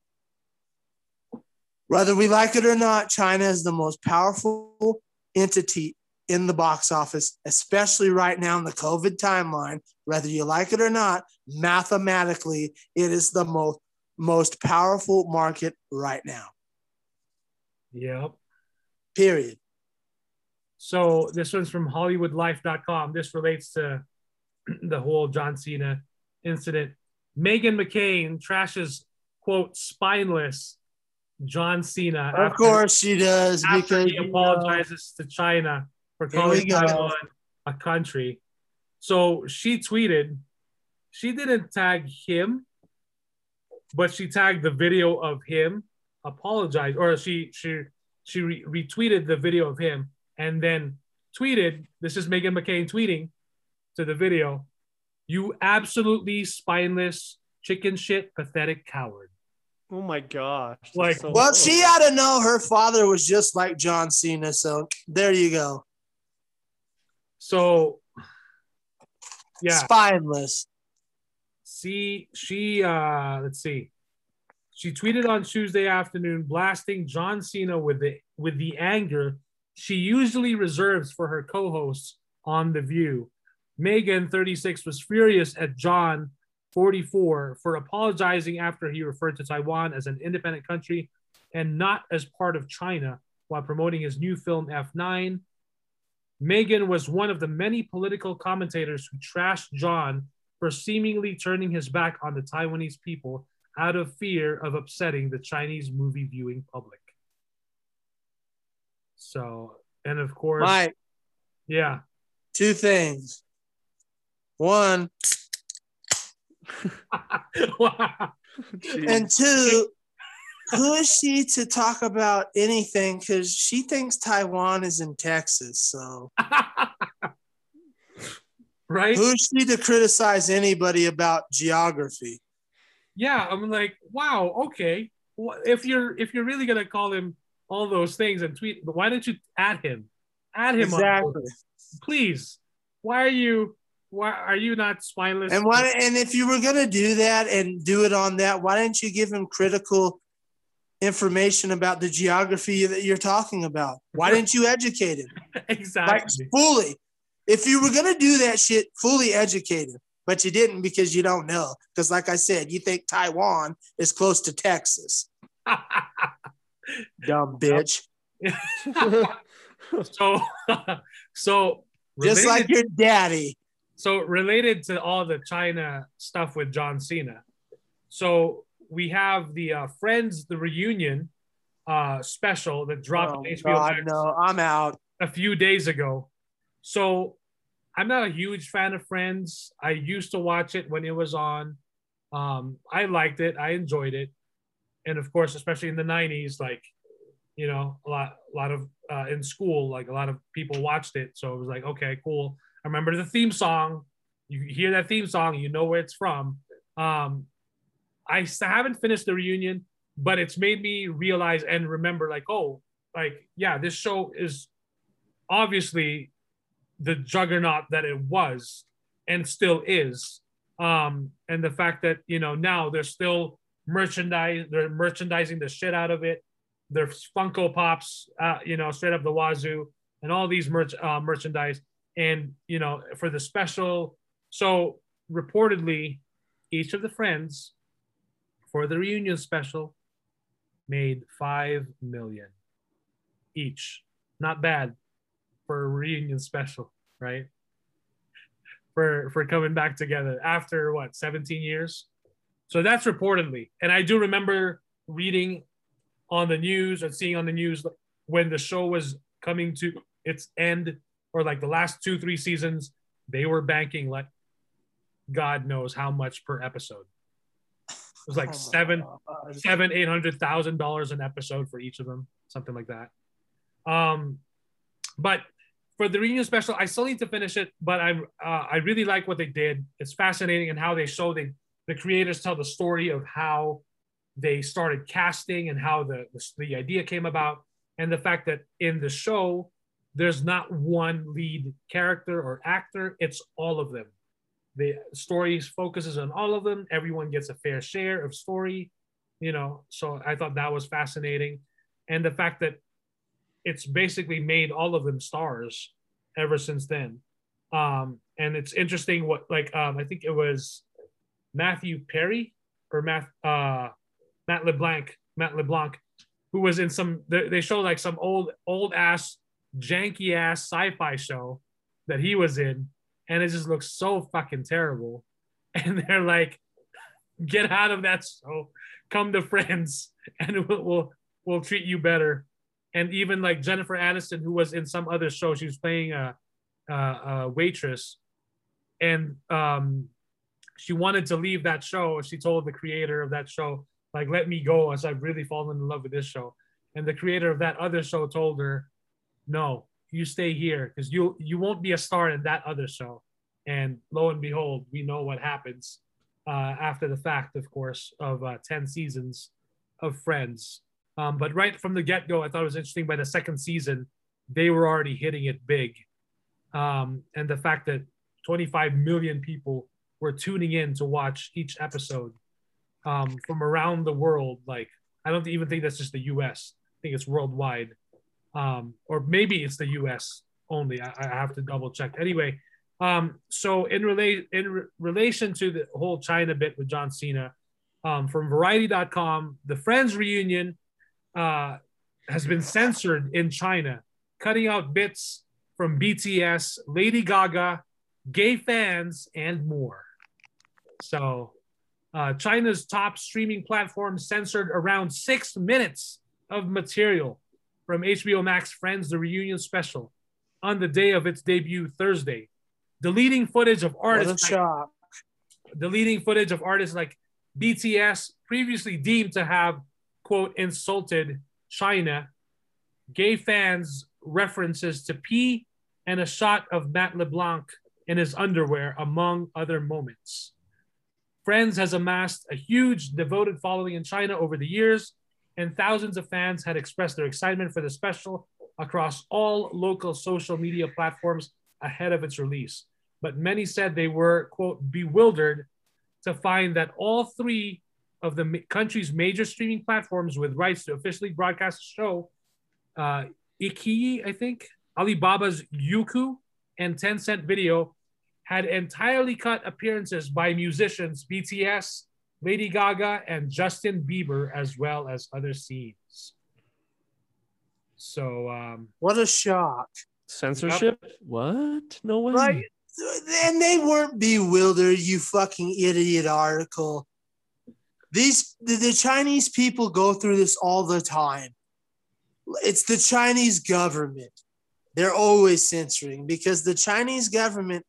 F: Whether we like it or not, China is the most powerful entity in the box office, especially right now in the COVID timeline. Whether you like it or not, mathematically, it is the most most powerful market right now.
A: Yep.
F: Period.
A: So this one's from HollywoodLife.com. This relates to the whole John Cena incident. Meghan McCain trashes quote spineless John Cena.
F: Of course she does
A: after
F: because
A: he
F: you know,
A: apologizes to China for calling. Taiwan a country. So she tweeted, she didn't tag him, but she tagged the video of him apologize, or she she she re- retweeted the video of him and then tweeted. This is Meghan McCain tweeting to the video. You absolutely spineless chicken shit pathetic coward.
E: Oh my gosh.
A: Like,
E: so
F: well,
E: gross.
F: she ought to know her father was just like John Cena. So there you go.
A: So yeah.
F: Spineless.
A: See, she uh let's see. She tweeted on Tuesday afternoon blasting John Cena with the with the anger she usually reserves for her co-hosts on The View. Meghan, 36, was furious at John, 44, for apologizing after he referred to Taiwan as an independent country and not as part of China while promoting his new film F9. Meghan was one of the many political commentators who trashed John for seemingly turning his back on the Taiwanese people out of fear of upsetting the Chinese movie viewing public. So, and of course,
F: Mike,
A: yeah,
F: two things. One and two, who is she to talk about anything? Because she thinks Taiwan is in Texas. So
A: right?
F: who is she to criticize anybody about geography?
A: Yeah, I'm like, wow, okay. If you're if you're really gonna call him all those things and tweet, but why don't you add him? Add him on
F: Exactly.
A: Please. Why are you? Why are you not spineless?
F: And why? And if you were gonna do that and do it on that, why didn't you give him critical information about the geography that you're talking about? Why didn't you educate him? Like
A: exactly?
F: fully. If you were gonna do that shit, fully educate him. But you didn't because you don't know. Because like I said, you think Taiwan is close to Texas. Dumb bitch.
A: so, so
F: Just
A: related-
F: like your daddy.
A: so related to all the China stuff with John Cena. So we have the uh, Friends the reunion uh, special that dropped
F: Oh,
A: on HBO
F: God,
A: Max
F: no, I'm out.
A: a few days ago. So I'm not a huge fan of Friends. I used to watch it when it was on. Um, I liked it. I enjoyed it, and of course, especially in the '90s, like you know, a lot, a lot of uh, in school, like a lot of people watched it. So it was like, okay, cool. I remember the theme song. You hear that theme song, you know where it's from. Um, I haven't finished the reunion, but it's made me realize and remember, like, oh, like yeah, this show is obviously the juggernaut that it was and still is. Um, and the fact that you know now they're still merchandise, they're merchandising the shit out of it. There's Funko Pops, uh, you know, straight up the wazoo, and all these merch uh, merchandise. And you know, for the special, so reportedly, each of the friends for the reunion special made five million each. Not bad for a reunion special, right? For for coming back together after what 17 years. So that's reportedly. And I do remember reading on the news and seeing on the news when the show was coming to its end or like the last two, three seasons, they were banking like God knows how much per episode. It was like
F: Oh
A: seven,
F: God.
A: seven, eight hundred thousand dollars an episode for each of them, something like that. Um, but for the reunion special, I still need to finish it, but I uh, I really like what they did. It's fascinating and how they show the the creators tell the story of how they started casting and how the, the the idea came about, and the fact that in the show there's not one lead character or actor; it's all of them. The story focuses on all of them. Everyone gets a fair share of story, you know. So I thought that was fascinating. and the fact that it's basically made all of them stars ever since then. Um, and it's interesting what like um, I think it was Matthew Perry or Matt uh, Matt LeBlanc Matt LeBlanc who was in some they, showed like some old old ass janky ass sci-fi show that he was in and it just looks so fucking terrible. And they're like get out of that show. Come to friends and we'll, we'll we'll treat you better. And even like jennifer aniston who was in some other show she was playing a, a, a waitress. And um she wanted to leave that show she told the creator of that show like let me go as i've really fallen in love with this show. And the creator of that other show told her no you stay here because you you won't be a star in that other show. And lo and behold we know what happens uh, after the fact of course of uh, 10 seasons of friends. Um, but right from the get-go i thought it was interesting by the second season they were already hitting it big. Um, and the fact that 25 million people were tuning in to watch each episode um, from around the world. Like i don't even think that's just the us i think it's worldwide. Um, or maybe it's the us only. I, I have to double check. Anyway um, so in relate in re- relation to the whole China bit with John Cena, um, from Variety.com, the Friends reunion uh, has been censored in China, cutting out bits from BTS, Lady Gaga, gay fans, and more. So, uh, China's top streaming platform censored around six minutes of material from HBO Max Friends: The Reunion Special on the day of its debut Thursday. Deleting footage of artists like, deleting footage of artists like BTS previously deemed to have quote insulted China gay fans references to pee and a shot of Matt LeBlanc in his underwear among other moments Friends has amassed a huge devoted following in China over the years and thousands of fans had expressed their excitement for the special across all local social media platforms ahead of its release. But many said they were, quote, bewildered to find that all three of the country's major streaming platforms with rights to officially broadcast the show, uh, Ikiyi, I think, Alibaba's Youku, and Tencent Video had entirely cut appearances by musicians BTS, Lady Gaga, and Justin Bieber, as well as other scenes. So, um,
F: What a shock.
E: Censorship? What? No way.
F: Right. And they weren't bewildered, you fucking idiot article. These the, the Chinese people go through this all the time. It's the Chinese government. They're always censoring because the Chinese government,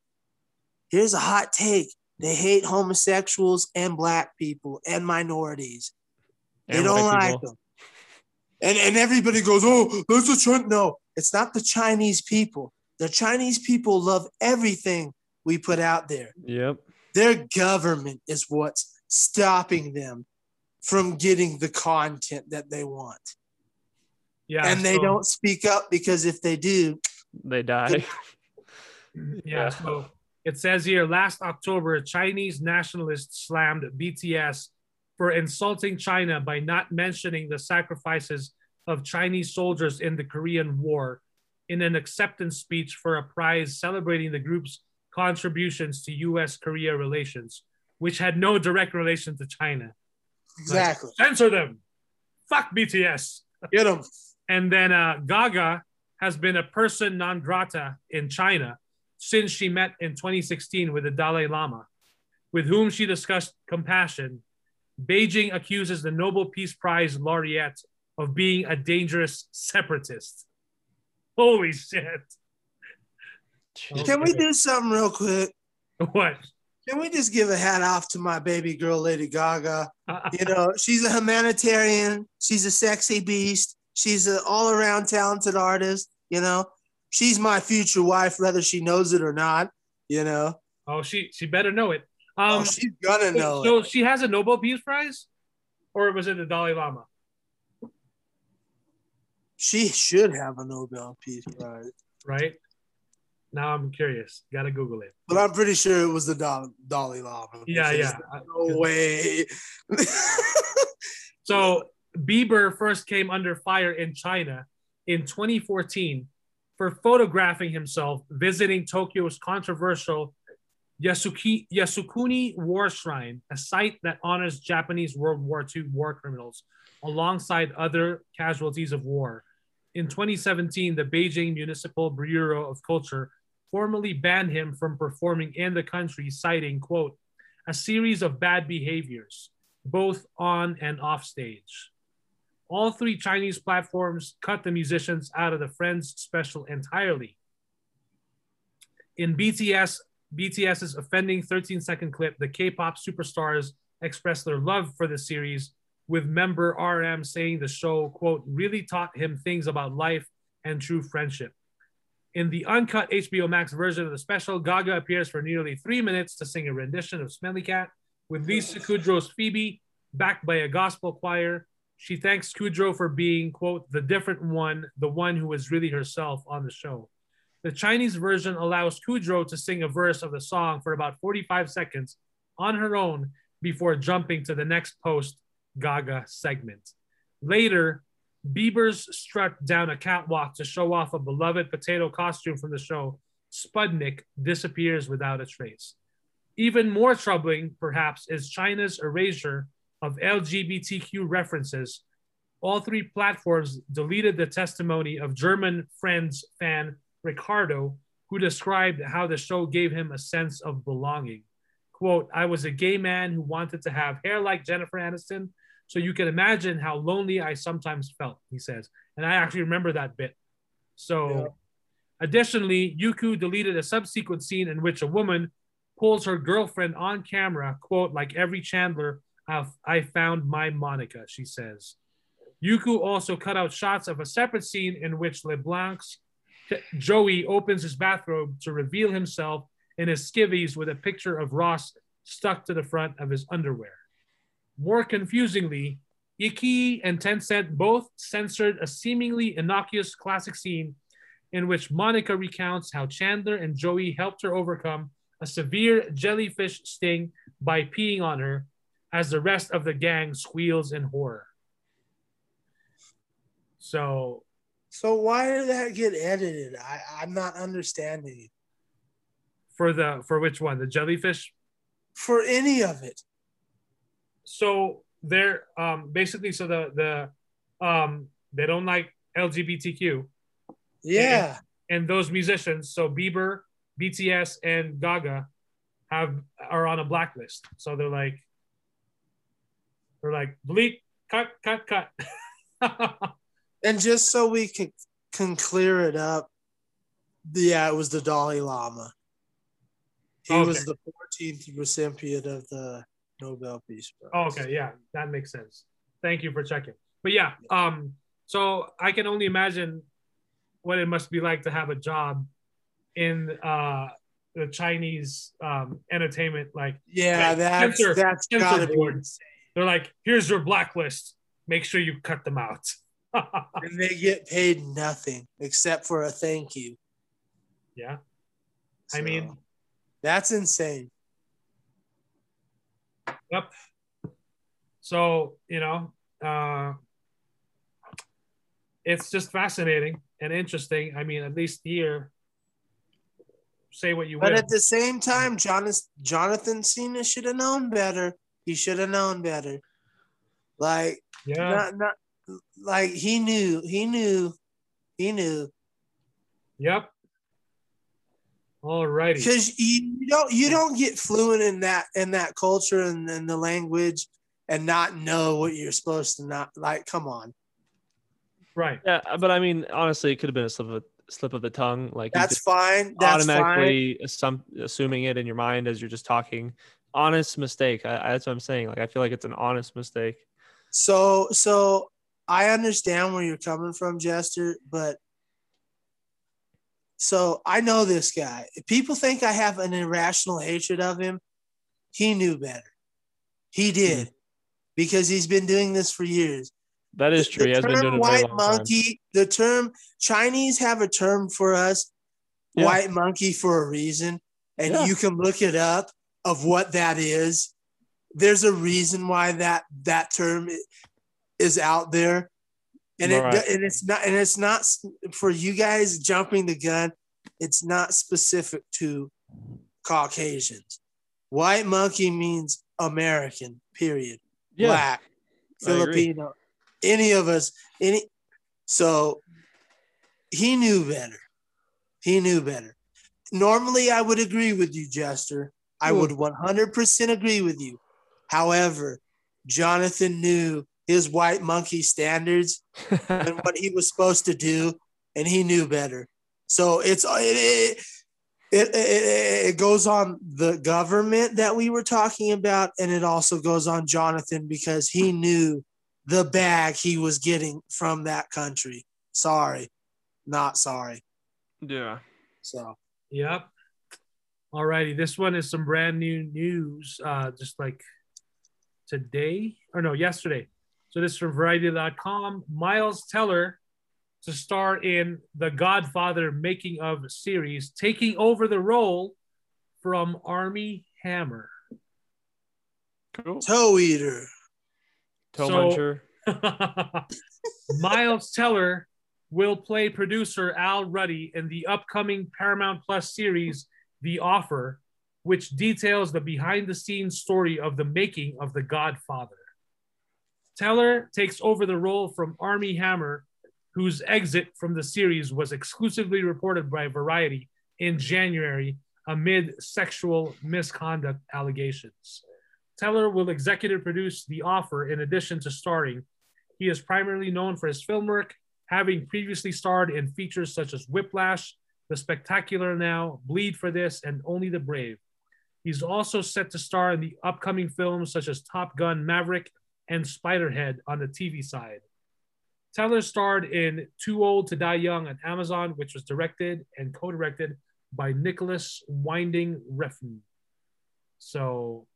F: here's a hot take. They hate homosexuals and black people and minorities. They don't like
E: people.
F: them. And and everybody goes, oh, that's a China. No, it's not the Chinese people. The Chinese people love everything we put out there.
E: Yep.
F: Their government is what's stopping them from getting the content that they want.
A: yeah.
F: and they
A: so-
F: don't speak up because if they do,
E: They die.
A: Yeah, so it says here last October, Chinese nationalists slammed BTS for insulting China by not mentioning the sacrifices of Chinese soldiers in the Korean War in an acceptance speech for a prize celebrating the group's contributions to US Korea relations, which had no direct relation to China.
F: exactly.
A: Censor them. Fuck BTS.
F: Get them.
A: And then uh, Gaga has been a person non grata in China since she met in 2016 with the Dalai Lama, with whom she discussed compassion. Beijing accuses the Nobel Peace Prize laureate of being a dangerous separatist. Holy shit.
F: Can we do something real quick?
A: What?
F: Can we just give a hat off to my baby girl, Lady Gaga? Uh-uh. You know, she's a humanitarian. She's a sexy beast. She's an all around talented artist. You know, she's my future wife, whether she knows it or not. You know,
A: oh, she she better know it.
F: oh,
A: Um,
F: she's gonna know
A: so
F: it.
A: she has a Nobel Peace Prize, or was it the Dalai Lama?
F: She should have a Nobel Peace Prize,
A: Right now, I'm curious. Got to Google it.
F: but I'm pretty sure it was the Dal- Dalai Lama.
A: Yeah, yeah.
F: No way.
A: So Bieber first came under fire in China in 2014 for photographing himself visiting Tokyo's controversial Yasuki, Yasukuni War Shrine, a site that honors Japanese World War II war criminals alongside other casualties of war. In 2017, the Beijing Municipal Bureau of Culture formally banned him from performing in the country, citing, quote, a series of bad behaviors, both on and off stage. All three Chinese platforms cut the musicians out of the Friends special entirely. In BTS, BTS's offending 13 second clip, the K pop superstars expressed their love for the series, with member RM saying the show, quote, really taught him things about life and true friendship. In the uncut HBO Max version of the special, Gaga appears for nearly three minutes to sing a rendition of Smelly Cat with Lisa Kudrow's Phoebe, backed by a gospel choir. She thanks Kudrow for being, quote, the different one, the one who was really herself on the show. The Chinese version allows Kudrow to sing a verse of the song for about 45 seconds on her own before jumping to the next post Gaga segment. Later, Bieber's strut down a catwalk to show off a beloved potato costume from the show, Spudnik disappears without a trace. Even more troubling, perhaps, is China's erasure of LGBTQ references. All three platforms deleted the testimony of German Friends fan Ricardo, who described how the show gave him a sense of belonging. Quote, I was a gay man who wanted to have hair like Jennifer Aniston, so you can imagine how lonely I sometimes felt, he says. And I actually remember that bit. So,
F: Yeah.
A: additionally, Youku deleted a subsequent scene in which a woman pulls her girlfriend on camera, quote, like every Chandler, I found my Monica, she says. Youku also cut out shots of a separate scene in which LeBlanc's Joey opens his bathrobe to reveal himself in his skivvies with a picture of Ross stuck to the front of his underwear. More confusingly, iQiyi and Tencent both censored a seemingly innocuous classic scene in which Monica recounts how Chandler and Joey helped her overcome a severe jellyfish sting by peeing on her as the rest of the gang squeals in horror. So,
F: So why did that get edited? I, I'm not understanding
A: for the for which one? The jellyfish
F: for any of it.
A: so they're um basically so the the um they don't like LGBTQ
F: Yeah.
A: and those musicians so Bieber, BTS and Gaga have are on a blacklist. So they're like they're like bleep cut cut cut.
F: And just so we can can clear it up, yeah, it was the Dalai Lama. He
A: Okay.
F: was the 14th recipient of the Nobel Peace Prize.
A: Oh, okay, yeah, that makes sense. Thank you for checking. But yeah, um, so I can only imagine what it must be like to have a job in uh the Chinese um entertainment. Like
F: Yeah, that's
A: Censor-
F: that's
A: censor board.
F: insane.
A: They're like, here's your blacklist. Make sure you cut them out.
F: And they get paid nothing except for a thank you.
A: yeah. I mean,
F: that's insane.
A: Yep. So, you know, uh, it's just fascinating and interesting. I mean, at least here, say what you want.
F: But
A: will.
F: at the same time, Jonathan Jonathan Cena should have known better. He should have known better. Like
A: yeah.
F: not not like he knew, he knew, he knew.
A: Yep. All righty.
F: Because you, you don't you don't get fluent in that in that culture and, and the language and not know what you're supposed to not like. Come on,
A: Right.
E: Yeah, but I mean, honestly, it could have been a slip of slip of the tongue. Like you
F: that's fine. That's fine.
E: automatically assum- assuming it in your mind as you're just talking. Honest mistake. I, I- that's what I'm saying. Like I feel like it's an honest mistake.
F: So so I understand where you're coming from, Jester, but so I know this guy. If people think I have an irrational hatred of him, he knew better. He did. Mm-hmm. Because he's been doing this for years.
E: That is true.
F: The
E: he has been
F: term
E: doing it a very
F: white
E: long time.
F: monkey, the term Chinese have a term for us,
E: Yeah.
F: white monkey for a reason. And
E: Yeah.
F: you can look it up of what that is. There's a reason why that that term is out there, and it
E: Right.
F: and it's not and it's not for you guys jumping the gun. It's not specific to Caucasians. White monkey means American. Period.
E: Yeah.
F: Black. Filipino, any of us, any. So he knew better. He knew better. Normally, I would agree with you, Jester. I
E: Hmm.
F: would 100% agree with you. However, Jonathan knew his white monkey standards and what he was supposed to do, and he knew better. So it's it, it, it, it, it goes on the government that we were talking about, and it also goes on Jonathan because he knew the bag he was getting from that country. Sorry, not sorry.
E: yeah.
F: So
A: Yep. Alrighty, this one is some brand new news, uh, just like today or no, yesterday. So this is from Variety.com. Miles Teller to star in the Godfather making of series, taking over the role from Armie Hammer.
E: Cool.
F: toe eater.
E: Toe
A: So-
E: muncher.
A: Miles Teller will play producer Al Ruddy in the upcoming Paramount Plus series, The Offer, which details the behind the scenes story of the making of The Godfather. Teller takes over the role from Armie Hammer, whose exit from the series was exclusively reported by Variety in January amid sexual misconduct allegations. Teller will executive produce The Offer in addition to starring. He is primarily known for his film work, having previously starred in features such as Whiplash, The Spectacular Now, Bleed for This, and Only the Brave. He's also set to star in the upcoming films such as Top Gun Maverick and Spiderhead on the TV side. Teller starred in Too Old to Die Young on Amazon, which was directed and co directed by Nicolas Winding Refn. So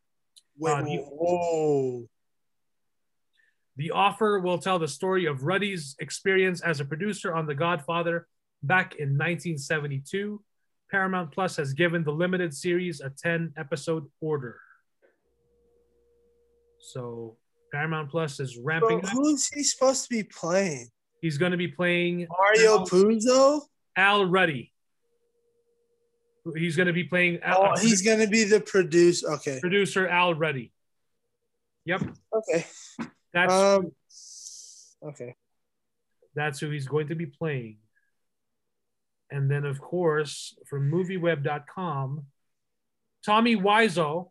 A: Uh,
F: whoa.
A: The offer will tell the story of Ruddy's experience as a producer on The Godfather back in 1972. Paramount Plus has given the limited series a 10 episode order. So Paramount Plus is
F: Bro,
A: ramping up.
F: who's he supposed to be playing?
A: He's going to be playing
F: Mario
A: Al,
F: Puzo?
A: Al Ruddy. He's going to be playing Al,
F: Oh, he's gonna be the producer. Okay,
A: producer Al Ruddy. Yep,
F: okay,
A: that's
F: um, okay.
A: That's who he's going to be playing. And then, of course, from movieweb.com, Tommy Wiseau,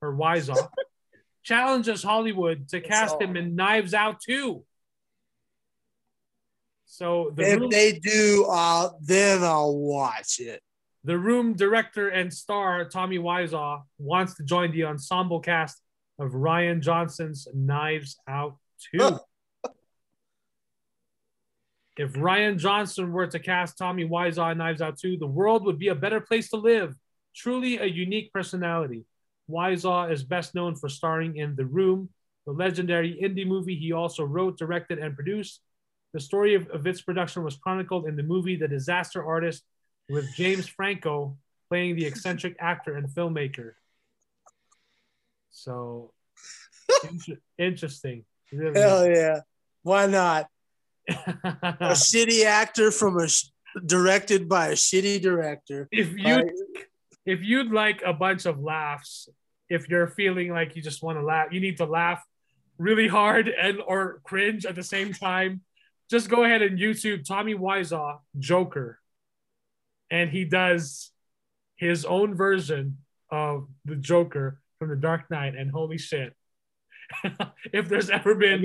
A: or Wiseau, challenges Hollywood to cast him in Knives Out 2. So the
F: If
A: room,
F: they do, uh, then I'll watch it.
A: the room director and star, Tommy Wiseau, wants to join the ensemble cast of Rian Johnson's Knives Out 2. If Rian Johnson were to cast Tommy Wiseau in Knives Out 2, the world would be a better place to live. Truly a unique personality. Wiseau is best known for starring in The Room, the legendary indie movie he also wrote, directed, and produced. The story of, of its production was chronicled in the movie The Disaster Artist, with James Franco playing the eccentric actor and filmmaker. So inter- interesting.
F: Hell yeah! Why not? A shitty actor from a directed by a shitty director.
A: if you
F: Right?
A: if you'd like a bunch of laughs, if you're feeling like you just want to laugh, you need to laugh really hard and or cringe at the same time. Just go ahead and YouTube Tommy Wiseau Joker, and he does his own version of the Joker from The Dark Knight. And holy shit, if there's ever been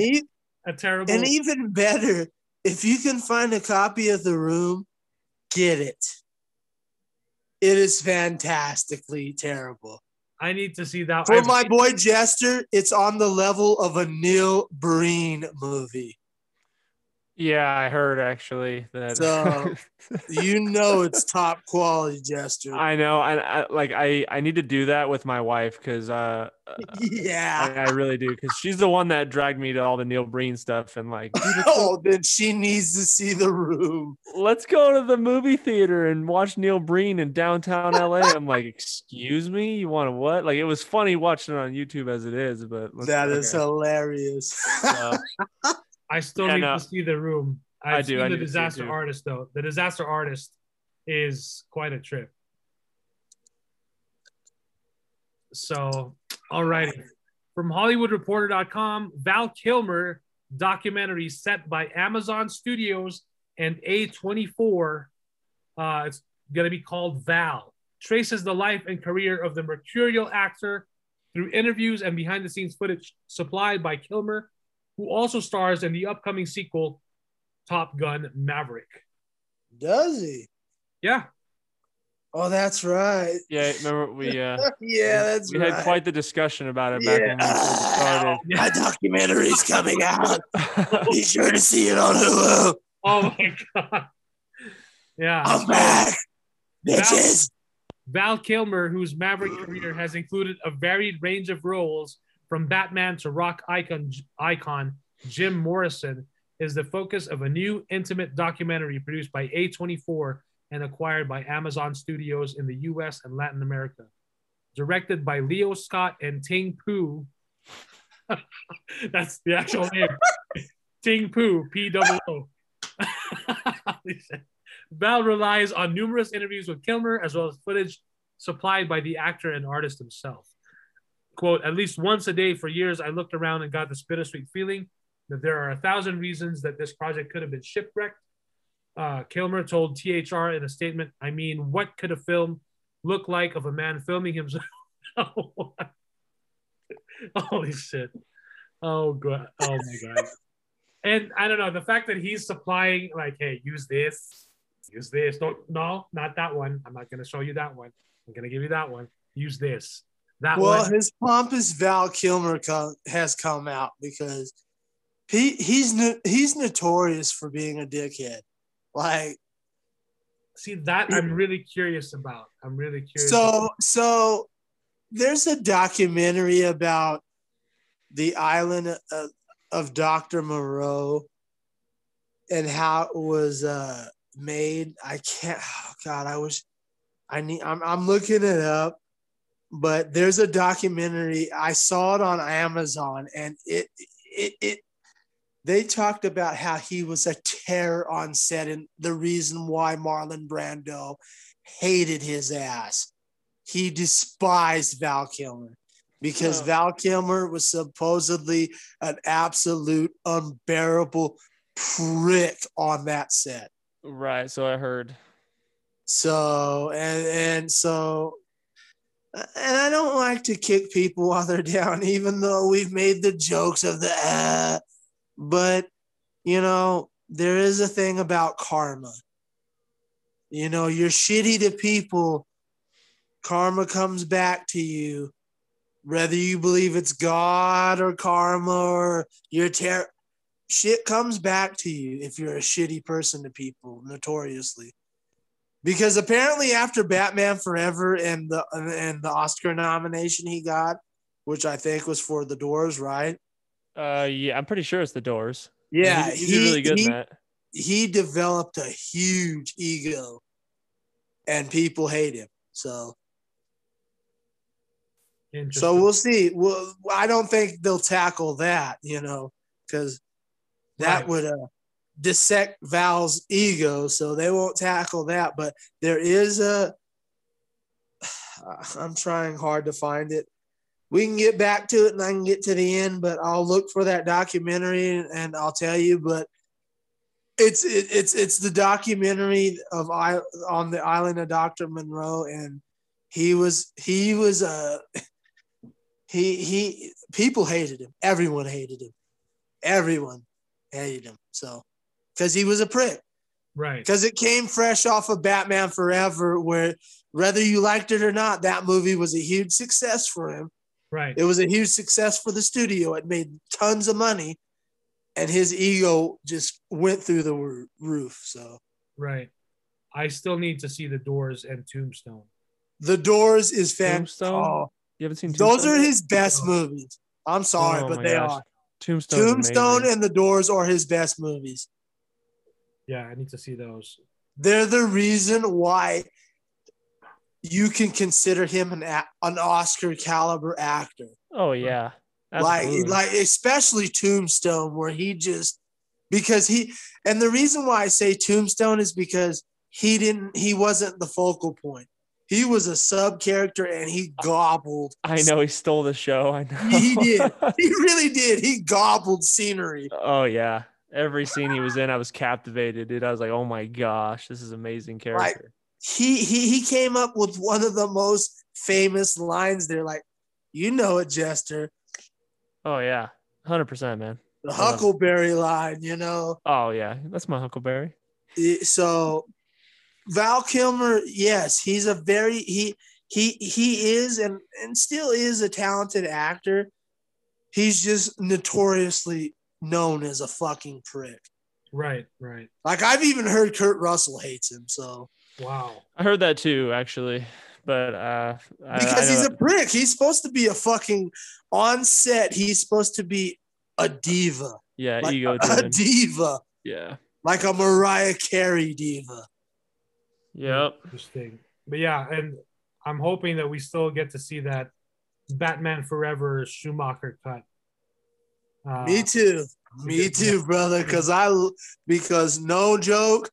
A: a terrible,
F: and even better, if you can find a copy of The Room, get it. It is fantastically terrible.
A: I need to see that.
F: For
A: I've
F: my boy Jester, it's on the level of a Neil Breen movie.
E: Yeah, I heard actually that.
F: So- You know it's top quality, Jester.
E: I know, and I, like I I need to do that with my wife because uh
F: yeah.
E: I, I really do because she's the one that dragged me to all the Neil Breen stuff and like so-
F: oh, then she needs to see the room.
E: let's go to the movie theater and watch Neil Breen in downtown LA. I'm like, excuse me, you want to what? Like it was funny watching it on YouTube as it is, but
F: That is
E: okay.
F: hilarious.
E: Uh,
A: I still
E: Yeah,
A: need
E: no.
A: to see the room. I've
E: I do,
A: Seen
E: I
A: the
E: need to see it
A: disaster artist though. The disaster artist is quite a trip. So, alrighty. From HollywoodReporter.com, Val Kilmer documentary set by Amazon Studios and A24. Uh, it's going to be called Val. Traces the life and career of the mercurial actor through interviews and behind the scenes footage supplied by Kilmer, who also stars in the upcoming sequel, Top Gun Maverick.
F: Does he?
A: Yeah.
F: Oh, that's right.
E: yeah, remember we uh
F: yeah, that's
E: we
F: right.
E: had quite the discussion about it back when we first
F: My documentary's coming out.
E: started.
F: Be sure to see it on Hulu.
A: Oh my God. Yeah.
F: I'm back,
A: Val-
F: bitches.
A: Val Kilmer, whose Maverick career has included a varied range of roles from Batman to rock icon, icon Jim Morrison, is the focus of a new intimate documentary produced by A24 and acquired by Amazon Studios in the US and Latin America. Directed by Leo Scott and Ting Poo. That's the actual name. Ting Poo, P O O. Val relies on numerous interviews with Kilmer as well as footage supplied by the actor and artist himself. Quote, at least once a day for years, I looked around and got this bittersweet feeling that there are a thousand reasons that this project could have been shipwrecked. Uh, Kilmer told THR in a statement, I mean, what could a film look like of a man filming himself? Holy shit. Oh, God. Oh, my God. And I don't know, the fact that he's supplying, like, hey, use this, use this. Don't, no, not that one. I'm not going to show you that one. I'm going to give you that one. Use this. That
F: Well, his pompous Val Kilmer co- has come out because he he's no, he's notorious for being a dickhead. Like
A: See, that I'm really curious about. I'm really curious.
F: so so there's a documentary about the island of, of Dr. Moreau and how it was uh made. I can't oh God, I wish I need I'm I'm looking it up, but there's a documentary. I saw it on Amazon and it it it they talked about how he was a terror on set and the reason why Marlon Brando hated his ass. He despised Val Kilmer because
E: Oh.
F: Val Kilmer was supposedly an absolute unbearable prick on that set.
E: right, so I heard.
F: So and and so and I don't like to kick people while they're down, even though we've made the jokes of the uh, but you know, there is a thing about karma. You know, you're shitty to people, karma comes back to you. Whether you believe it's God or karma or your ter- shit comes back to you if you're a shitty person to people, notoriously because apparently after Batman Forever and the and the Oscar nomination he got, which I think was for The Doors, right?
E: Uh yeah, I'm pretty sure it's the doors.
F: Yeah,
E: he, he did really good
F: he,
E: in that.
F: he developed a huge ego, and people hate him. So so we'll see. Well, I don't think they'll tackle that, you know, because that
A: Right.
F: would uh, dissect Val's ego. So they won't tackle that. But there is a. I'm trying hard to find it. We can get back to it and I can get to the end, but I'll look for that documentary and, I'll tell you. But it's it, it's it's the documentary of I on the island of Dr. Monroe, and he was he was uh he he people hated him. Everyone hated him. Everyone hated him. So because he was a prick.
A: right.
F: Because it came fresh off of Batman Forever, where whether you liked it or not, that movie was a huge success for him.
A: Right.
F: It was a huge success for the studio. It made tons of money. and his ego just went through the roof. So
A: Right. I still need to see the Doors and Tombstone.
F: the Doors is fan.
E: Tombstone?
F: Oh,
E: You haven't seen
F: those are his best oh. movies. I'm sorry,
E: Oh
F: but they
E: gosh.
F: are.
E: Tombstone.
F: Tombstone and The Doors are his best movies.
A: Yeah, I need to see those.
F: They're the reason why you can consider him an an Oscar caliber actor.
E: Oh yeah.
F: like
E: Absolutely.
F: like especially Tombstone, where he just because he and the reason why I say Tombstone is because he didn't he wasn't the focal point. He was a sub character and he gobbled.
E: I know he stole the show. I know.
F: He did. He really did. He gobbled scenery.
E: oh yeah. Every scene he was in, I was captivated, dude. I was like, oh my gosh, this is amazing character.
F: He he he came up with one of the most famous lines there, like, you know it, Jester.
E: Oh yeah. Hundred percent, man.
F: The Huckleberry line, you know.
E: Oh yeah. That's my Huckleberry.
F: So Val Kilmer, yes, he's a very he he he is and and still is a talented actor. He's just notoriously known as a fucking prick.
A: Right, right.
F: Like I've even heard Kurt Russell hates him, so
A: Wow.
E: I heard that too, actually. But uh I-
F: because
E: I
F: he's a prick. He's supposed to be a fucking on set. He's supposed to be a diva,
E: yeah,
F: like
E: ego
F: a
E: driven.
F: diva,
E: Yeah.
F: like a Mariah Carey diva.
E: Yep.
A: Interesting. But yeah, and I'm hoping that we still get to see that Batman Forever Schumacher cut. Uh,
F: Me too. Me too, brother. Because I, because no joke,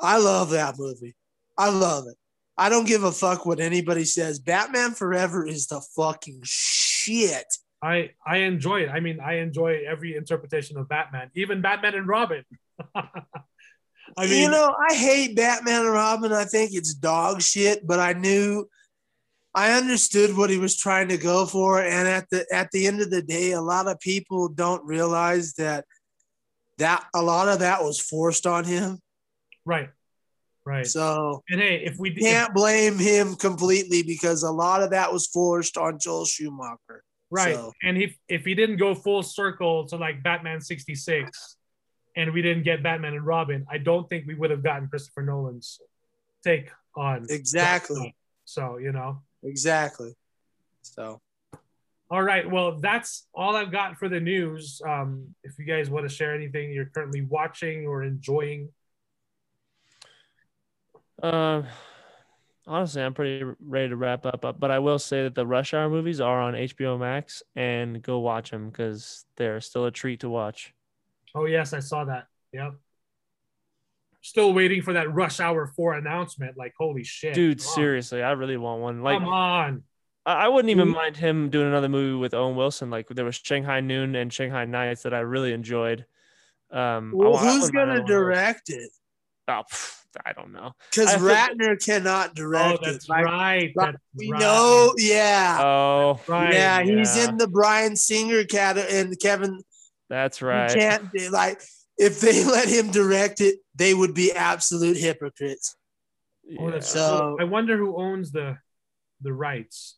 F: I love that movie. I love it. I don't give a fuck what anybody says. Batman Forever is the fucking shit.
A: I I enjoy it. I mean, I enjoy every interpretation of Batman, even Batman and Robin. I mean,
F: you know, I hate Batman and Robin. I think it's dog shit, but I knew, I understood what he was trying to go for. And at the at the end of the day, a lot of people don't realize that that a lot of that was forced on him.
A: right, right.
F: So
A: and hey, if we
F: can't blame him completely because a lot of that was forced on Joel Schumacher.
A: right,
F: so-
A: and if if he didn't go full circle to like Batman sixty six, and we didn't get Batman and Robin, I don't think we would have gotten Christopher Nolan's take on
F: Exactly.
A: So you know.
F: Exactly. So
A: All right. Well, that's all I've got for the news. Um, if you guys want to share anything you're currently watching or enjoying,
E: Uh, honestly, I'm pretty ready to wrap up. But I will say that the Rush Hour movies are on HBO Max, and go watch them because they're still a treat to watch.
A: oh yes, I saw that. Yep. Still waiting for that Rush Hour Four announcement. Like, holy shit,
E: Dude,
A: come on.
E: seriously, I really want one. Like,
A: come on.
E: I I wouldn't even
A: Dude.
E: mind him doing another movie with Owen Wilson. Like, there was Shanghai Noon and Shanghai Nights that I really enjoyed. Um,
F: well,
E: I
F: who's
E: wouldn't
F: gonna
E: another one of those.
F: direct it?
E: Oh, pff, I don't know.
F: Because
E: I think-
F: Ratner cannot
A: Oh,
F: direct
A: that's
F: it. Like,
A: right.
F: like,
A: That's
F: we
A: right.
F: know, yeah.
E: Oh,
A: Right.
F: yeah, he's
E: yeah.
F: in the Bryan Singer cat and Kevin
E: that's
F: you
E: right.
F: can't do- like if they let him direct it, they would be absolute hypocrites.
E: Yeah.
F: So-
A: I wonder who owns the the rights.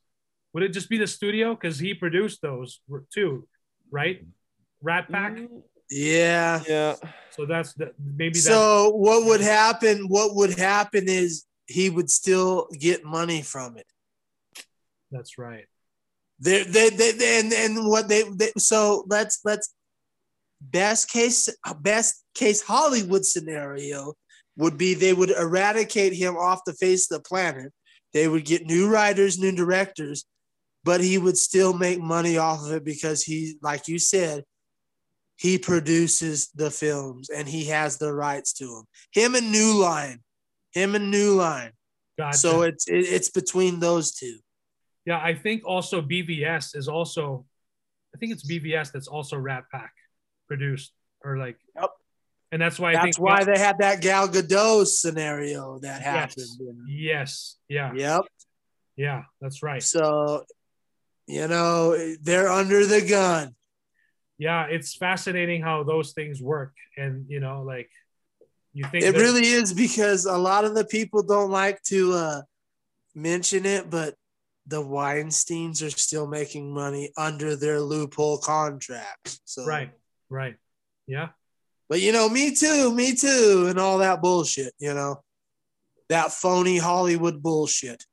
A: Would it just be the studio? Because he produced those too, right? RatPac.
E: Mm,
F: Yeah.
E: Yeah.
A: So that's the maybe that's
F: So what would happen? What would happen is he would still get money from it.
A: that's right.
F: They, they, they, they and, and what they, they, so let's, let's, best case, best case Hollywood scenario would be they would eradicate him off the face of the planet. They would get new writers, new directors, but he would still make money off of it because he, like you said, he produces the films and he has the rights to them. Him and New Line, him and New Line.
A: Gotcha.
F: So it's it, it's between those two.
A: yeah, I think also BVS is also, I think it's BVS that's also RatPac produced or like,
F: Yep.
A: and that's why I
F: That's
A: think
F: why they had that Gal Gadot scenario that
A: Yes.
F: happened.
A: Yes, yeah,
F: Yep.
A: yeah, that's right.
F: So, you know, they're under the gun.
A: Yeah, it's fascinating how those things work, and you know, like you think
F: It really is because a lot of the people don't like to uh, mention it, but the Weinsteins are still making money under their loophole contracts. So
A: right, right. Yeah.
F: But you know, me too, me too, and all that bullshit, you know, that phony Hollywood bullshit.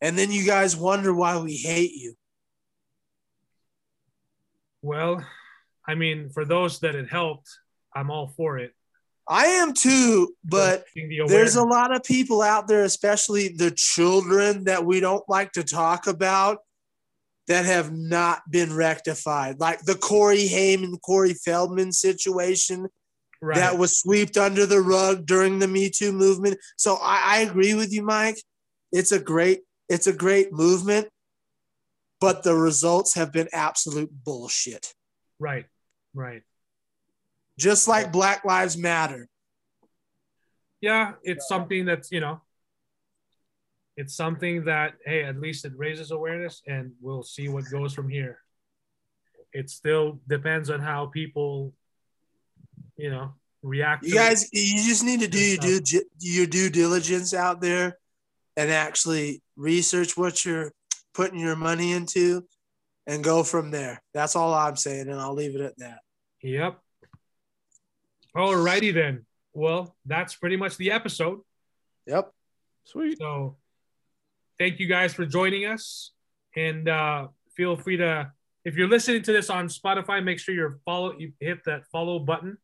F: And then you guys wonder why we hate you.
A: Well, I mean, for those that it helped, I'm all for it.
F: I am too, but
A: the
F: there's a lot of people out there, especially the children that we don't like to talk about, that have not been rectified. Like the Corey Haim, Corey Feldman situation
A: right.
F: that was swept under the rug during the Me Too movement. So I, I agree with you, Mike. It's a great, it's a great movement, but the results have been absolute bullshit.
A: right. Right.
F: Just like Black Lives Matter.
A: Yeah, it's something that's, you know, it's something that, hey, at least it raises awareness and we'll see what goes from here. It still depends on how people, you know, react.
F: You
A: to it.
F: guys, you just need to do your due, your due diligence out there and actually research what you're putting your money into and go from there. That's all I'm saying, and I'll leave it at that.
A: Yep. Alrighty then. Well, that's pretty much the episode.
F: Yep.
E: Sweet.
A: So thank you guys for joining us. And uh, feel free to, if you're listening to this on Spotify, make sure you're follow, you hit that follow button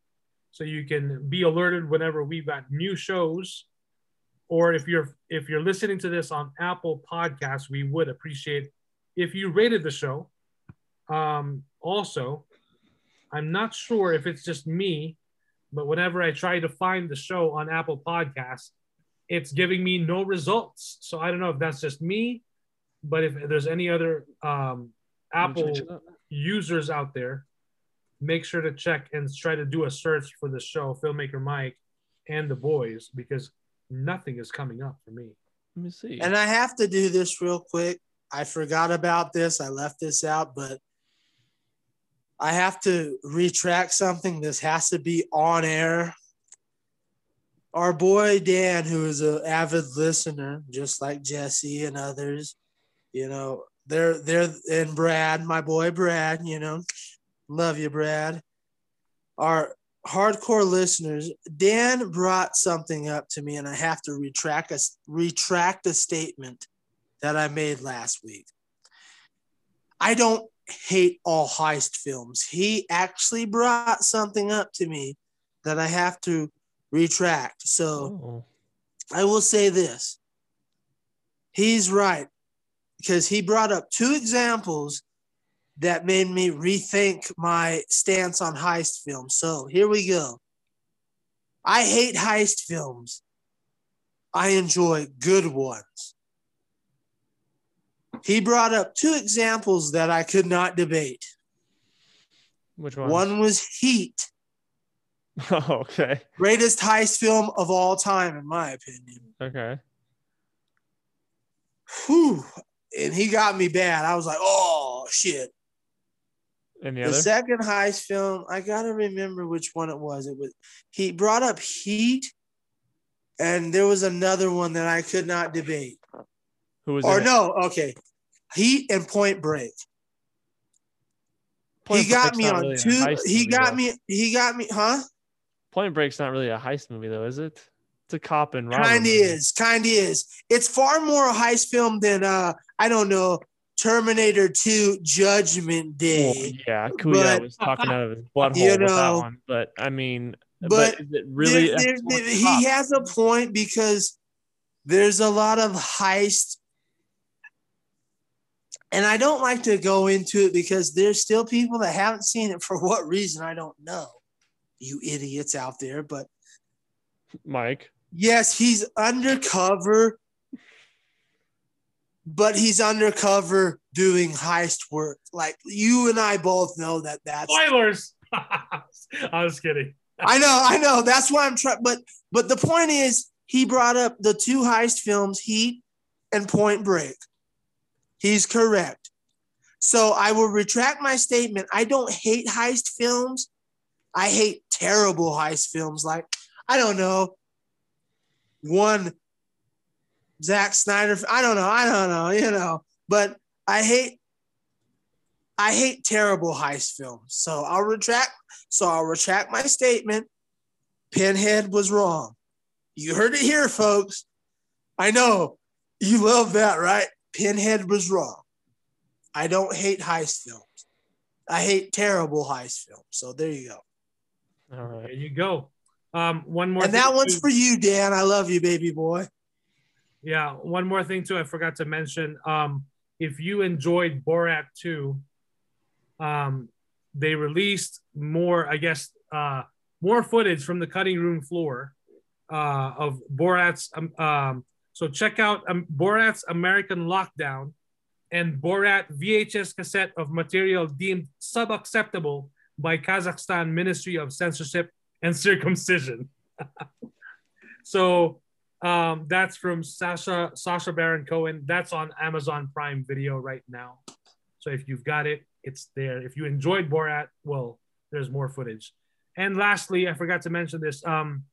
A: so you can be alerted whenever we've got new shows. Or if you're if you're listening to this on Apple Podcasts, we would appreciate if you rated the show. Um, also, I'm not sure if it's just me, but whenever I try to find the show on Apple Podcasts, it's giving me no results. So I don't know if that's just me, but if there's any other um, Apple
E: Change it up.
A: users out there, make sure to check and try to do a search for the show, Filmmaker Mike and the boys, because nothing is coming up for me.
E: Let me see.
F: And I have to do this real quick. I forgot about this. I left this out, but I have to retract something. This has to be on air. Our boy Dan, who is an avid listener, just like Jesse and others, you know, they're they're and Brad, my boy Brad, you know, love you, Brad. Our hardcore listeners, Dan brought something up to me, and I have to retract a retract a statement that I made last week. I don't hate all heist films. He actually brought something up to me that I have to retract. So
E: Oh.
F: I will say this. He's right because he brought up two examples that made me rethink my stance on heist films. So here we go. I hate heist films. I enjoy good ones. He brought up two examples that I could not debate.
E: Which one?
F: One was Heat,
E: Oh, okay.
F: greatest heist film of all time, in my opinion.
E: Okay.
F: Whew. And he got me bad. I was like, oh, shit.
E: And the
F: The
E: other?
F: second heist film, I gotta remember which one it was. It was he brought up Heat, and there was another one that I could not debate.
E: Who was
F: Or
E: in it?
F: no, okay, Heat and Point Break.
E: Point
F: he got me on
E: really
F: two. He got
E: though.
F: me. He got me. Huh?
E: Point Break's not really a heist movie, though, is it? It's a cop and robber.
F: Kind of is. Kind of is. It's far more a heist film than uh I don't know Terminator Two Judgment
E: Well,
F: Day.
E: yeah, Kuya was talking out of his butthole
F: You
E: with that one. But I mean, but,
F: but
E: is it really?
F: There- there- he has a point because there's a lot of heist and i don't like to go into it because there's still people that haven't seen it for what reason i don't know you idiots out there but
E: Mike.
F: yes he's undercover but he's undercover doing heist work like you and i both know that that's
A: Spoilers. I was kidding.
F: I know, I know. That's why I'm trying. But but the point is, he brought up the two heist films, Heat and Point Break. He's correct. So I will retract my statement. I don't hate heist films. I hate terrible heist films. Like I don't know, one Zack Snyder. I don't know. I don't know. You know. But I hate I hate terrible heist films. So I'll retract. So I'll retract my statement. Pinhead was wrong. You heard it here, folks. I know you love that, right? Pinhead was wrong. I don't hate heist films. I hate terrible heist films. So there you go.
E: All
A: There you go. Um, one more.
F: And
A: thing
F: that one's
A: too.
F: for you, Dan. I love you, baby boy.
A: Yeah, one more thing too. I forgot to mention. Um, if you enjoyed Borat 2, um, they released more, I guess, uh, more footage from the cutting room floor uh, of Borat's. Um, um, so check out um, Borat's American Lockdown and Borat VHS cassette of material deemed subacceptable by Kazakhstan Ministry of Censorship and Circumcision. so um, that's from Sasha Sacha Baron Cohen. That's on Amazon Prime Video right now. So if you've got it, it's there. If you enjoyed Borat, well, there's more footage. And lastly, I forgot to mention this. Um,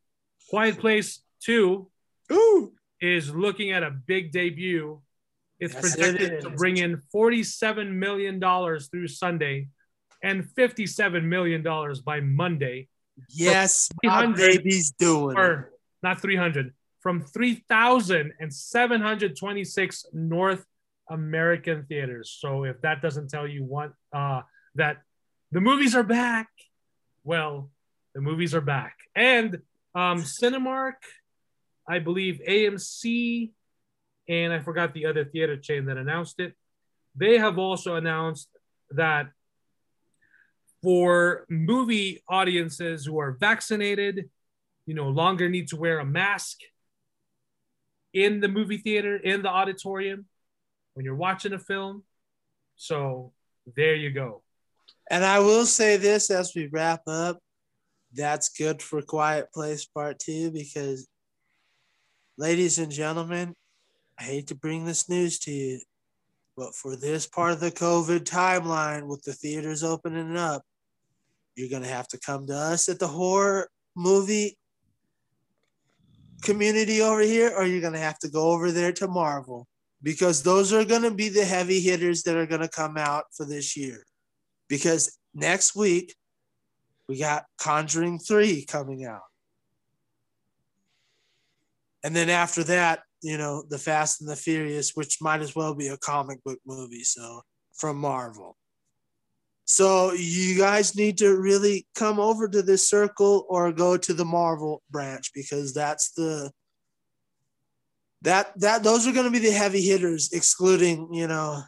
A: Quiet Place Two
F: Ooh.
A: is looking at a big debut. It's
F: Yes, it
A: projected to bring in $47 million through Sunday and $57 million by Monday.
F: Yes, my
A: 300
F: baby's doing
A: or not 300 from 3,726 North American theaters. So if that doesn't tell you what uh, that the movies are back, well, the movies are back. And um, Cinemark, I believe AMC, and I forgot the other theater chain that announced it. They have also announced that for movie audiences who are vaccinated, you no longer need to wear a mask in the movie theater, in the auditorium, when you're watching a film. So there you go.
F: And I will say this as we wrap up. That's good for Quiet Place Part Two because, ladies and gentlemen, I hate to bring this news to you, but for this part of the COVID timeline with the theaters opening up, you're to have to come to us at the horror movie community over here, or you're to have to go over there to Marvel because those are to be the heavy hitters that are to come out for this year. Because next week, we got Conjuring 3 coming out. And then after that, you know, The Fast and the Furious, which might as well be a comic book movie. So from Marvel. So you guys need to really come over to this circle or go to the Marvel branch because that's the that that those are going to be the heavy hitters excluding, you know,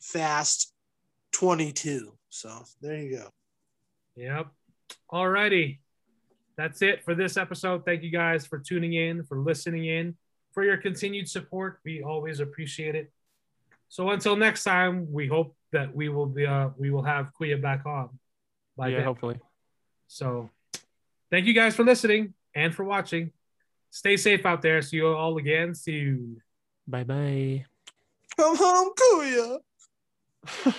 F: Fast 22. So there you go.
A: Yep. All righty. That's it for this episode. Thank you guys for tuning in, for listening in, for your continued support. We always appreciate it. So until next time, we hope that we will be uh, we will have Kuya back on by
E: yeah,
A: then.
E: hopefully.
A: So thank you guys for listening and for watching. Stay safe out there. See you all again soon.
E: Bye bye.
F: Come home, Kuya.